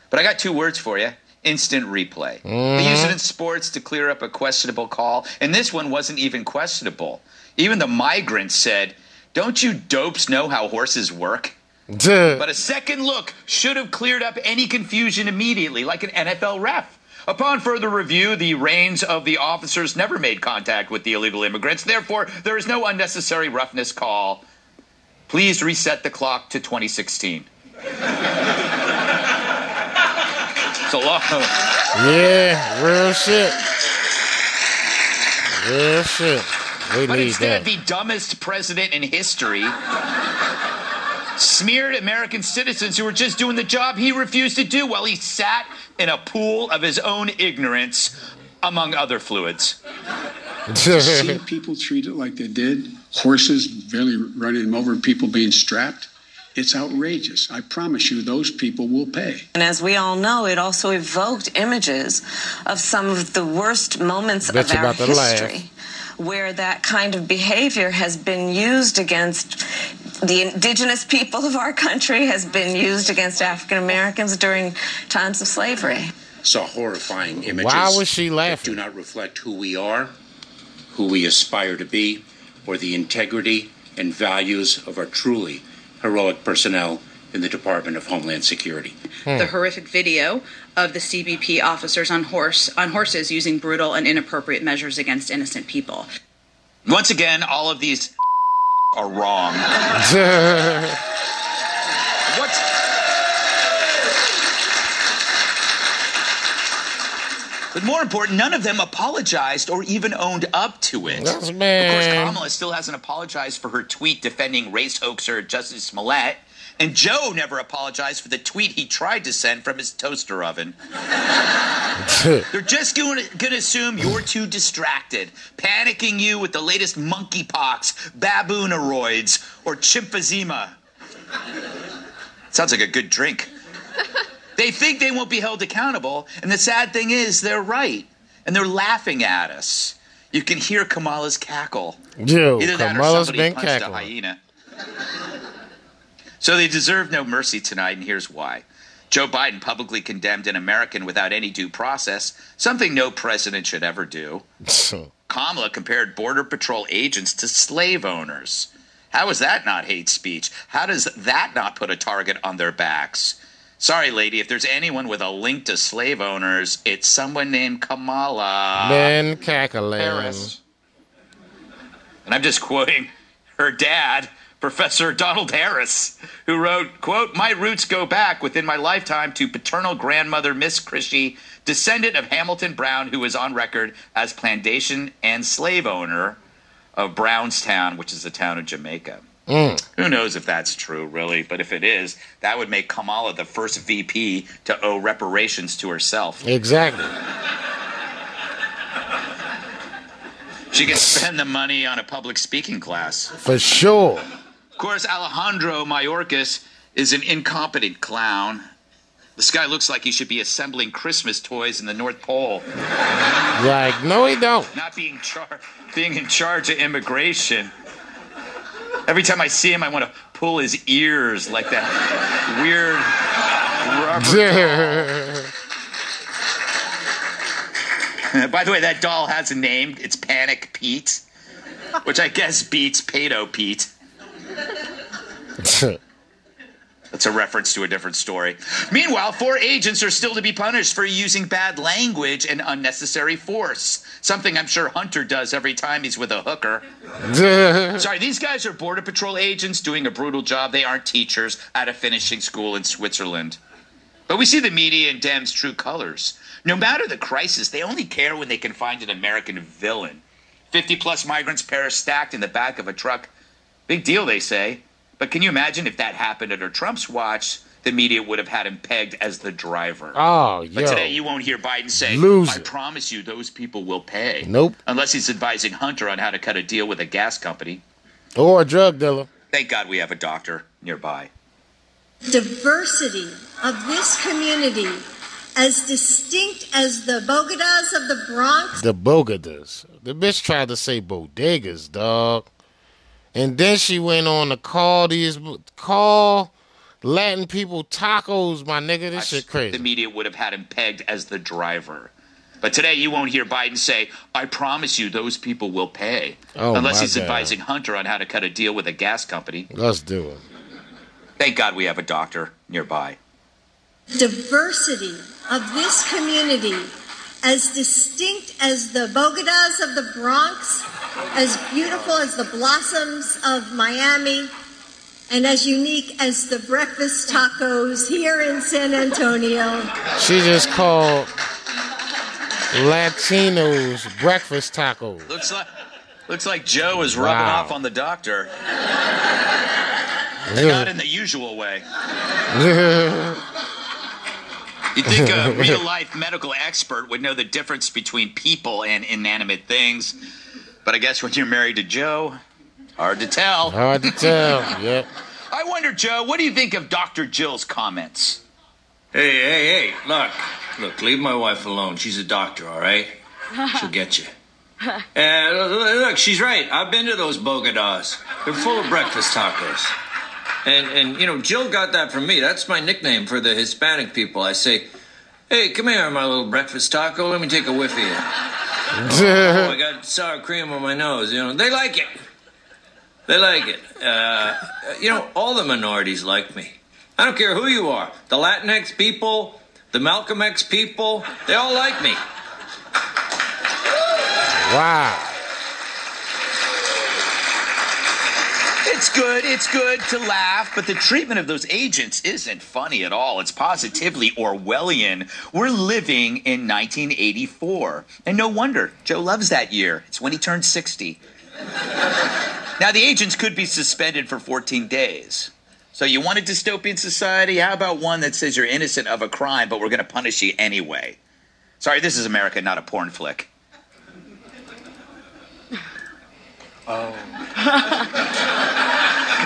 Speaker 36: But I got two words for you instant replay. They use it in sports to clear up a questionable call, and this one wasn't even questionable. Even the migrants said, Don't you dopes know how horses work? But a second look should have cleared up any confusion immediately, like an NFL ref. Upon further review, the reins of the officers never made contact with the illegal immigrants. Therefore, there is no unnecessary roughness call. Please reset the clock to 2016. It's a long.
Speaker 1: Yeah, real shit. Real shit. We
Speaker 36: But instead,
Speaker 1: that.
Speaker 36: the dumbest president in history smeared American citizens who were just doing the job he refused to do while he sat in a pool of his own ignorance, among other fluids.
Speaker 22: to see people treated like they did, horses barely running them over, people being strapped, it's outrageous. I promise you, those people will pay.
Speaker 38: And as we all know, it also evoked images of some of the worst moments
Speaker 22: Bet
Speaker 38: of our
Speaker 22: about to laugh.
Speaker 38: history, where that kind of behavior has been used against the indigenous people of our country, has been used against African Americans during times of slavery.
Speaker 39: saw horrifying images.
Speaker 1: Why was she
Speaker 39: That do not reflect who we are, who we aspire to be, or the integrity and values of our truly heroic personnel in the Department of Homeland Security. Hmm.
Speaker 34: the horrific video of the CBP officers on horse on horses using brutal and inappropriate measures against innocent people.
Speaker 36: Once again, all of these are wrong. What? But more important, none of them apologized or even owned up to it.
Speaker 1: That's
Speaker 36: Of course. Kamala still hasn't apologized for her tweet defending race hoaxer Jussie Smollett. And Joe never apologized for the tweet he tried to send from his toaster oven. They're just going to assume you're too distracted, panicking you with the latest monkeypox, babooneroids, or chimphysema. Sounds like a good drink. They think they won't be held accountable, and the sad thing is, they're right. And they're laughing at us. You can hear Kamala's cackle.
Speaker 1: Yo,
Speaker 36: Either that or somebody
Speaker 1: been
Speaker 36: punched
Speaker 1: cackling.
Speaker 36: a hyena. So they deserve no mercy tonight, and here's why. Joe Biden publicly condemned an American without any due process, something no president should ever do. Kamala compared Border Patrol agents to slave owners. How is that not hate speech? How does that not put a target on their backs? Sorry, lady, if there's anyone with a link to slave owners, it's someone named Kamala.
Speaker 1: Ben cackling.
Speaker 36: And I'm just quoting her dad, Professor Donald Harris, who wrote, quote, My roots go back within my lifetime to paternal grandmother Miss Christie, descendant of Hamilton Brown, who is on record as plantation and slave owner of Brownstown, which is a town of Jamaica.
Speaker 1: Mm.
Speaker 36: Who knows if that's true, really? But if it is, that would make Kamala the first VP to owe reparations to herself.
Speaker 1: Exactly.
Speaker 36: She can spend the money on a public speaking class.
Speaker 1: For sure.
Speaker 36: Of course, Alejandro Mayorkas is an incompetent clown. This guy looks like he should be assembling Christmas toys in the North Pole.
Speaker 1: Like, no, he don't.
Speaker 36: Not being char- being in charge of immigration. Every time I see him, I want to pull his ears like that weird rubber doll. By the way, that doll has a name. It's Panic Pete, which I guess beats Pedo Pete. That's a reference to a different story. Meanwhile, four agents are still to be punished for using bad language and unnecessary force. Something I'm sure Hunter does every time he's with a hooker. Sorry, these guys are Border Patrol agents doing a brutal job. They aren't teachers at a finishing school in Switzerland. But we see the media in Dem's true colors. No matter the crisis, they only care when they can find an American villain. 50 plus migrants perish stacked in the back of a truck. Big deal, they say. But can you imagine if that happened under Trump's watch? The media would have had him pegged as the driver.
Speaker 1: Oh, yeah.
Speaker 36: But
Speaker 1: yo.
Speaker 36: today you won't hear Biden say,
Speaker 1: Loser.
Speaker 36: I promise you those people will pay.
Speaker 1: Nope.
Speaker 36: Unless he's advising Hunter on how to cut a deal with a gas company.
Speaker 1: Or a drug dealer.
Speaker 36: Thank God we have a doctor nearby.
Speaker 40: diversity of this community as distinct as the bogotas of the Bronx.
Speaker 1: The bogotas. The bitch tried to say bodegas, dog. And then she went on to call these call Latin people tacos, my nigga. This shit crazy.
Speaker 36: The media would have had him pegged as the driver. But today you won't hear Biden say, I promise you those people will pay.
Speaker 1: Oh,
Speaker 36: Unless he's
Speaker 1: God.
Speaker 36: advising Hunter on how to cut a deal with a gas company.
Speaker 1: Let's do it.
Speaker 36: Thank God we have a doctor nearby.
Speaker 40: diversity of this community as distinct as the bogotas of the Bronx, as beautiful as the blossoms of Miami, and as unique as the breakfast tacos here in San Antonio.
Speaker 1: She just called Latinos breakfast tacos.
Speaker 36: Looks like looks like Joe is rubbing
Speaker 1: Wow.
Speaker 36: off on the doctor. And not in the usual way. You'd think a real life medical expert would know the difference between people and inanimate things. But I guess when you're married to Joe, hard to tell.
Speaker 1: Hard to tell. Yep.
Speaker 36: I wonder, Joe, what do you think of Dr. Jill's comments?
Speaker 41: Hey, hey, hey, look. Look, leave my wife alone. She's a doctor, all right? She'll get you. Uh, and look, she's right. I've been to those bogodas. They're full of breakfast tacos. And, and, you know, Jill got that from me. That's my nickname for the Hispanic people. I say, hey, come here, my little breakfast taco. Let me take a whiff of you. oh, I got sour cream on my nose. You know, they like it. They like it. Uh, you know, all the minorities like me. I don't care who you are. The Latinx people, the Malcolm X people, they all like me.
Speaker 1: Wow.
Speaker 36: It's good, it's good to laugh, but the treatment of those agents isn't funny at all. It's positively Orwellian. We're living in 1984. And no wonder. Joe loves that year. It's when he turned 60. now, the agents could be suspended for 14 days. So, you want a dystopian society? How about one that says you're innocent of a crime, but we're going to punish you anyway? Sorry, this is America, not a porn flick. Oh.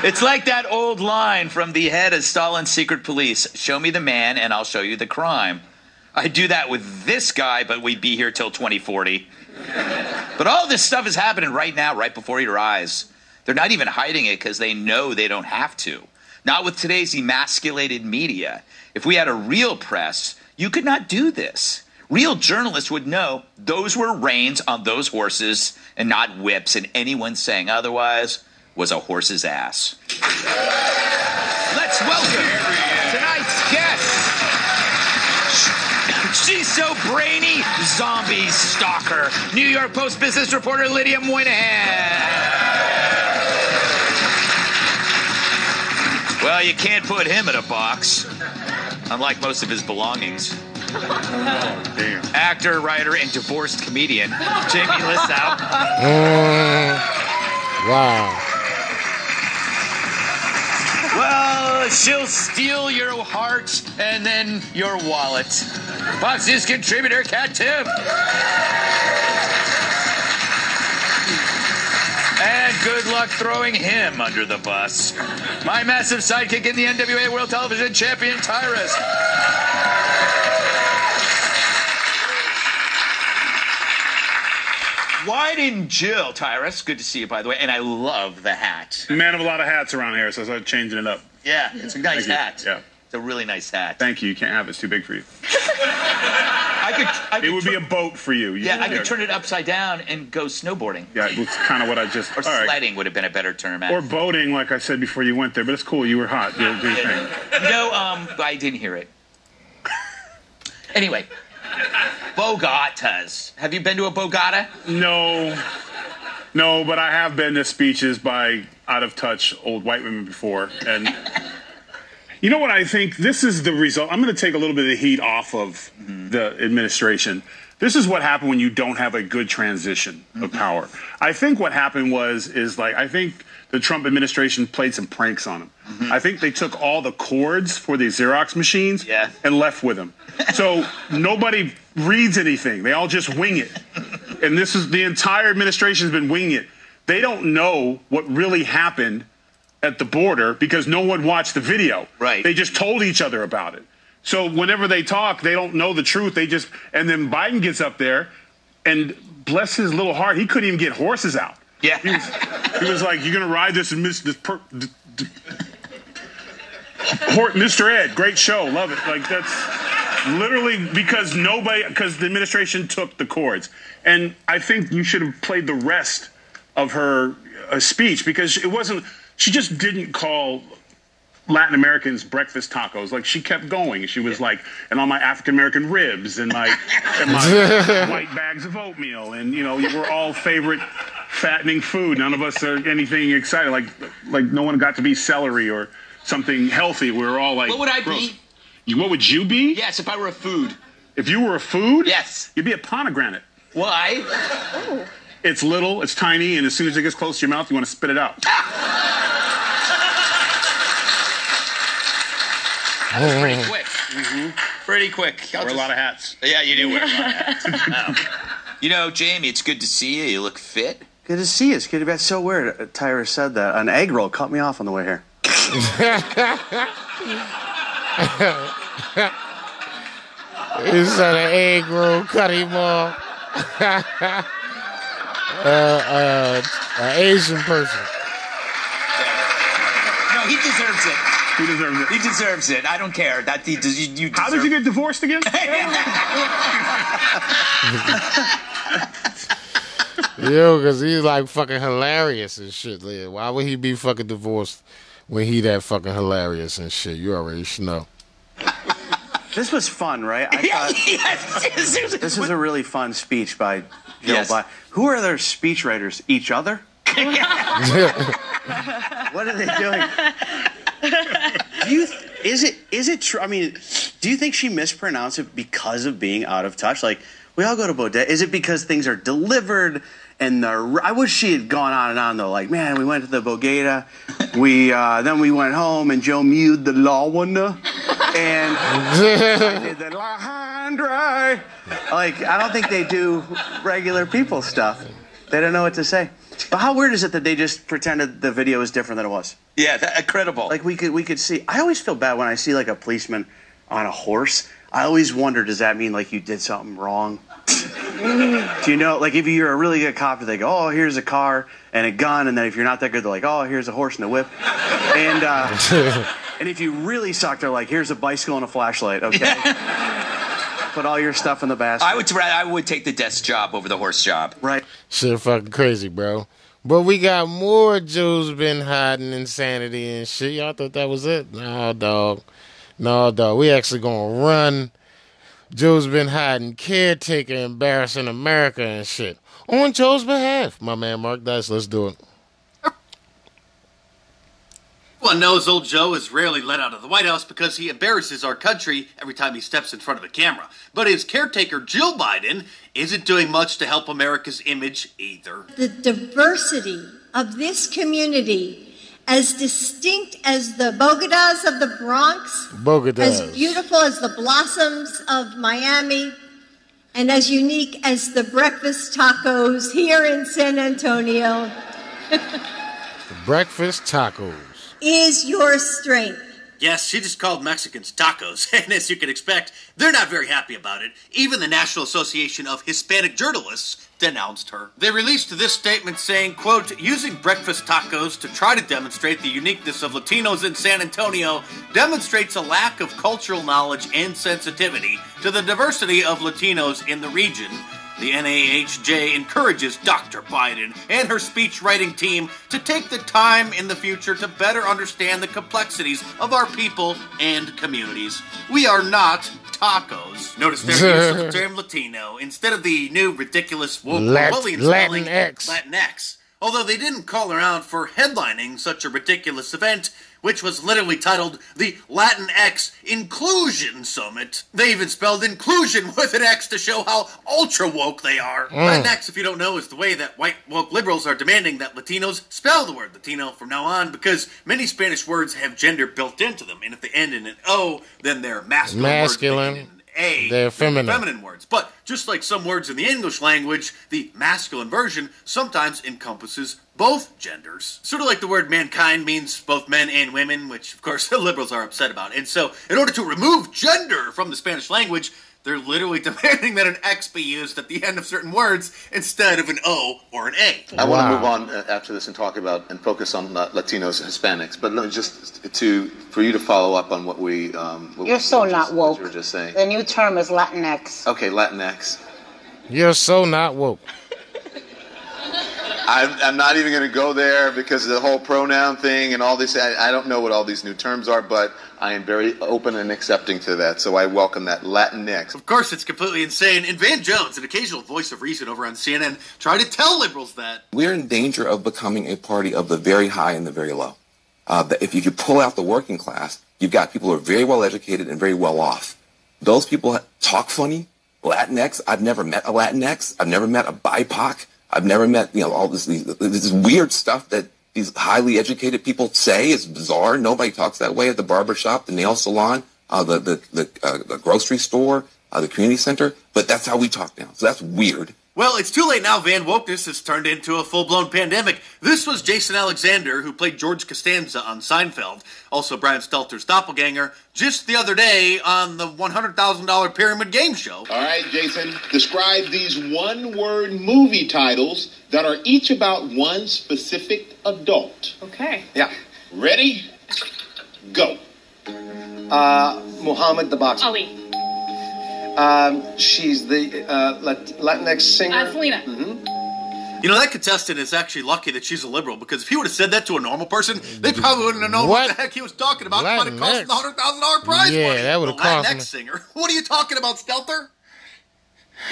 Speaker 36: It's like that old line from the head of Stalin's secret police show me the man and I'll show you the crime. I'd do that with this guy, but we'd be here till 2040. But all this stuff is happening right now, right before your eyes. They're not even hiding it because they know they don't have to. Not with today's emasculated media. If we had a real press, you could not do this. Real journalists would know those were reins on those horses and not whips, and anyone saying otherwise was a horse's ass. Let's welcome tonight's guest. She's so brainy, zombie stalker. New York Post business reporter Lydia Moynihan. Well, you can't put him in a box, unlike most of his belongings. Actor, writer, and divorced comedian Jamie Lissow.
Speaker 1: Mm, wow.
Speaker 36: Well, she'll steal your heart and then your wallet. Fox News contributor Kat Timpf. And good luck throwing him under the bus. My massive sidekick in the NWA World Television Champion, Tyrus. Why didn't Jill, Tyrus? Good to see you, by the way. And I love the hat.
Speaker 42: Man of a lot of hats around here, so I started changing it up.
Speaker 36: Yeah, it's a nice
Speaker 42: Thank you.
Speaker 36: hat.
Speaker 42: Yeah.
Speaker 36: It's a really nice hat.
Speaker 42: Thank you. You can't have it. It's too big for you.
Speaker 36: I could, I could
Speaker 42: it would be a boat for you. You-
Speaker 36: Yeah, I could turn it upside down and go snowboarding.
Speaker 42: Yeah, it's kind of what I just.
Speaker 36: Or
Speaker 42: all right.
Speaker 36: sledding would have been a better term.
Speaker 42: Or boating, like I said before you went there, but it's cool. You were hot. Do your thing.
Speaker 36: no, um, I didn't hear it. Anyway, Bogatas. Have you been to a Bogata?
Speaker 42: No, no, but I have been to speeches by out of touch old white women before, and you know what I think? This is the result. I'm going to take a little bit of the heat off of mm-hmm. the administration. This is what happened when you don't have a good transition of mm-hmm. power. I think what happened was is like I think the Trump administration played some pranks on him. I think they took all the cords for the Xerox machines and left with them. So nobody reads anything. They all just wing it. And this is the entire administration's been winging it. They don't know what really happened at the border because no one watched the video. Right. They just told each other about it. So whenever they talk, they don't know the truth. They just and then Biden gets up there and bless his little heart, he couldn't even get horses out.
Speaker 36: Yeah.
Speaker 42: He was, he was like, "You're gonna ride this and miss this." Per- d- d- Hor- Mr. Ed, great show, love it. Like that's literally because nobody, because the administration took the chords, and I think you should have played the rest of her uh, speech because it wasn't. She just didn't call Latin Americans breakfast tacos. Like she kept going. She was like, and all my African American ribs and my and my white bags of oatmeal, and you know, we're all favorite fattening food. None of us are anything excited. Like like no one got to be celery or something healthy. We were all like,
Speaker 36: What would I
Speaker 42: gross.
Speaker 36: be?
Speaker 42: You, what would you be?
Speaker 36: Yes, if I were a food.
Speaker 42: If you were a food?
Speaker 36: Yes.
Speaker 42: You'd be a pomegranate.
Speaker 36: Why?
Speaker 42: It's little, it's tiny, and as soon as it gets close to your mouth, you want to spit it out.
Speaker 36: Pretty quick. Pretty quick. I'll
Speaker 42: Wear a lot of hats.
Speaker 36: Yeah, you do wear a lot of hats. Um, you know, Jamie, it's good to see you. You look fit.
Speaker 43: Good to see you. It's good to be. That's so weird. Uh, Tyra said that. An egg roll cut me off on the way here.
Speaker 1: He said an egg roll cut him off. uh, uh, an Asian person.
Speaker 36: No, he deserves it.
Speaker 42: He deserves it.
Speaker 36: He deserves it. I don't care. That he, does- you, you
Speaker 42: How did you get divorced again?
Speaker 1: Yo, because he's like fucking hilarious and shit. Like, Why would he be fucking divorced when he that fucking hilarious and shit? You already should know.
Speaker 43: This was fun, right? I thought this is a really fun speech by Joe
Speaker 36: Yes.
Speaker 43: Biden. Who are their speechwriters? Each other? what are they doing? Do you is it is it true? I mean, do you think she mispronounced it because of being out of touch? Like we all go to bodega. Is it because things are delivered and the? I wish she had gone on and on though. Like man, we went to the bodega, we uh, then we went home and Joe mewed the law one and I did the. Like I don't think they do regular people stuff. They don't know what to say. But how weird is it that they just pretended the video was different than it was?
Speaker 36: Yeah, that, incredible.
Speaker 43: Like we could we could see. I always feel bad when I see like a policeman on a horse. I always wonder, does that mean like you did something wrong? Do you know, like, if you're a really good cop, they go, "Oh, here's a car and a gun," and then if you're not that good, they're like, "Oh, here's a horse and a whip," and uh, and if you really suck, they're like, "Here's a bicycle and a flashlight." Okay, put all your stuff in the basket.
Speaker 36: I would I would take the desk job over the horse job.
Speaker 43: Right.
Speaker 1: Shit fucking crazy, bro. But we got more Joe's been hiding insanity and shit. Y'all thought that was it? No, dog. No, dog. We actually gonna run. Joe's been hiding caretaker embarrassing America and shit. On Joe's behalf. My man Mark Dice, let's do it.
Speaker 44: Everyone knows old Joe is rarely let out of the White House because he embarrasses our country every time he steps in front of a camera. But his caretaker, Jill Biden, isn't doing much to help America's image either.
Speaker 40: The diversity of this community, as distinct as the Bogotas of the Bronx,
Speaker 1: Bogotas.
Speaker 40: as beautiful as the blossoms of Miami, and as unique as the breakfast tacos here in San Antonio,
Speaker 1: Breakfast tacos.
Speaker 40: Is your strength.
Speaker 44: Yes, she just called Mexicans tacos, and as you can expect, they're not very happy about it. Even the National Association of Hispanic Journalists denounced her. They released this statement saying, quote, using breakfast tacos to try to demonstrate the uniqueness of Latinos in San Antonio demonstrates a lack of cultural knowledge and sensitivity to the diversity of Latinos in the region. The NAHJ encourages Dr. Biden and her speech writing team to take the time in the future to better understand the complexities of our people and communities. We are not tacos. Notice their use of the term Latino instead of the new ridiculous woke
Speaker 1: Lat-
Speaker 44: Orwellian spelling
Speaker 1: Latinx.
Speaker 44: Latinx. Although they didn't call her out for headlining such a ridiculous event, which was literally titled the Latin X Inclusion Summit. They even spelled inclusion with an X to show how ultra woke they are.
Speaker 45: Mm.
Speaker 44: X, if you don't know, is the way that white woke liberals are demanding that Latinos spell the word Latino from now on because many Spanish words have gender built into them, and if they end in an O, then they're masculine. words.
Speaker 1: Masculine.
Speaker 44: A.
Speaker 1: They're feminine.
Speaker 44: Feminine words. But just like some words in the English language, the masculine version sometimes encompasses both genders. Sort of like the word mankind means both men and women, which of course the liberals are upset about. And so, in order to remove gender from the Spanish language, they're literally demanding that an X be used at the end of certain words instead of an O or an A.
Speaker 20: I want to move on uh, after this and talk about and focus on uh, Latinos, Hispanics. But let me just to for you to follow up on what we um, what
Speaker 46: You're
Speaker 20: we-
Speaker 46: so
Speaker 20: what
Speaker 46: not
Speaker 20: just-
Speaker 46: woke.
Speaker 20: you were just saying.
Speaker 46: The new term is Latinx.
Speaker 20: Okay, Latinx.
Speaker 1: You're so not woke.
Speaker 20: I'm, I'm not even going to go there because of the whole pronoun thing and all this. I, I don't know what all these new terms are, but I am very open and accepting to that. So I welcome that Latinx.
Speaker 44: Of course, it's completely insane. And Van Jones, an occasional voice of reason over on CNN, tried to tell liberals that.
Speaker 47: We're in danger of becoming a party of the very high and the very low. Uh, that if you pull out the working class, you've got people who are very well educated and very well off. Those people talk funny. Latinx, I've never met a Latinx. I've never met a BIPOC. I've never met, you know, all this, this weird stuff that these highly educated people say is bizarre. Nobody talks that way at the barber shop, the nail salon, uh, the, the, the, uh, the grocery store, uh, the community center. But that's how we talk now. So that's weird.
Speaker 44: Well, it's too late now. Van Wokeness has turned into a full blown pandemic. This was Jason Alexander, who played George Costanza on Seinfeld, also Brian Stelter's doppelganger, just the other day on the $100,000 Pyramid Game Show.
Speaker 48: All right, Jason, describe these one word movie titles that are each about one specific adult.
Speaker 49: Okay.
Speaker 48: Yeah. Ready? Go.
Speaker 50: Uh, Muhammad the boxer.
Speaker 49: Ali.
Speaker 50: Um, she's the uh, Latinx singer.
Speaker 49: Uh, Selena.
Speaker 44: You know, that contestant is actually lucky that she's a liberal because if he would have said that to a normal person, they probably wouldn't have known what, the heck he was talking about. It might have cost him the $100,000 prize
Speaker 1: Yeah,
Speaker 44: money.
Speaker 1: that would've
Speaker 44: The
Speaker 1: cost
Speaker 44: Latinx
Speaker 1: him.
Speaker 44: singer. What are you talking about, Stelter?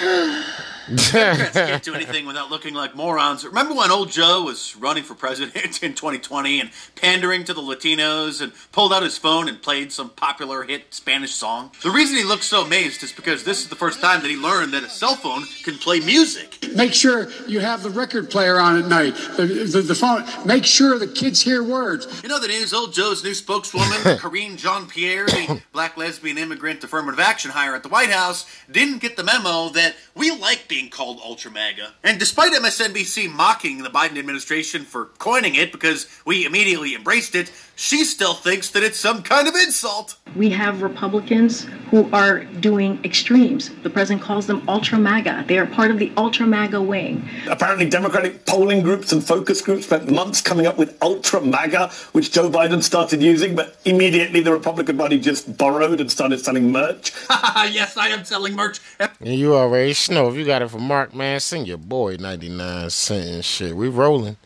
Speaker 44: Democrats can't do anything without looking like morons. Remember when old Joe was running for president in 2020 and pandering to the Latinos and pulled out his phone and played some popular hit Spanish song? The reason he looked so amazed is because this is the first time that he learned that a cell phone can play music.
Speaker 22: Make sure you have the record player on at night. The, the, the phone. Make sure the kids hear words.
Speaker 44: You know the news? Old Joe's new spokeswoman, Karine Jean Pierre, the black lesbian immigrant affirmative action hire at the White House, didn't get the memo that we like being called ultra MAGA. And despite MSNBC mocking the Biden administration for coining it because we immediately embraced it, she still thinks that it's some kind of insult.
Speaker 51: We have Republicans who are doing extremes. The president calls them ultra MAGA. They are part of the ultra MAGA wing.
Speaker 43: Apparently, Democratic polling groups and focus groups spent months coming up with ultra MAGA, which Joe Biden started using, but immediately the Republican Party just borrowed and started selling merch.
Speaker 44: yes, I am selling merch.
Speaker 1: You already know if you got it from Mark, man, send your boy 99 cent and shit. We rolling.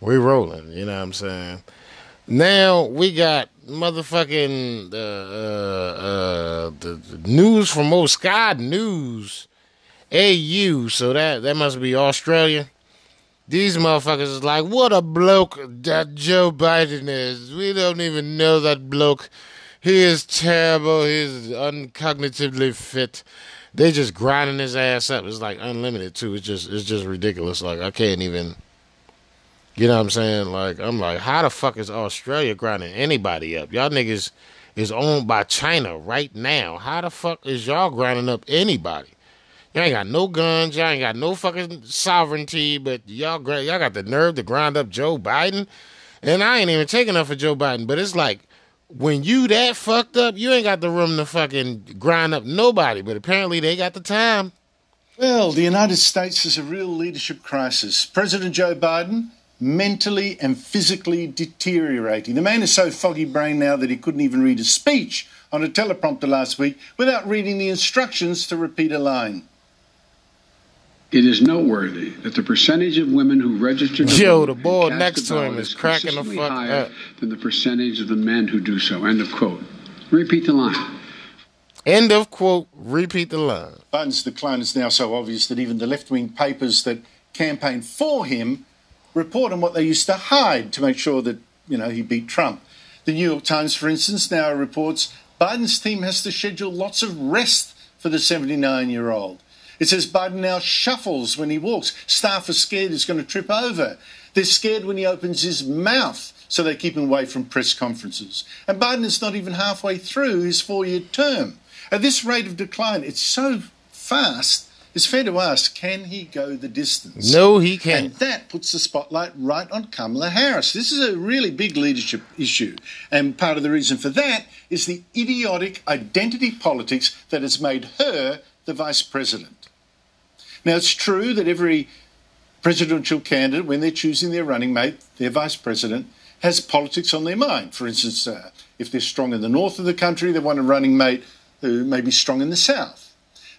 Speaker 1: We rolling. You know what I'm saying? Now we got motherfucking uh, uh, uh, the, the news from old Sky News AU. So that that must be Australia. These motherfuckers is like, what a bloke that Joe Biden is. We don't even know that bloke. He is terrible. He's uncognitively fit. They just grinding his ass up. It's like unlimited too. It's just it's just ridiculous. Like I can't even. You know what I'm saying? Like I'm like, how the fuck is Australia grinding anybody up? Y'all niggas is owned by China right now. How the fuck is y'all grinding up anybody? Y'all ain't got no guns. Y'all ain't got no fucking sovereignty. But y'all, y'all got the nerve to grind up Joe Biden. And I ain't even taking up for Joe Biden. But it's like when you that fucked up, you ain't got the room to fucking grind up nobody. But apparently they got the time.
Speaker 13: Well, the United States is a real leadership crisis. President Joe Biden, mentally and physically deteriorating. The man is so foggy brain now that he couldn't even read a speech on a teleprompter last week without reading the instructions to repeat a line.
Speaker 22: It is noteworthy that the percentage of women who registered to
Speaker 1: Yo,
Speaker 22: vote
Speaker 1: the
Speaker 22: and
Speaker 1: boy
Speaker 22: cast
Speaker 1: next
Speaker 22: a
Speaker 1: to him
Speaker 22: ballot
Speaker 1: is cracking the
Speaker 22: consistently
Speaker 1: fuck
Speaker 22: higher
Speaker 1: up.
Speaker 22: than the percentage of the men who do so. End of quote. Repeat the line.
Speaker 1: End of quote. Repeat the line.
Speaker 13: Biden's decline is now so obvious that even the left wing papers that campaign for him report on what they used to hide to make sure that, you know, he beat Trump. The New York Times, for instance, now reports Biden's team has to schedule lots of rest for the 79 year old. It says Biden now shuffles when he walks. Staff are scared he's going to trip over. They're scared when he opens his mouth, so they keep him away from press conferences. And Biden is not even halfway through his four year term. At this rate of decline, it's so fast, it's fair to ask can he go the distance?
Speaker 1: No, he can't.
Speaker 13: And that puts the spotlight right on Kamala Harris. This is a really big leadership issue. And part of the reason for that is the idiotic identity politics that has made her the vice president. Now, it's true that every presidential candidate, when they're choosing their running mate, their vice president, has politics on their mind. For instance, uh, if they're strong in the north of the country, they want a running mate who may be strong in the south.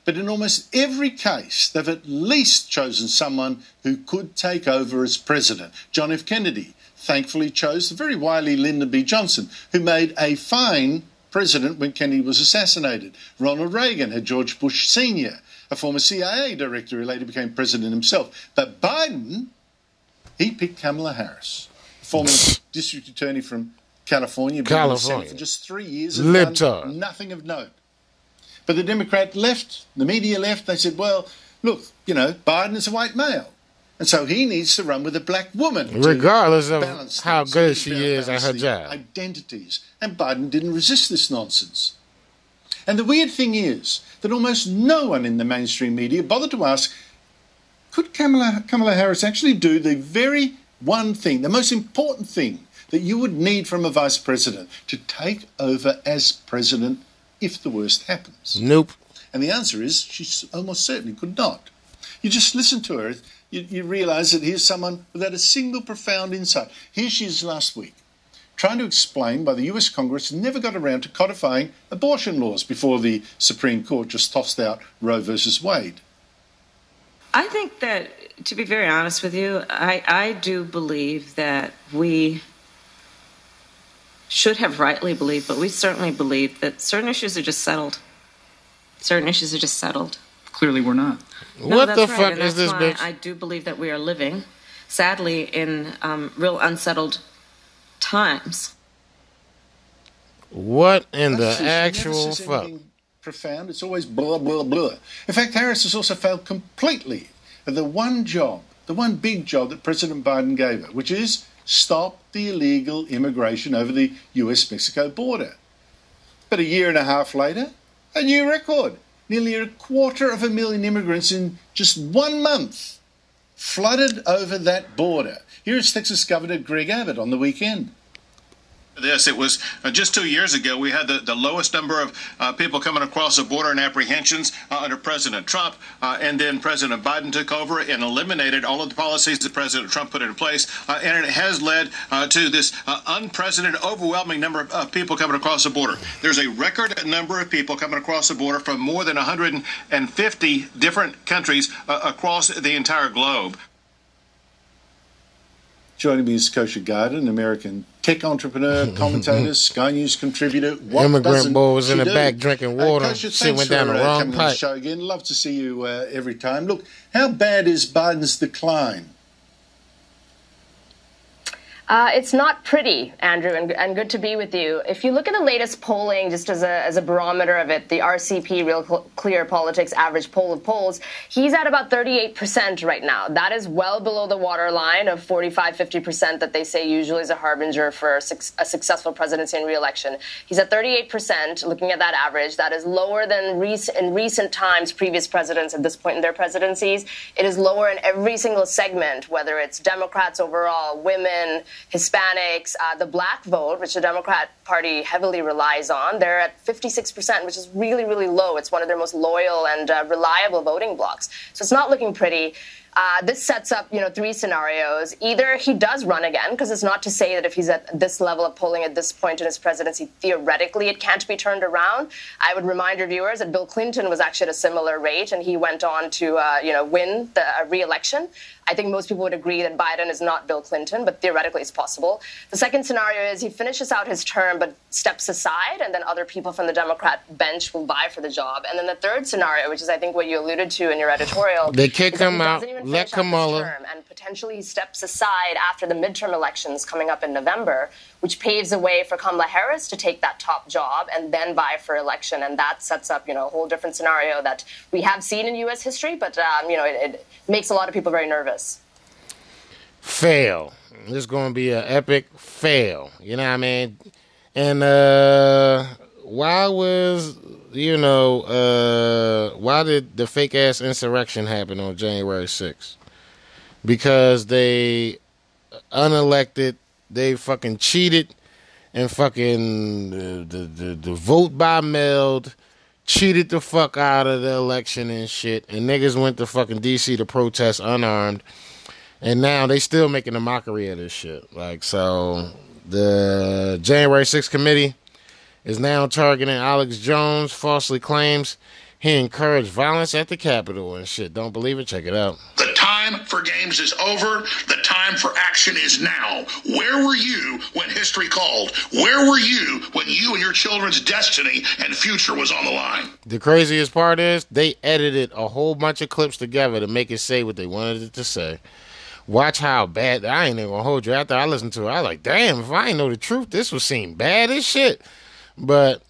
Speaker 13: But in almost every case, they've at least chosen someone who could take over as president. John F. Kennedy thankfully chose the very wily Lyndon B. Johnson, who made a fine president when Kennedy was assassinated. Ronald Reagan had George Bush Sr., a former CIA director who later became president himself. But Biden, he picked Kamala Harris, former district attorney from California, been in the Senate
Speaker 1: California.
Speaker 13: for just three years and nothing of note. But the Democrat left, the media left, they said, well, look, you know, Biden is a white male. And so he needs to run with a black woman.
Speaker 1: Regardless of how
Speaker 13: things,
Speaker 1: good she is at her job.
Speaker 13: Identities. And Biden didn't resist this nonsense. And the weird thing is that almost no one in the mainstream media bothered to ask could Kamala, Kamala Harris actually do the very one thing, the most important thing that you would need from a vice president to take over as president if the worst happens?
Speaker 1: Nope.
Speaker 13: And the answer is she almost certainly could not. You just listen to her, you, you realize that here's someone without a single profound insight. Here she is last week, trying to explain why the US Congress never got around to codifying abortion laws before the Supreme Court just tossed out Roe versus Wade.
Speaker 38: I think that, to be very honest with you, I, I do believe that we should have rightly believed, but we certainly believe that certain issues are just settled. Certain issues are just settled.
Speaker 52: Clearly, we're not.
Speaker 38: No,
Speaker 1: what
Speaker 38: that's
Speaker 1: the
Speaker 38: right,
Speaker 1: fuck
Speaker 38: and
Speaker 1: is this
Speaker 38: that's why
Speaker 1: bitch?
Speaker 38: I do believe that we are living, sadly, in um, real unsettled times.
Speaker 1: What in the actual fuck?
Speaker 13: Profound. It's always blah blah blah. In fact, Harris has also failed completely at the one job, the one big job that President Biden gave her, which is stop the illegal immigration over the U.S.-Mexico border. But a year and a half later, a new record.
Speaker 49: nearly a quarter of a million immigrants in just one month flooded over that border. Here's Texas Governor Greg Abbott on the weekend.
Speaker 53: This. It was uh, just two years ago we had the, the lowest number of uh, people coming across the border and apprehensions uh, under President Trump. Uh, and then President Biden took over and eliminated all of the policies that President Trump put in place. Uh, and it has led uh, to this unprecedented, overwhelming number of people coming across the border. There's a record number of people coming across the border from more than 150 different countries across the entire globe.
Speaker 49: Joining me is Kosher Garden, American tech entrepreneur, commentator, Sky News contributor. What
Speaker 1: Immigrant boy was in the
Speaker 49: do?
Speaker 1: back drinking
Speaker 49: Uh,
Speaker 1: water. Shit
Speaker 49: thanks
Speaker 1: went down the
Speaker 49: uh,
Speaker 1: wrong
Speaker 49: coming on the
Speaker 1: pipe.
Speaker 49: show again. Love to see you uh, every time. Look, how bad is Biden's decline?
Speaker 54: Uh, it's not pretty, Andrew, and, and good to be with you. If you look at the latest polling, just as a, as a barometer of it, the RCP, Real Clear Politics average poll of polls, he's at about 38% right now. That is well below the waterline of 45, 50% that they say usually is a harbinger for a, a successful presidency and reelection. He's at 38%, looking at that average. That is lower than rec- in recent times previous presidents at this point in their presidencies. It is lower in every single segment, whether it's Democrats overall, women, Hispanics, uh, the black vote, which the Democrat Party heavily relies on. They're at 56%, which is really, really low. It's one of their most loyal and uh, reliable voting blocks. So it's not looking pretty. Uh, this sets up, you know, three scenarios. Either he does run again, because it's not to say that if he's at this level of polling at this point in his presidency, theoretically it can't be turned around. I would remind your viewers that Bill Clinton was actually at a similar rate, and he went on to, uh, you know, win the uh, re-election. I think most people would agree that Biden is not Bill Clinton, but theoretically it's possible. The second scenario is he finishes out his term but steps aside, and then other people from the Democrat bench will vie for the job. And then the third scenario, which is I think what you alluded to in your editorial,
Speaker 1: They kick
Speaker 54: is that he
Speaker 1: him out,
Speaker 54: even
Speaker 1: let
Speaker 54: finish out his
Speaker 1: Kamala.
Speaker 54: term, and potentially steps aside after the midterm elections coming up in November, which paves the way for Kamala Harris to take that top job and then vie for election. And that sets up, you know, a whole different scenario that we have seen in U.S. history, but um, you know, it, it makes a lot of people very nervous.
Speaker 1: fail. This is going to be an epic fail. You know what I mean? And uh why was you know uh why did the fake ass insurrection happen on January 6th? Because they unelected, they fucking cheated and fucking the the, the, the vote by mail cheated the fuck out of the election and shit and niggas went to fucking DC to protest unarmed and now they still making a mockery of this shit. Like so, the January 6th committee is now targeting Alex Jones. Falsely claims he encouraged violence at the Capitol and shit. Don't believe it? Check it out.
Speaker 55: The time for games is over. The time for action is now. Where were you when history called? Where were you when you and your children's destiny and future was on the line?
Speaker 1: The craziest part is they edited a whole bunch of clips together to make it say what they wanted it to say. Watch how bad. I ain't even gonna hold you. After I listened to it, I was like, damn, if I ain't know the truth, this would seem bad as shit. But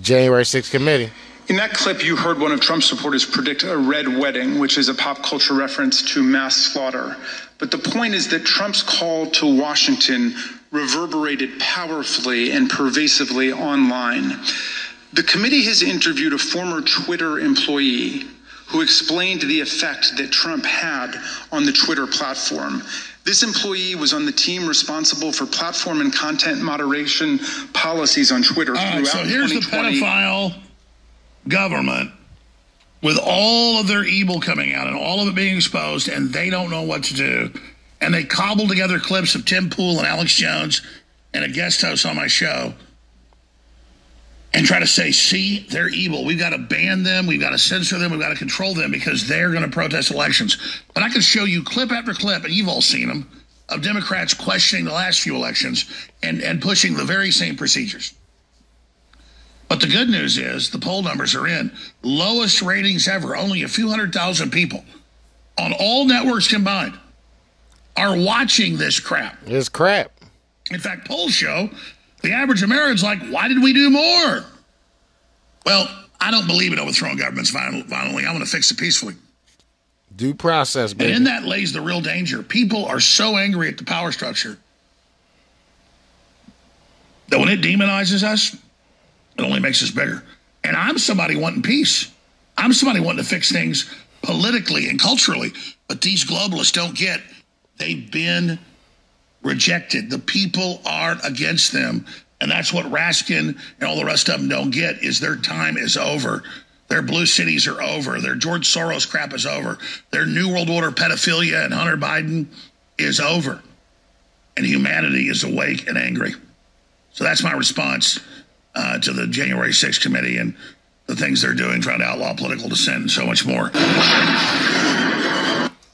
Speaker 1: January 6th committee.
Speaker 56: In that clip, you heard one of Trump's supporters predict a red wedding, which is a pop culture reference to mass slaughter. But the point is that Trump's call to Washington reverberated powerfully and pervasively online. The committee has interviewed a former Twitter employee who explained the effect that Trump had on the Twitter platform. This employee was on the team responsible for platform and content moderation policies on Twitter
Speaker 19: right,
Speaker 56: throughout
Speaker 19: so here's the
Speaker 56: 2020.
Speaker 19: pedophile government with all of their evil coming out and all of it being exposed, and they don't know what to do. And they cobble together clips of Tim Pool and Alex Jones and a guest host on my show and try to say, see, they're evil. We've got to ban them. We've got to censor them. We've got to control them because they're going to protest elections. But I can show you clip after clip, and you've all seen them, of Democrats questioning the last few elections and, and pushing the very same procedures. But the good news is the poll numbers are in. Lowest ratings ever. Only a few hundred thousand people on all networks combined are watching this crap.
Speaker 1: It's crap.
Speaker 19: In fact, polls show the average American's like, why did we do more? Well, I don't believe in overthrowing governments violently. I want to fix it peacefully.
Speaker 1: Due process,
Speaker 19: And in that lays the real danger. People are so angry at the power structure that when it demonizes us, it only makes us bigger. And I'm somebody wanting peace. I'm somebody wanting to fix things politically and culturally. But these globalists don't get, they've been rejected. The people aren't against them. And that's what Raskin and all the rest of them don't get is their time is over. Their blue cities are over. Their George Soros crap is over. Their New World Order pedophilia and Hunter Biden is over. And humanity is awake and angry. So that's my response uh, to the January 6th committee and the things they're doing, trying to outlaw political dissent and so much more.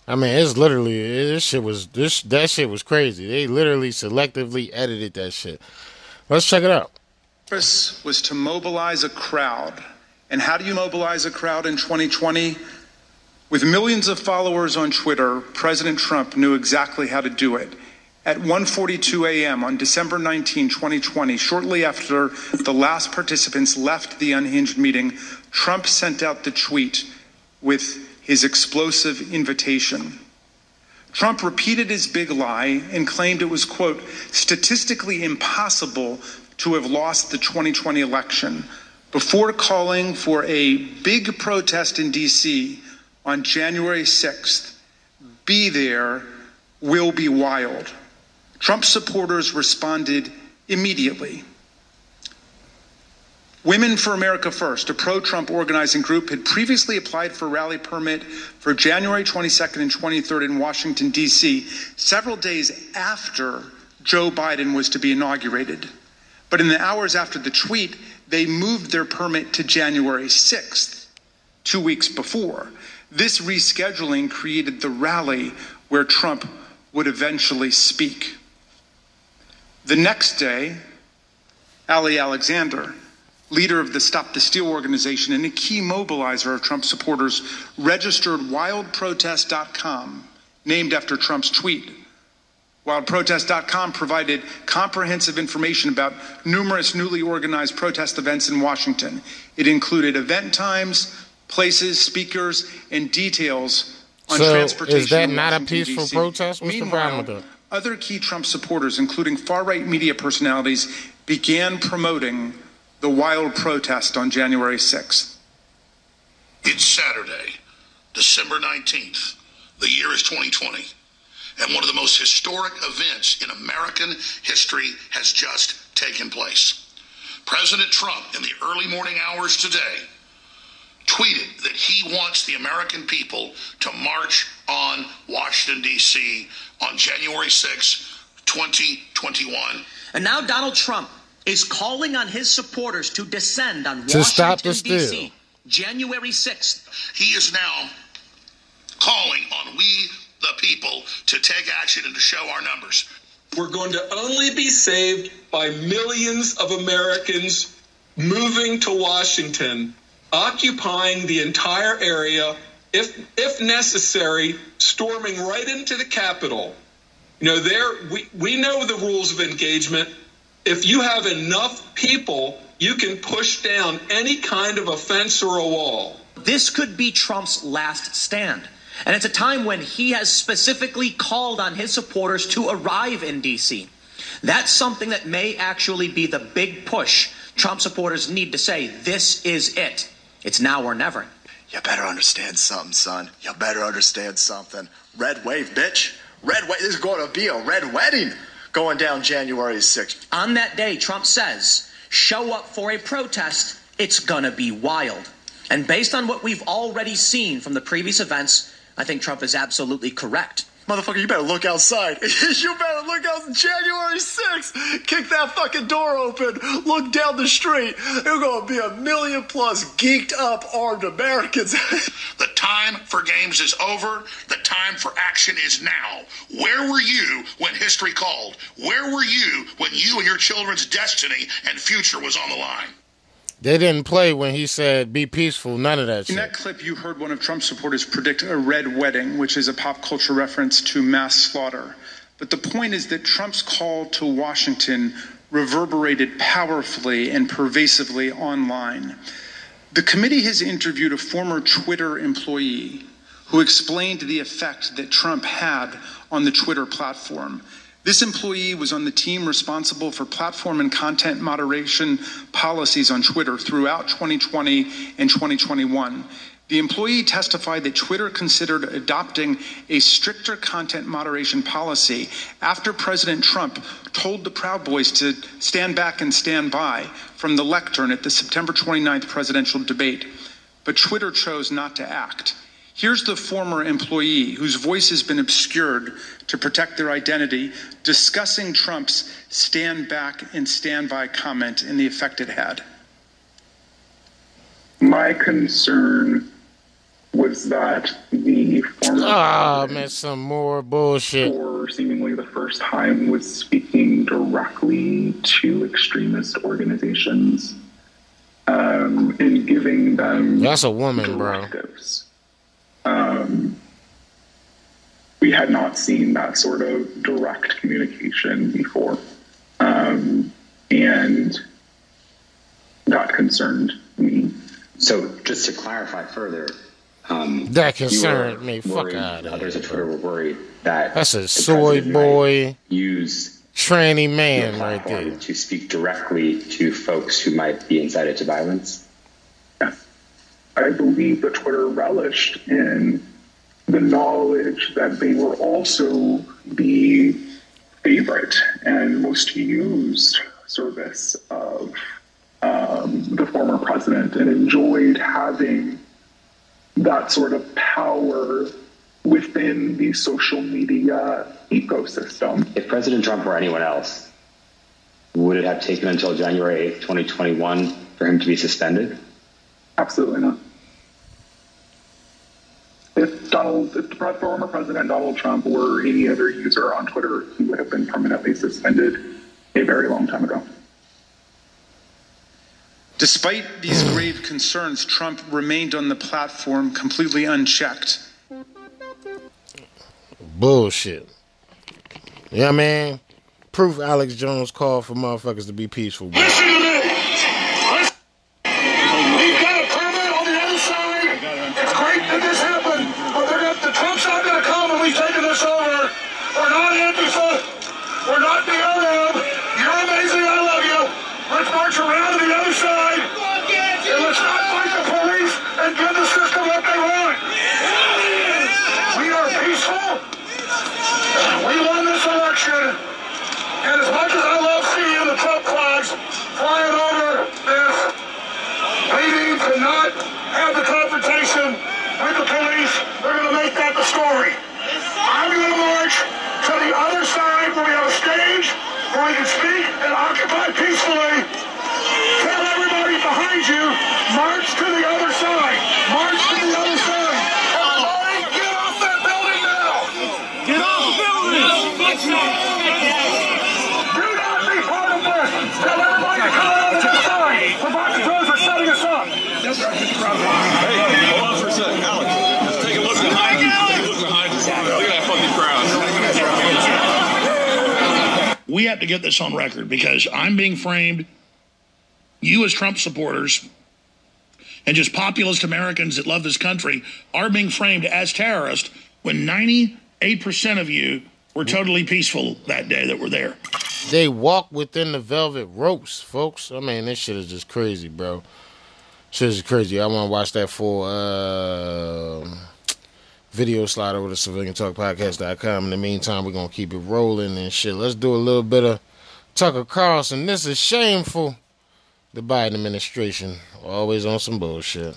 Speaker 1: I mean, it's literally this shit was this that shit was crazy. They literally selectively edited that shit. Let's check it out.
Speaker 56: purpose was to mobilize a crowd. And how do you mobilize a crowd in 2020? With millions of followers on Twitter, President Trump knew exactly how to do it. At 1:42 a.m. on December 19, 2020, shortly after the last participants left the unhinged meeting, Trump sent out the tweet with his explosive invitation. Trump repeated his big lie and claimed it was, quote, statistically impossible to have lost the 2020 election before calling for a big protest in D.C. on January 6th. Be there, will be wild. Trump supporters responded immediately. Women for America First, a pro Trump organizing group, had previously applied for a rally permit for January 22nd and 23rd in Washington, D.C., several days after Joe Biden was to be inaugurated. But in the hours after the tweet, they moved their permit to January 6th, two weeks before. This rescheduling created the rally where Trump would eventually speak. The next day, Ali Alexander, leader of the Stop the Steal organization and a key mobilizer of Trump supporters, registered wildprotest.com, named after Trump's tweet. WildProtest.com provided comprehensive information about numerous newly organized protest events in Washington. It included event times, places, speakers, and details on
Speaker 1: So
Speaker 56: transportation.
Speaker 1: is that not a peaceful
Speaker 56: DC.
Speaker 1: protest? What's the problem
Speaker 56: Meanwhile? Other key Trump supporters, including far right media personalities, began promoting the wild protest on January 6th.
Speaker 19: It's Saturday, December 19th. The year is 2020. And one of the most historic events in American history has just taken place. President Trump, in the early morning hours today, tweeted that he wants the American people to march on Washington, D.C. on January 6, 2021.
Speaker 26: And now Donald Trump is calling on his supporters to descend on
Speaker 19: To
Speaker 26: Washington,
Speaker 19: stop the steal.
Speaker 26: D.C. January 6th.
Speaker 19: He is now calling on we, the people, to take action and to show our numbers.
Speaker 57: We're going to only be saved by millions of Americans moving to Washington, occupying the entire area, if if necessary, storming right into the Capitol. You know, there we, we know the rules of engagement. If you have enough people, you can push down any kind of a fence or a wall.
Speaker 26: This could be Trump's last stand. And it's a time when he has specifically called on his supporters to arrive in D.C. That's something that may actually be the big push Trump supporters need to say, this is it. It's now or never.
Speaker 58: You better understand something, son. You better understand something. Red wave, bitch. Red wave. This is going to be a red wedding going down January 6th.
Speaker 26: On that day, Trump says, show up for a protest, it's gonna be wild. And based on what we've already seen from the previous events, I think Trump is absolutely correct.
Speaker 58: Motherfucker, you better look outside. you better look out January 6th. Kick that fucking door open. Look down the street. There's to be a million plus geeked up armed Americans.
Speaker 19: The time for games is over. The time for action is now. Where were you when history called? Where were you when you and your children's destiny and future was on the line?
Speaker 1: They didn't play when he said "be peaceful." None of that
Speaker 56: In
Speaker 1: shit.
Speaker 56: that clip, you heard one of Trump's supporters predict a red wedding, which is a pop culture reference to mass slaughter. But the point is that Trump's call to Washington reverberated powerfully and pervasively online. The committee has interviewed a former Twitter employee who explained the effect that Trump had on the Twitter platform. This employee was on the team responsible for platform and content moderation policies on Twitter throughout 2020 and 2021. The employee testified that Twitter considered adopting a stricter content moderation policy after President Trump told the Proud Boys to stand back and stand by from the lectern at the September 29th presidential debate. But Twitter chose not to act. Here's the former employee whose voice has been obscured to protect their identity discussing Trump's stand back and stand by comment and the effect it had.
Speaker 59: My concern was that the former
Speaker 1: Ah, man, some more bullshit.
Speaker 59: for seemingly the first time was speaking directly to extremist organizations um, and giving them
Speaker 1: That's a woman, bro.
Speaker 59: Directives. Um, we had not seen that sort of direct communication before. Um, and that concerned me.
Speaker 60: So, just to clarify further, um,
Speaker 1: That concerned me. Fuck
Speaker 60: worried,
Speaker 1: outta
Speaker 60: Others at Twitter were worried that
Speaker 1: That's a
Speaker 60: the
Speaker 1: soy boy,
Speaker 60: use
Speaker 1: tranny man right there.
Speaker 60: to speak directly to folks who might be incited to violence.
Speaker 59: I believe that Twitter relished in the knowledge that they were also the favorite and most used service of um, the former president and enjoyed having that sort of power within the social media ecosystem.
Speaker 60: If President Trump were anyone else, would it have taken until January 8th, 2021 for him to be suspended?
Speaker 59: Absolutely not. If Donald, if the former president Donald Trump were any other user on Twitter, he would have been permanently suspended a very long time ago.
Speaker 56: Despite these grave concerns, Trump remained on the platform completely unchecked.
Speaker 1: Bullshit. Yeah, man. Proof Alex Jones called for motherfuckers to be peaceful. Bro.
Speaker 61: Listen to me. Listen. We've got a permit on the other side. It's great that this happened, but they're not, the Trump's not going to come and we've taken this over. We're not Antifa. We're not BLM. You're amazing. I love you. Let's march around to the other side. And let's not fight the police and give the system what they want. We are peaceful. We won this election. And as much as I love seeing the Trump flags flying over this, we need to not have the confrontation with the police. They're going to make that the story. I'm going to march to the other side where we have a stage where we can speak and occupy peacefully. Tell everybody behind you, march to the other side. March to the other side. Everybody, get off that building now. Get off the building. Do not be part of this. Tell everybody to come out of this side. Provocateurs are setting us up.
Speaker 62: Hey, hold on for a second, Alex. Let's take a look behind you. Take a look behind. Look at that fucking crowd.
Speaker 19: We have to get this on record because I'm being framed, you as Trump supporters, and just populist Americans that love this country are being framed as terrorists when 98% of you were totally peaceful that day that were there.
Speaker 1: They walk within the velvet ropes, folks. I mean, this shit is just crazy, bro. Shit is crazy. I want to watch that full uh, video slide over to civiliantalkpodcast.com. In the meantime, we're going to keep it rolling and shit. Let's do a little bit of Tucker Carlson. This is shameful. The Biden administration always on some bullshit.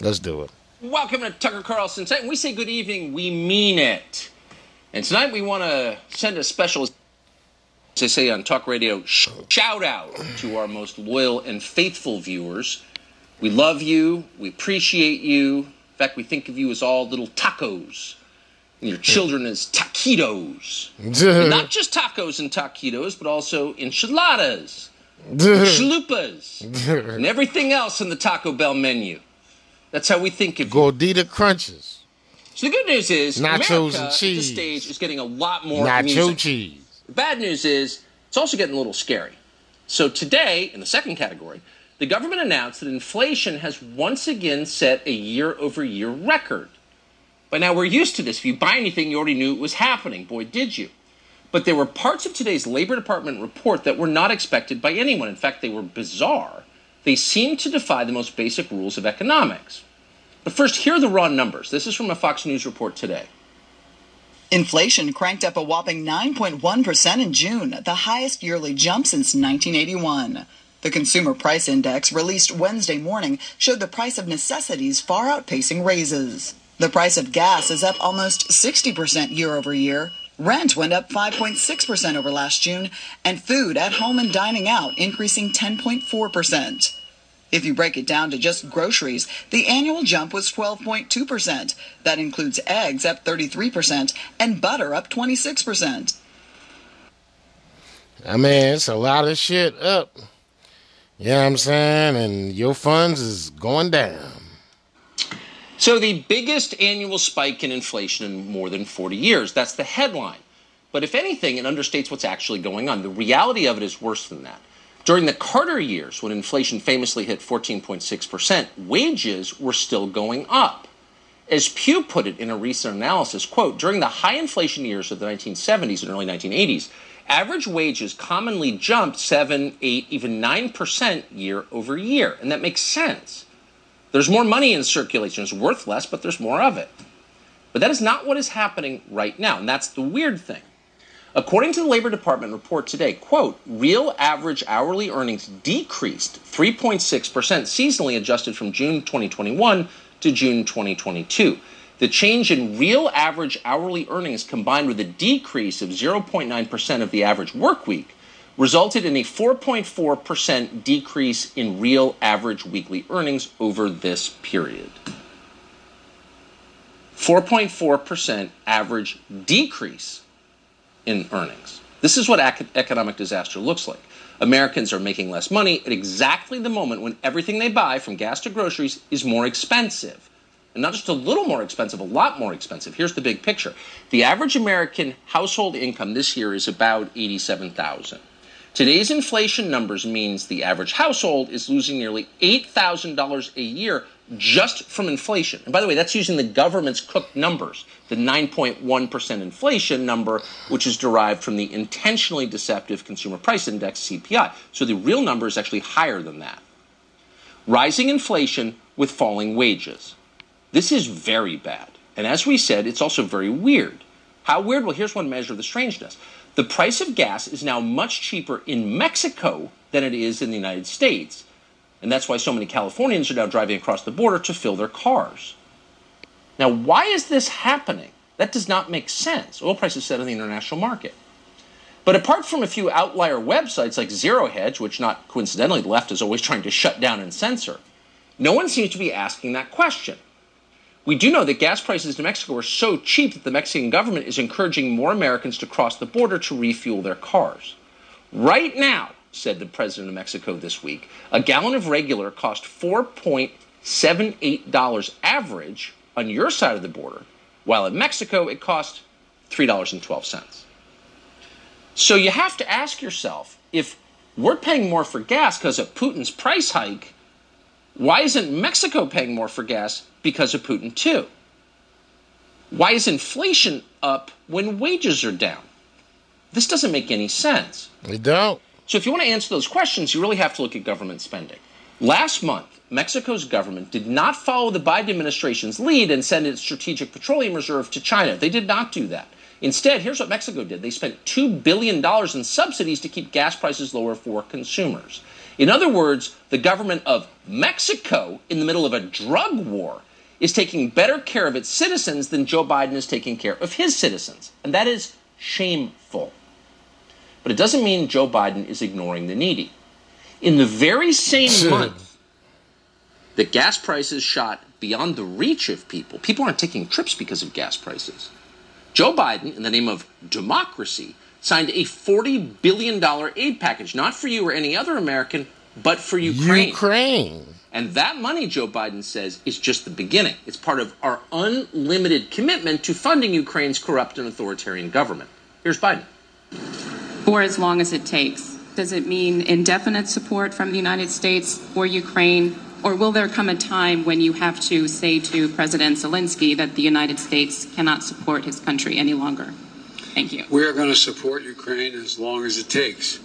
Speaker 1: Let's do it.
Speaker 63: Welcome to Tucker Carlson. Tonight, when we say good evening, we mean it. And tonight, we want to send a special, as they say on talk radio, shout out to our most loyal and faithful viewers. We love you. We appreciate you. In fact, we think of you as all little tacos, and your children as taquitos. Not just tacos and taquitos, but also enchiladas, chalupas, and everything else in the Taco Bell menu. That's how we think of you.
Speaker 1: Gordita Crunches.
Speaker 63: So the good news is
Speaker 1: Nachos
Speaker 63: America
Speaker 1: and
Speaker 63: at
Speaker 1: cheese.
Speaker 63: this stage is getting a lot more
Speaker 1: Nacho
Speaker 63: music.
Speaker 1: cheese.
Speaker 63: The bad news is it's also getting a little scary. So today, in the second category, the government announced that inflation has once again set a year-over-year record. But now, we're used to this. If you buy anything, you already knew it was happening. Boy, did you. But there were parts of today's Labor Department report that were not expected by anyone. In fact, they were bizarre. They seemed to defy the most basic rules of economics. But first, here are the raw numbers. This is from a Fox News report today.
Speaker 64: Inflation cranked up a whopping 9.1% in June, the highest yearly jump since 1981. The Consumer Price Index, released Wednesday morning, showed the price of necessities far outpacing raises. The price of gas is up almost 60% year over year. Rent went up 5.6% over last June, and food at home and dining out increasing 10.4%. If you break it down to just groceries, the annual jump was 12.2%. That includes eggs up 33% and butter up 26%.
Speaker 1: I mean, it's a lot of shit up. You know what I'm saying? And your funds is going down.
Speaker 63: So, the biggest annual spike in inflation in more than 40 years. That's the headline. But if anything, it understates what's actually going on. The reality of it is worse than that. During the Carter years, when inflation famously hit 14.6%, wages were still going up. As Pew put it in a recent analysis, quote, during the high inflation years of the 1970s and early 1980s, average wages commonly jumped 7, 8, even 9% year over year. And that makes sense. There's more money in circulation. It's worth less, but there's more of it. But that is not what is happening right now. And that's the weird thing. According to the Labor Department report today, quote, real average hourly earnings decreased 3.6% seasonally adjusted from June 2021 to June 2022. The change in real average hourly earnings combined with a decrease of 0.9% of the average work week resulted in a 4.4% decrease in real average weekly earnings over this period. 4.4% average decrease in earnings. This is what economic disaster looks like. Americans are making less money at exactly the moment when everything they buy, from gas to groceries, is more expensive. And not just a little more expensive, a lot more expensive. Here's the big picture. The average American household income this year is about 87,000. Today's inflation numbers means the average household is losing nearly $8,000 a year just from inflation. And by the way, that's using the government's cooked numbers, the 9.1% inflation number, which is derived from the intentionally deceptive consumer price index, CPI. So the real number is actually higher than that. Rising inflation with falling wages. This is very bad. And as we said, it's also very weird. How weird? Well, here's one measure of the strangeness. The price of gas is now much cheaper in Mexico than it is in the United States and that's why so many Californians are now driving across the border to fill their cars. Now, why is this happening? That does not make sense. Oil prices set in the international market. But apart from a few outlier websites like Zero Hedge, which not coincidentally the left is always trying to shut down and censor, no one seems to be asking that question. We do know that gas prices in Mexico are so cheap that the Mexican government is encouraging more Americans to cross the border to refuel their cars. Right now, said the president of Mexico this week, a gallon of regular cost $4.78 average on your side of the border, while in Mexico it cost $3.12. So you have to ask yourself if we're paying more for gas because of Putin's price hike, why isn't Mexico paying more for gas because of Putin too? Why is inflation up when wages are down? This doesn't make any sense.
Speaker 1: It don't.
Speaker 63: So if you want to answer those questions, you really have to look at government spending. Last month, Mexico's government did not follow the Biden administration's lead and send its strategic petroleum reserve to China. They did not do that. Instead, here's what Mexico did they spent $2 billion in subsidies to keep gas prices lower for consumers. In other words, the government of Mexico, in the middle of a drug war, is taking better care of its citizens than Joe Biden is taking care of his citizens. And that is shameful. But it doesn't mean Joe Biden is ignoring the needy. In the very same month that gas prices shot beyond the reach of people, people aren't taking trips because of gas prices. Joe Biden, in the name of democracy, signed a $40 billion aid package, not for you or any other American, but for Ukraine.
Speaker 1: Ukraine.
Speaker 63: And that money, Joe Biden says, is just the beginning. It's part of our unlimited commitment to funding Ukraine's corrupt and authoritarian government. Here's Biden
Speaker 65: for as long as it takes? Does it mean indefinite support from the United States for Ukraine? Or will there come a time when you have to say to President Zelensky that the United States cannot support his country any longer? Thank you.
Speaker 66: We are going to support Ukraine as long as it takes.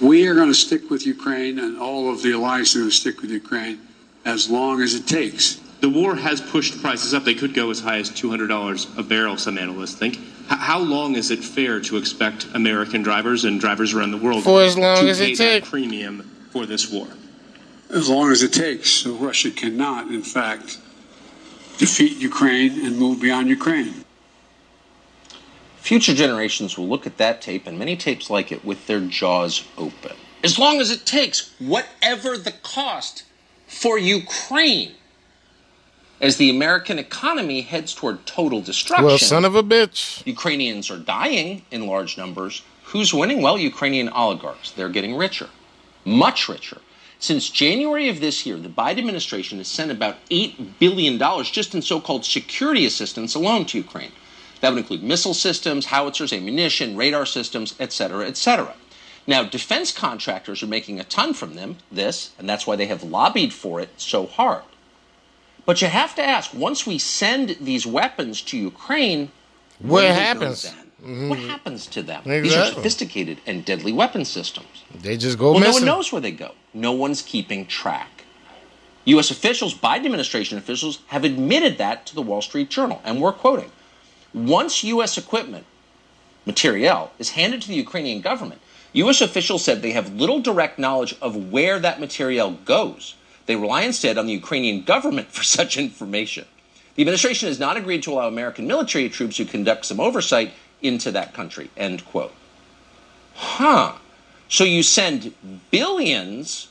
Speaker 66: We are going to stick with Ukraine, and all of the alliance are going to stick with Ukraine as long as it takes.
Speaker 67: The war has pushed prices up. They could go as high as $200 a barrel, some analysts think. H- how long is it fair to expect American drivers and drivers around the world
Speaker 1: For as long
Speaker 67: to
Speaker 1: as it
Speaker 67: pay that
Speaker 1: takes.
Speaker 67: premium for this war?
Speaker 66: As long as it takes. So Russia cannot, in fact, defeat Ukraine and move beyond Ukraine.
Speaker 63: Future generations will look at that tape and many tapes like it with their jaws open. As long as it takes, whatever the cost for Ukraine. As the American economy heads toward total destruction,
Speaker 1: Well, son of a bitch.
Speaker 63: Ukrainians are dying in large numbers. Who's winning? Well, Ukrainian oligarchs. They're getting richer, much richer. Since January of this year, the Biden administration has sent about $8 billion just in so called security assistance alone to Ukraine. That would include missile systems, howitzers, ammunition, radar systems, et cetera, et cetera. Now, defense contractors are making a ton from them, this, and that's why they have lobbied for it so hard. But you have to ask once we send these weapons to Ukraine,
Speaker 1: What
Speaker 63: where do they go
Speaker 1: happens?
Speaker 63: What mm-hmm. happens to them? These are sophisticated and deadly weapon systems.
Speaker 1: They just go
Speaker 63: well, no one knows where they go. No one's keeping track. U.S. officials, Biden administration officials, have admitted that to the Wall Street Journal, and we're quoting. Once U.S. equipment, materiel, is handed to the Ukrainian government, U.S. officials said they have little direct knowledge of where that materiel goes. They rely instead on the Ukrainian government for such information. The administration has not agreed to allow American military troops who conduct some oversight into that country. End quote. Huh. So you send billions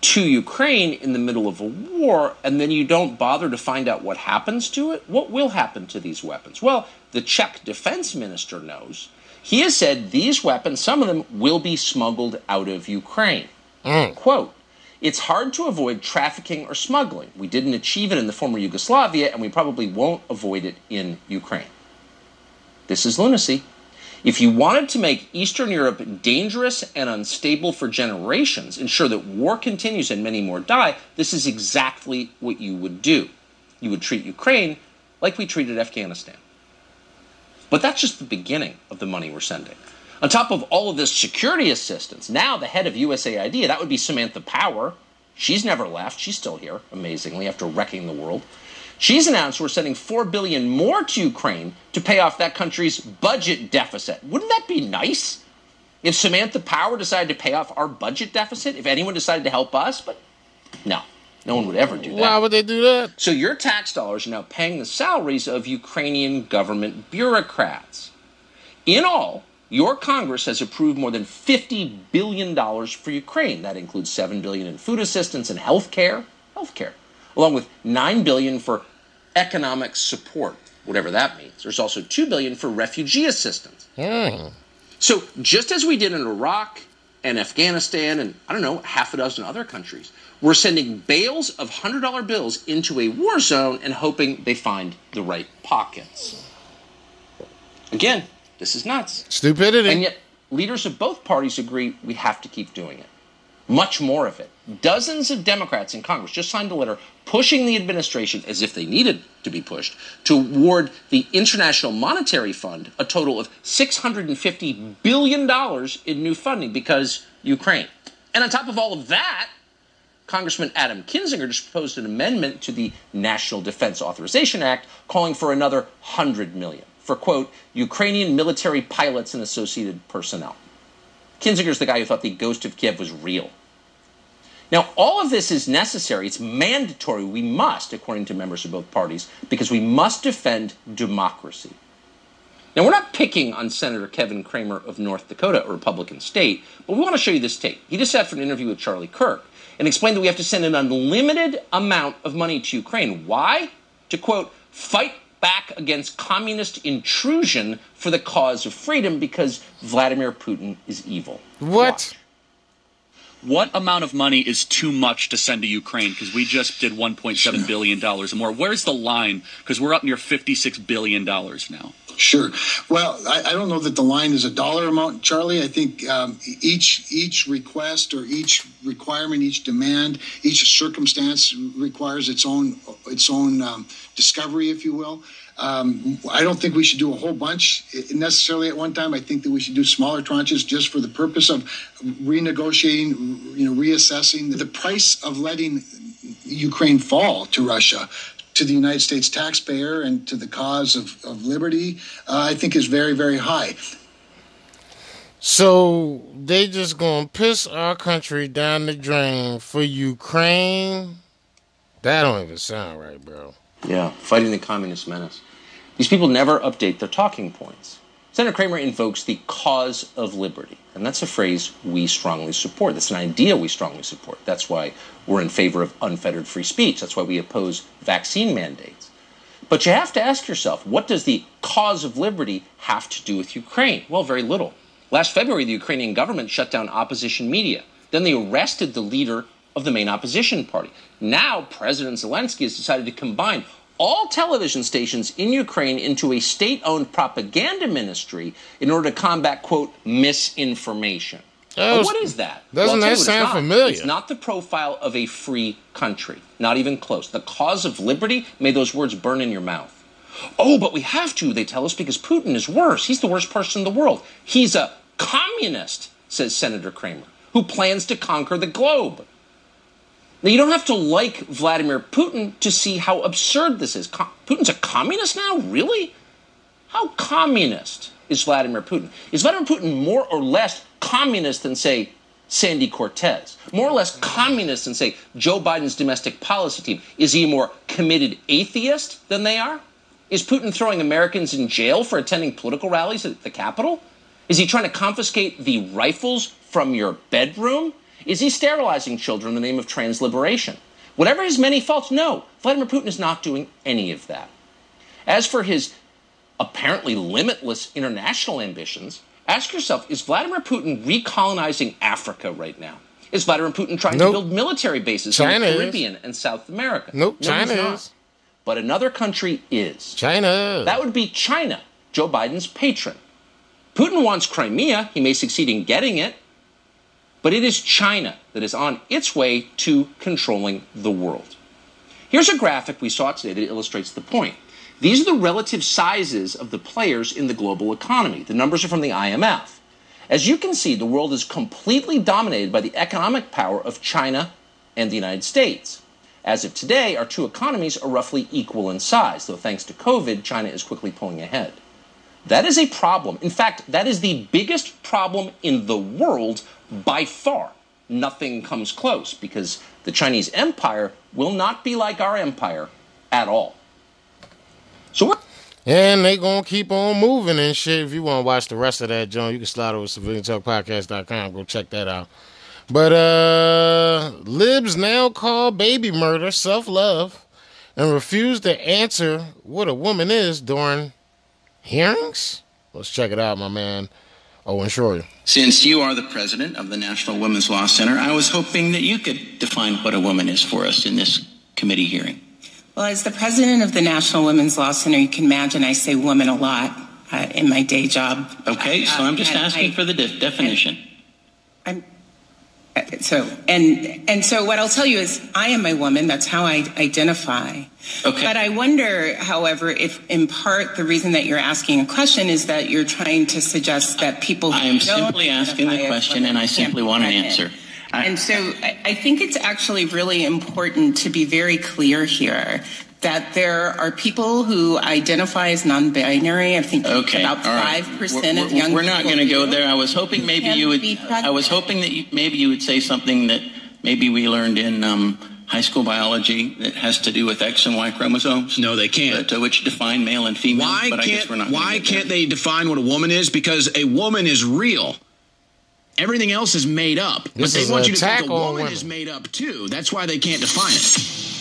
Speaker 63: to Ukraine in the middle of a war, and then you don't bother to find out what happens to it? What will happen to these weapons? Well, the Czech defense minister knows. He has said these weapons, some of them, will be smuggled out of Ukraine. Mm. Quote, it's hard to avoid trafficking or smuggling. We didn't achieve it in the former Yugoslavia, and we probably won't avoid it in Ukraine. This is lunacy. If you wanted to make Eastern Europe dangerous and unstable for generations, ensure that war continues and many more die, this is exactly what you would do. You would treat Ukraine like we treated Afghanistan. But that's just the beginning of the money we're sending. On top of all of this security assistance, now the head of USAID, that would be Samantha Power. She's never left. She's still here, amazingly, after wrecking the world. She's announced we're sending 4 billion more to Ukraine to pay off that country's budget deficit. Wouldn't that be nice? If Samantha Power decided to pay off our budget deficit, if anyone decided to help us, but no, no one would ever do that.
Speaker 1: Why would they do that?
Speaker 63: So your tax dollars are now paying the salaries of Ukrainian government bureaucrats. In all, your Congress has approved more than $50 billion for Ukraine. That includes 7 billion in food assistance and health care, health care, along with 9 billion for economic support, whatever that means. There's also 2 billion for refugee assistance. Hmm. So just as we did in Iraq and Afghanistan and I don't know, half a dozen other countries, we're sending bales of $100 bills into a war zone and hoping they find the right pockets. Again, this is nuts.
Speaker 1: Stupidity.
Speaker 63: And yet, leaders of both parties agree we have to keep doing it. Much more of it. Dozens of Democrats in Congress just signed a letter pushing the administration, as if they needed to be pushed, to award the International Monetary Fund a total of $650 billion in new funding because Ukraine. And on top of all of that, Congressman Adam Kinzinger just proposed an amendment to the National Defense Authorization Act calling for another 100 million for quote Ukrainian military pilots and associated personnel. Kinzinger's the guy who thought the ghost of Kiev was real. Now, all of this is necessary. It's mandatory. We must, according to members of both parties, because we must defend democracy. Now, we're not picking on Senator Kevin Cramer of North Dakota, a Republican state, but we want to show you this tape. He just sat for an interview with Charlie Kirk and explained that we have to send an unlimited amount of money to Ukraine. Why? To quote, fight back against communist intrusion for the cause of freedom because Vladimir Putin is evil.
Speaker 1: What?
Speaker 68: What amount of money is too much to send to Ukraine? Because we just did 1.7 billion dollars more. Where's the line? Because we're up near 56 billion dollars now.
Speaker 69: Sure. Well, I, I, don't know that the line is a dollar amount, Charlie. I think um, each each request or each requirement, each demand, each circumstance requires its own its own um, discovery, if you will. Um, I don't think we should do a whole bunch necessarily at one time. I think that we should do smaller tranches just for the purpose of renegotiating, you know, reassessing the price of letting Ukraine fall to Russia to the United States taxpayer and to the cause of, of liberty, uh, I think is very, very high.
Speaker 1: So they just gonna piss our country down the drain for Ukraine? That don't even sound right, bro.
Speaker 63: Yeah, fighting the communist menace. These people never update their talking points. Senator Cramer invokes the cause of liberty, and that's a phrase we strongly support. That's an idea we strongly support. That's why we're in favor of unfettered free speech. That's why we oppose vaccine mandates. But you have to ask yourself, what does the cause of liberty have to do with Ukraine? Well, very little. Last February, the Ukrainian government shut down opposition media. Then they arrested the leader of the main opposition party. Now, President Zelensky has decided to combine all television stations in Ukraine into a state owned propaganda ministry in order to combat, quote, misinformation.
Speaker 1: Oh,
Speaker 63: what is that?
Speaker 1: Doesn't
Speaker 63: well,
Speaker 1: that sound familiar?
Speaker 63: It's not the profile of a free country, not even close. The cause of liberty, may those words burn in your mouth. Oh, but we have to, they tell us, because Putin is worse. He's the worst person in the world. He's a communist, says Senator Cramer, who plans to conquer the globe. Now, you don't have to like Vladimir Putin to see how absurd this is. Putin's a communist now? Really? How communist is Vladimir Putin? Is Vladimir Putin more or less communist than, say, Sandy Cortez? More or less communist than, say, Joe Biden's domestic policy team? Is he a more committed atheist than they are? Is Putin throwing Americans in jail for attending political rallies at the Capitol? Is he trying to confiscate the rifles from your bedroom? Is he sterilizing children in the name of trans liberation? Whatever his many faults, no, Vladimir Putin is not doing any of that. As for his apparently limitless international ambitions, ask yourself is Vladimir Putin recolonizing Africa right now? Is Vladimir Putin trying
Speaker 1: Nope.
Speaker 63: to build military bases
Speaker 1: China
Speaker 63: in the Caribbean and South America?
Speaker 1: Nope,
Speaker 63: No,
Speaker 1: China
Speaker 63: not.
Speaker 1: is.
Speaker 63: But another country is.
Speaker 1: China.
Speaker 63: That would be China, Joe Biden's patron. Putin wants Crimea. He may succeed in getting it. But it is China that is on its way to controlling the world. Here's a graphic we saw today that illustrates the point. These are the relative sizes of the players in the global economy. The numbers are from the IMF. As you can see, the world is completely dominated by the economic power of China and the United States. As of today, our two economies are roughly equal in size, though thanks to COVID, China is quickly pulling ahead. That is a problem. In fact, that is the biggest problem in the world by far. Nothing comes close because the Chinese empire will not be like our empire at all. So we're
Speaker 1: And they gonna keep on moving and shit. If you want to watch the rest of that, John, you can slide over to civiliantalkpodcast.com. Go check that out. But uh libs now call baby murder self-love and refuse to answer what a woman is during hearings. Let's check it out, my man Owen Shroyer.
Speaker 70: Since you are the president of the National Women's Law Center, I was hoping that you could define what a woman is for us in this committee hearing.
Speaker 71: Well, as the president of the National Women's Law Center, you can imagine I say woman a lot uh, in my day job.
Speaker 70: Okay, so I'm just
Speaker 71: and
Speaker 70: asking
Speaker 71: I-
Speaker 70: for the de- definition.
Speaker 71: I'm uh, so and and so what I'll tell you is I am a woman. That's how I identify.
Speaker 70: Okay.
Speaker 71: But I wonder, however, if in part the reason that you're asking a question is that you're trying to suggest that people
Speaker 70: I am simply asking the question, and I simply want an answer.
Speaker 71: And so I, I think it's actually really important to be very clear here that there are people who identify as non-binary. I think
Speaker 70: Okay,
Speaker 71: about
Speaker 70: all right.
Speaker 71: five percent
Speaker 70: We're-
Speaker 71: of young people.
Speaker 70: We're not going to go there. I was hoping maybe you would. I was hoping that you, maybe you would say something that maybe we learned in um, high school biology that has to do with X and Y chromosomes.
Speaker 23: No, they can't.
Speaker 70: But, uh, which define male and female.
Speaker 23: Why
Speaker 70: but I guess
Speaker 23: can't
Speaker 70: we're not
Speaker 23: Why can't they define what a woman is? Because a woman is real. Everything else is made up. but they want you to think a
Speaker 1: on
Speaker 23: woman
Speaker 1: women.
Speaker 23: is made up too. That's why they can't define it.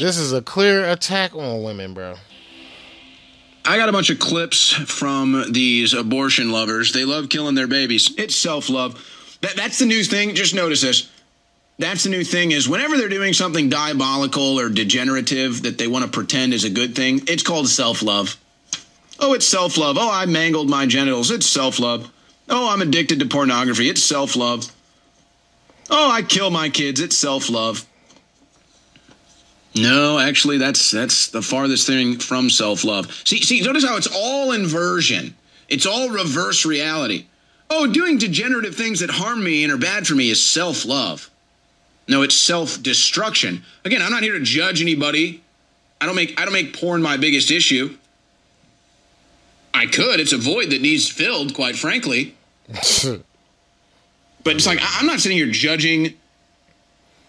Speaker 1: This is a clear attack on women, bro.
Speaker 23: I got a bunch of clips from these abortion lovers. They love killing their babies. It's self love. That, that's the new thing. Just notice this. That's the new thing is whenever they're doing something diabolical or degenerative that they want to pretend is a good thing, it's called self love. Oh, it's self love. Oh, I mangled my genitals. It's self love. Oh, I'm addicted to pornography. It's self love. Oh, I kill my kids. It's self love. No, actually, that's that's the farthest thing from self love. See, see, notice how it's all inversion. It's all reverse reality. Oh, doing degenerative things that harm me and are bad for me is self love. No, it's self destruction. Again, I'm not here to judge anybody. I don't make I don't make porn my biggest issue. I could. It's a void that needs filled, quite frankly. but it's like I'm not sitting here judging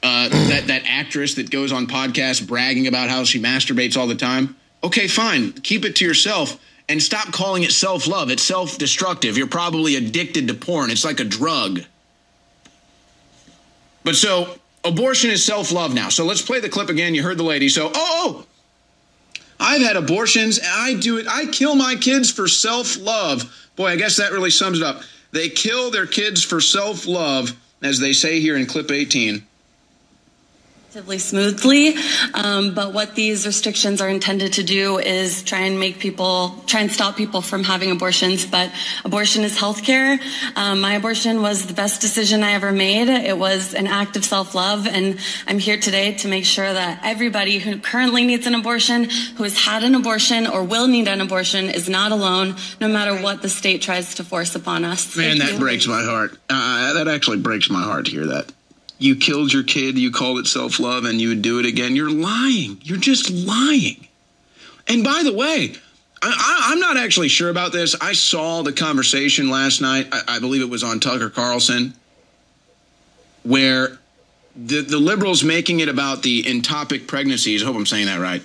Speaker 23: uh, that that actress that goes on podcasts bragging about how she masturbates all the time. Okay, fine. Keep it to yourself and stop calling it self love. It's self destructive. You're probably addicted to porn. It's like a drug. But so abortion is self love now. So let's play the clip again. You heard the lady. So, oh, oh, I've had abortions. and I do it. I kill my kids for self love. Boy, I guess that really sums it up. They kill their kids for self love, as they say here in clip 18.
Speaker 72: Relatively smoothly. Um, but what these restrictions are intended to do is try and make people, try and stop people from having abortions. But abortion is healthcare. Um, my abortion was the best decision I ever made. It was an act of self-love, and I'm here today to make sure that everybody who currently needs an abortion, who has had an abortion or will need an abortion, is not alone, no matter what the state tries to force upon us.
Speaker 23: Man,
Speaker 72: Thank
Speaker 23: that
Speaker 72: you.
Speaker 23: breaks my heart. Uh, that actually breaks my heart to hear that. You killed your kid, you called it self love, and you would do it again. You're lying. You're just lying. And by the way, I, I'm not actually sure about this. I saw the conversation last night. I, I believe it was on Tucker Carlson, where the, the liberals making it about the entopic pregnancies. I hope I'm saying that right.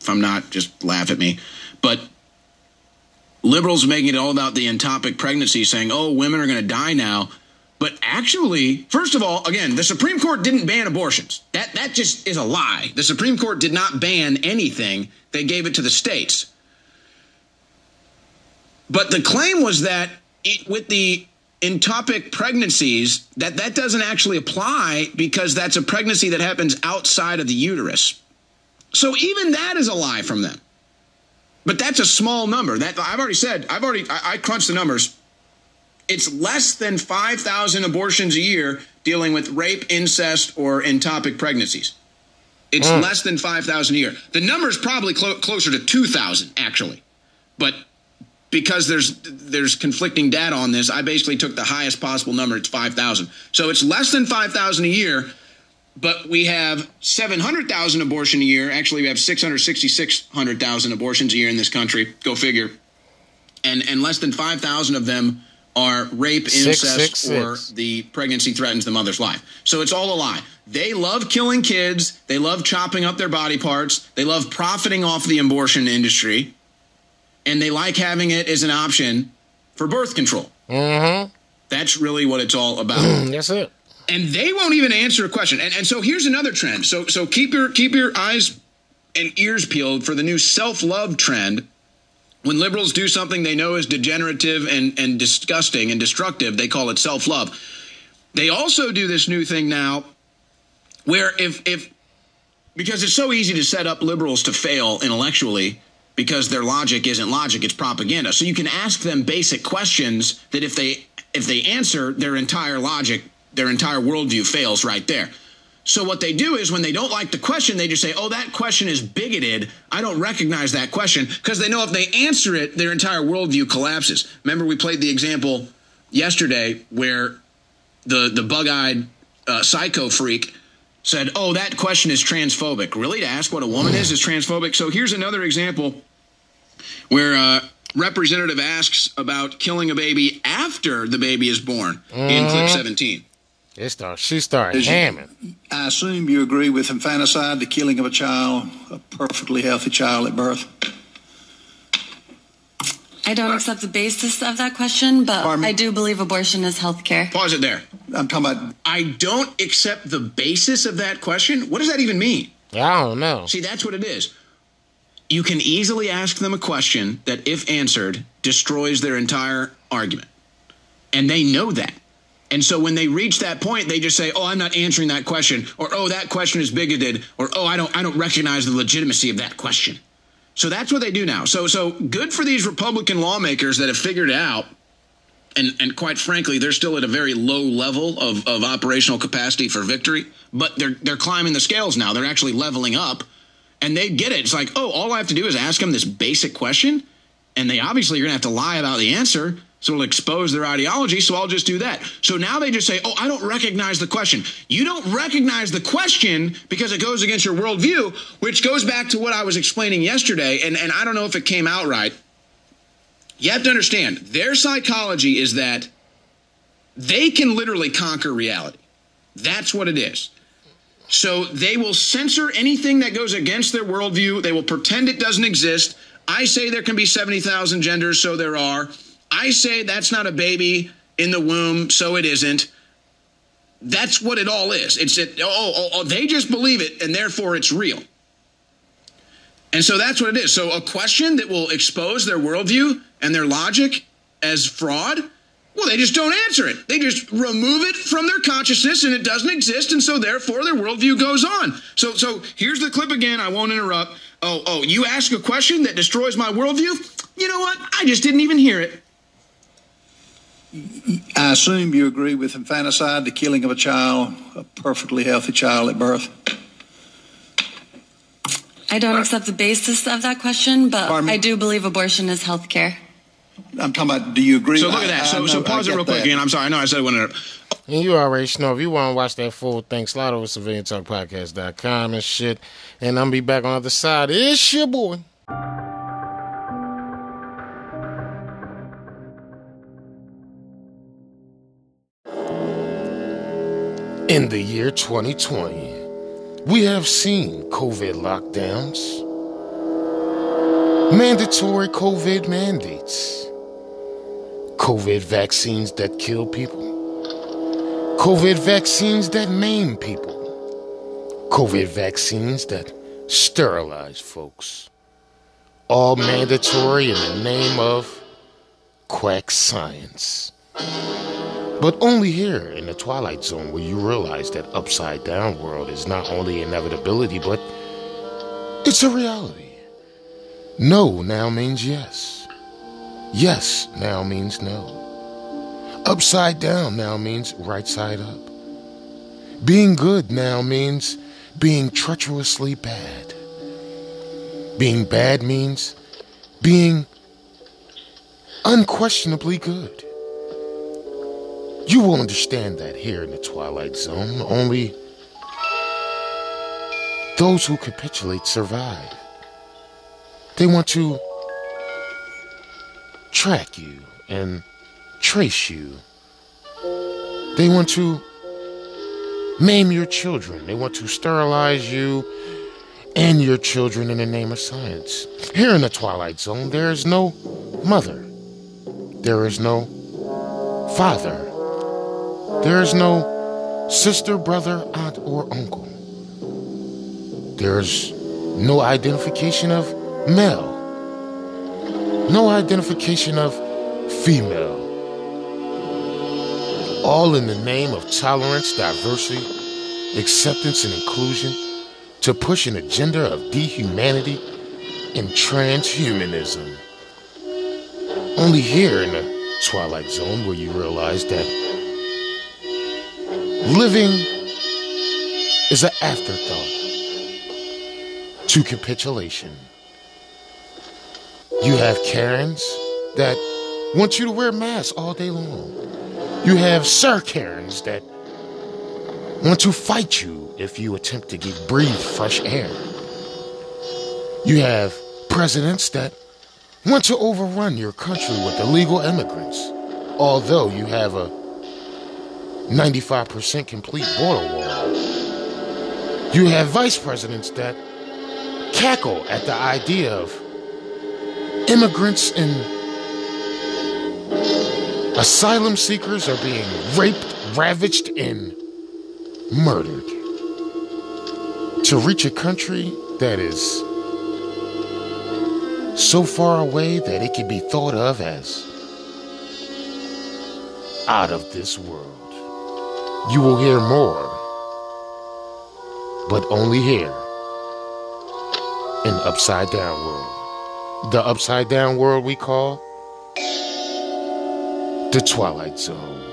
Speaker 23: If I'm not, just laugh at me. But liberals making it all about the entopic pregnancy, saying, oh, women are going to die now. But actually, first of all, again, the Supreme Court didn't ban abortions. That, that just is a lie. The Supreme Court did not ban anything, they gave it to the states. But the claim was that it, with the entopic pregnancies, that that doesn't actually apply because that's a pregnancy that happens outside of the uterus. So even that is a lie from them. But that's a small number. That I've already said. I've already I, I crunched the numbers. It's less than five thousand abortions a year dealing with rape, incest, or entopic pregnancies. It's
Speaker 1: Mm.
Speaker 23: less than five thousand a year. The number is probably clo- closer to two thousand actually, but because there's there's conflicting data on this, I basically took the highest possible number. It's five thousand. So it's less than five thousand a year but we have 700,000 abortion a year. Actually, we have 666,000 abortions a year in this country. Go figure. And and less than 5,000 of them are rape,
Speaker 1: Six,
Speaker 23: incest,
Speaker 1: six,
Speaker 23: or
Speaker 1: six.
Speaker 23: the pregnancy threatens the mother's life. So it's all a lie. They love killing kids. They love chopping up their body parts. They love profiting off the abortion industry. And they like having it as an option for birth control.
Speaker 1: Mm-hmm.
Speaker 23: That's really what it's all about.
Speaker 1: That's it.
Speaker 23: And they won't even answer a question. And, and so here's another trend. So so keep your keep your eyes and ears peeled for the new self-love trend. When liberals do something they know is degenerative and, and disgusting and destructive, they call it self-love. They also do this new thing now where if if because it's so easy to set up liberals to fail intellectually because their logic isn't logic it's propaganda so you can ask them basic questions that if they if they answer their entire logic their entire worldview fails right there so what they do is when they don't like the question they just say oh that question is bigoted i don't recognize that question because they know if they answer it their entire worldview collapses remember we played the example yesterday where the the bug-eyed uh, psycho freak said, "Oh, that question is transphobic." Really, to ask what a woman is is transphobic. So here's another example where a representative asks about killing a baby after the baby is born in clip
Speaker 1: Mhm.
Speaker 23: 17.
Speaker 1: It start, she started
Speaker 73: As you-
Speaker 1: hamming.
Speaker 73: I assume you agree with infanticide, the killing of a child, a perfectly healthy child at birth.
Speaker 72: I don't accept the basis of that question, but I do believe abortion is health care.
Speaker 23: Pause it there.
Speaker 73: I'm talking about.
Speaker 23: I don't accept the basis of that question. What does that even mean?
Speaker 1: I don't know.
Speaker 23: See, that's what it is. You can easily ask them a question that, if answered, destroys their entire argument. And they know that. And so when they reach that point, they just say, "Oh, I'm not answering that question," or "Oh, that question is bigoted," or "Oh, I don't, I don't recognize the legitimacy of that question." So that's what they do now. So so good for these Republican lawmakers that have figured it out. And and quite frankly, they're still at a very low level of, of operational capacity for victory. But they're they're climbing the scales now. They're actually leveling up. And they get it. It's like, oh, all I have to do is ask them this basic question. And they obviously are gonna have to lie about the answer. So it'll expose their ideology. So I'll just do that. So now they just say, oh, I don't recognize the question. You don't recognize the question because it goes against your worldview, which goes back to what I was explaining yesterday. And, and I don't know if it came out right. You have to understand their psychology is that they can literally conquer reality. That's what it is. So they will censor anything that goes against their worldview. They will pretend it doesn't exist. I say there can be 70,000 genders, so there are. I say that's not a baby in the womb, so it isn't. That's what it all is. It's it. Oh, oh, oh, they just believe it, and therefore it's real. And so that's what it is. So a question that will expose their worldview and their logic as fraud. Well, they just don't answer it. They just remove it from their consciousness and it doesn't exist. And so therefore their worldview goes on. So so here's the clip again. I won't interrupt. Oh, oh, you ask a question that destroys my worldview? You know what? I just didn't even hear it.
Speaker 73: I assume you agree with infanticide, the killing of a child, a perfectly healthy child at birth.
Speaker 72: I don't accept the basis of that question, but I do believe abortion is health care.
Speaker 73: I'm talking about, do you agree?
Speaker 23: So look at that.
Speaker 73: I
Speaker 23: So
Speaker 73: know-
Speaker 23: so pause it real quick
Speaker 73: that.
Speaker 23: again. I'm sorry. I know I said one.
Speaker 1: And you already know if you want to watch that full thing, slide over to civiliantalkpodcast.com and shit. And I'm be back on the other side. It's your boy. In the year 2020, we have seen COVID lockdowns, mandatory COVID mandates, COVID vaccines that kill people, COVID vaccines that maim people, COVID vaccines that sterilize folks. All mandatory in the name of quack science. But only here in the Twilight Zone will you realize that upside down world is not only inevitability, but it's a reality. No now means yes. Yes now means no. Upside down now means right side up. Being good now means being treacherously bad. Being bad means being unquestionably good. You will understand that here in the Twilight Zone. Only those who capitulate survive. They want to track you and trace you. They want to maim your children. They want to sterilize you and your children in the name of science. Here in the Twilight Zone, there is no mother. There is no father. There is no sister, brother, aunt, or uncle. There's no identification of male. No identification of female. All in the name of tolerance, diversity, acceptance, and inclusion to push an agenda of dehumanity and transhumanism. Only here in the Twilight Zone will you realize that living is an afterthought to capitulation. You have Karens that want you to wear masks all day long. You have Sir Karens that want to fight you if you attempt to get breathe fresh air. You have presidents that want to overrun your country with illegal immigrants, although you have a 95% complete border wall. You have vice presidents that cackle at the idea of immigrants and asylum seekers are being raped, ravaged, and murdered. To reach a country that is so far away that it can be thought of as out of this world. You will hear more, but only here in Upside Down World. the upside down world we call the Twilight Zone.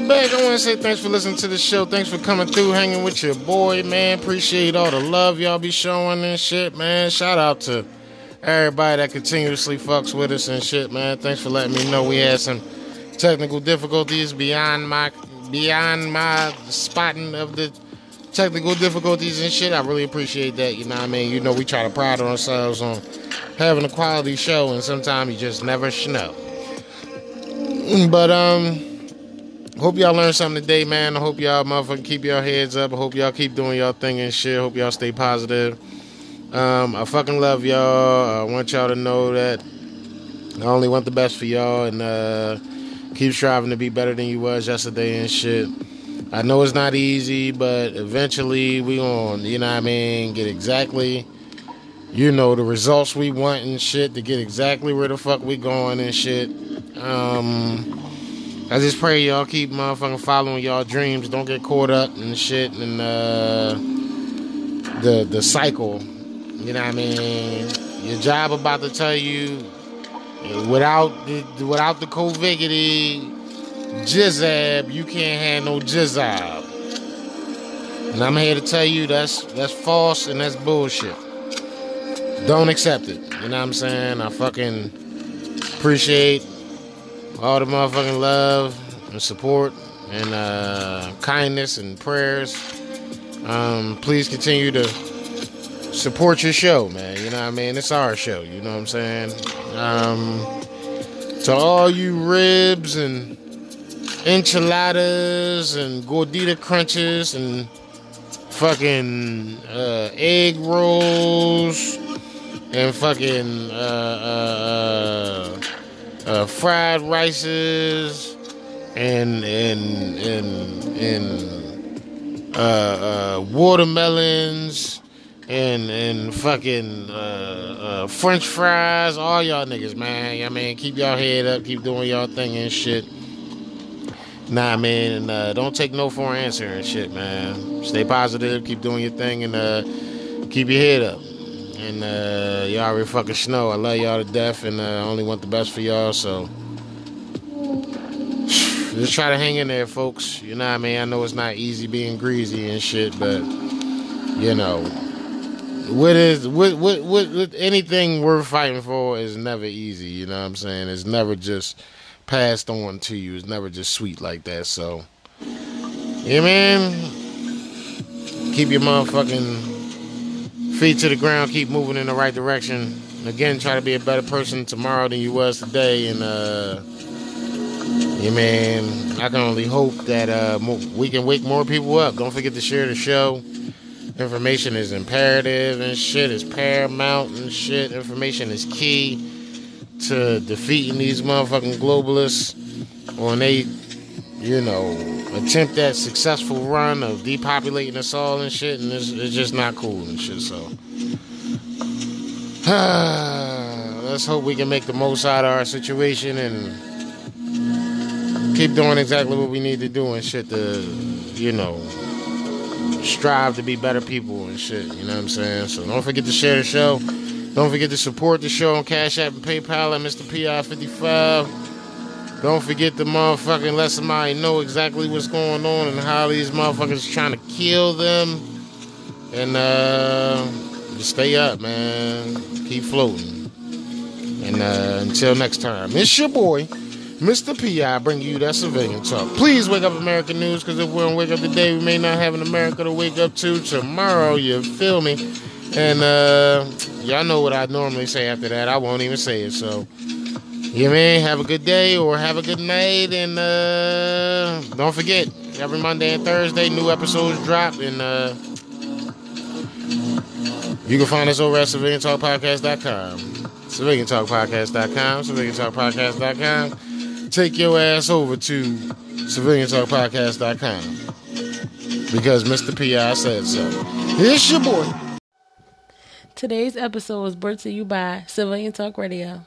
Speaker 1: We back. I want to say thanks for listening to the show. Thanks for coming through, hanging with your boy, man. Appreciate all the love y'all be showing and shit, man. Shout out to everybody that continuously fucks with us and shit, man. Thanks for letting me know we had some technical difficulties beyond my beyond my spotting of the technical difficulties and shit. I really appreciate that. You know what I mean? You know we try to pride ourselves on having a quality show, and sometimes you just never know. But um. Hope y'all learned something today, man. I hope y'all motherfucking keep your heads up. I hope y'all keep doing y'all thing and shit. Hope y'all stay positive. Um, I fucking love y'all. I want y'all to know that I only want the best for y'all and uh, keep striving to be better than you was yesterday and shit. I know it's not easy, but eventually we gonna, you know what I mean, get exactly, you know, the results we want and shit to get exactly where the fuck we going and shit. Um, I just pray y'all keep motherfucking following y'all dreams. Don't get caught up and shit and uh, the the cycle. You know what I mean? Your job about to tell you without the, without the COVIDity jizzab, you can't have no jizzab. And I'm here to tell you that's that's false and that's bullshit. Don't accept it. You know what I'm saying? I fucking appreciate all the motherfucking love and support and uh, kindness and prayers. Um, please continue to support your show, man. You know what I mean? It's our show. You know what I'm saying? Um, to all you ribs and enchiladas and gordita crunches and fucking uh, egg rolls and fucking uh, uh, uh, fried rices and and and and uh, uh, watermelons and and fucking uh, uh, French fries. All y'all niggas, man. I mean, keep y'all head up. Keep doing y'all thing and shit. Nah, man, and don't take no for an answer and shit, man. Stay positive. Keep doing your thing and keep your head up. And uh, y'all already fucking snow. I love y'all to death, and uh, I only want the best for y'all. So just try to hang in there, folks. You know what I mean? I know it's not easy being greasy and shit, but you know, what is what what, what anything worth fighting for is never easy. You know what I'm saying? It's never just passed on to you. It's never just sweet like that. So, yeah, man, keep your motherfucking feet to the ground. Keep moving in the right direction. Again, try to be a better person tomorrow than you was today. And uh, yeah, man, I can only hope that uh, we can wake more people up. Don't forget to share the show. Information is imperative and shit is paramount and shit. Information is key to defeating these motherfucking globalists on they, you know, attempt that successful run of depopulating us all and shit, and it's, it's just not cool and shit. So, let's hope we can make the most out of our situation and keep doing exactly what we need to do and shit to, you know, strive to be better people and shit. You know what I'm saying? So don't forget to share the show. Don't forget to support the show on Cash App and PayPal at Mr. PI55. Don't forget to motherfucking let somebody know exactly what's going on and how these motherfuckers trying to kill them. And uh, just stay up, man. Keep floating. And uh, until next time, it's your boy, Mr. P.I. Bring you that civilian talk. Please wake up American news, because if we don't wake up today, we may not have an America to wake up to tomorrow. You feel me? And uh, y'all know what I normally say after that. I won't even say it. So, yeah, man, have a good day or have a good night. And uh, don't forget, every Monday and Thursday, new episodes drop. And uh, you can find us over at civiliantalkpodcast.com. Civiliantalkpodcast.com. Civiliantalkpodcast.com. Take your ass over to CivilianTalkPodcast.com. Because Mr. P.I. said so. It's your boy.
Speaker 74: Today's episode was brought to you by Civilian Talk Radio.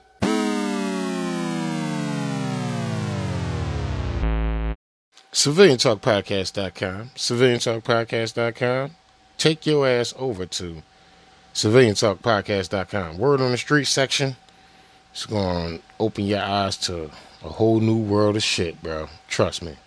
Speaker 1: CivilianTalkPodcast.com. CivilianTalkPodcast.com. Take your ass over to CivilianTalkPodcast.com. Word on the street section. It's going to open your eyes to a whole new world of shit, bro. Trust me.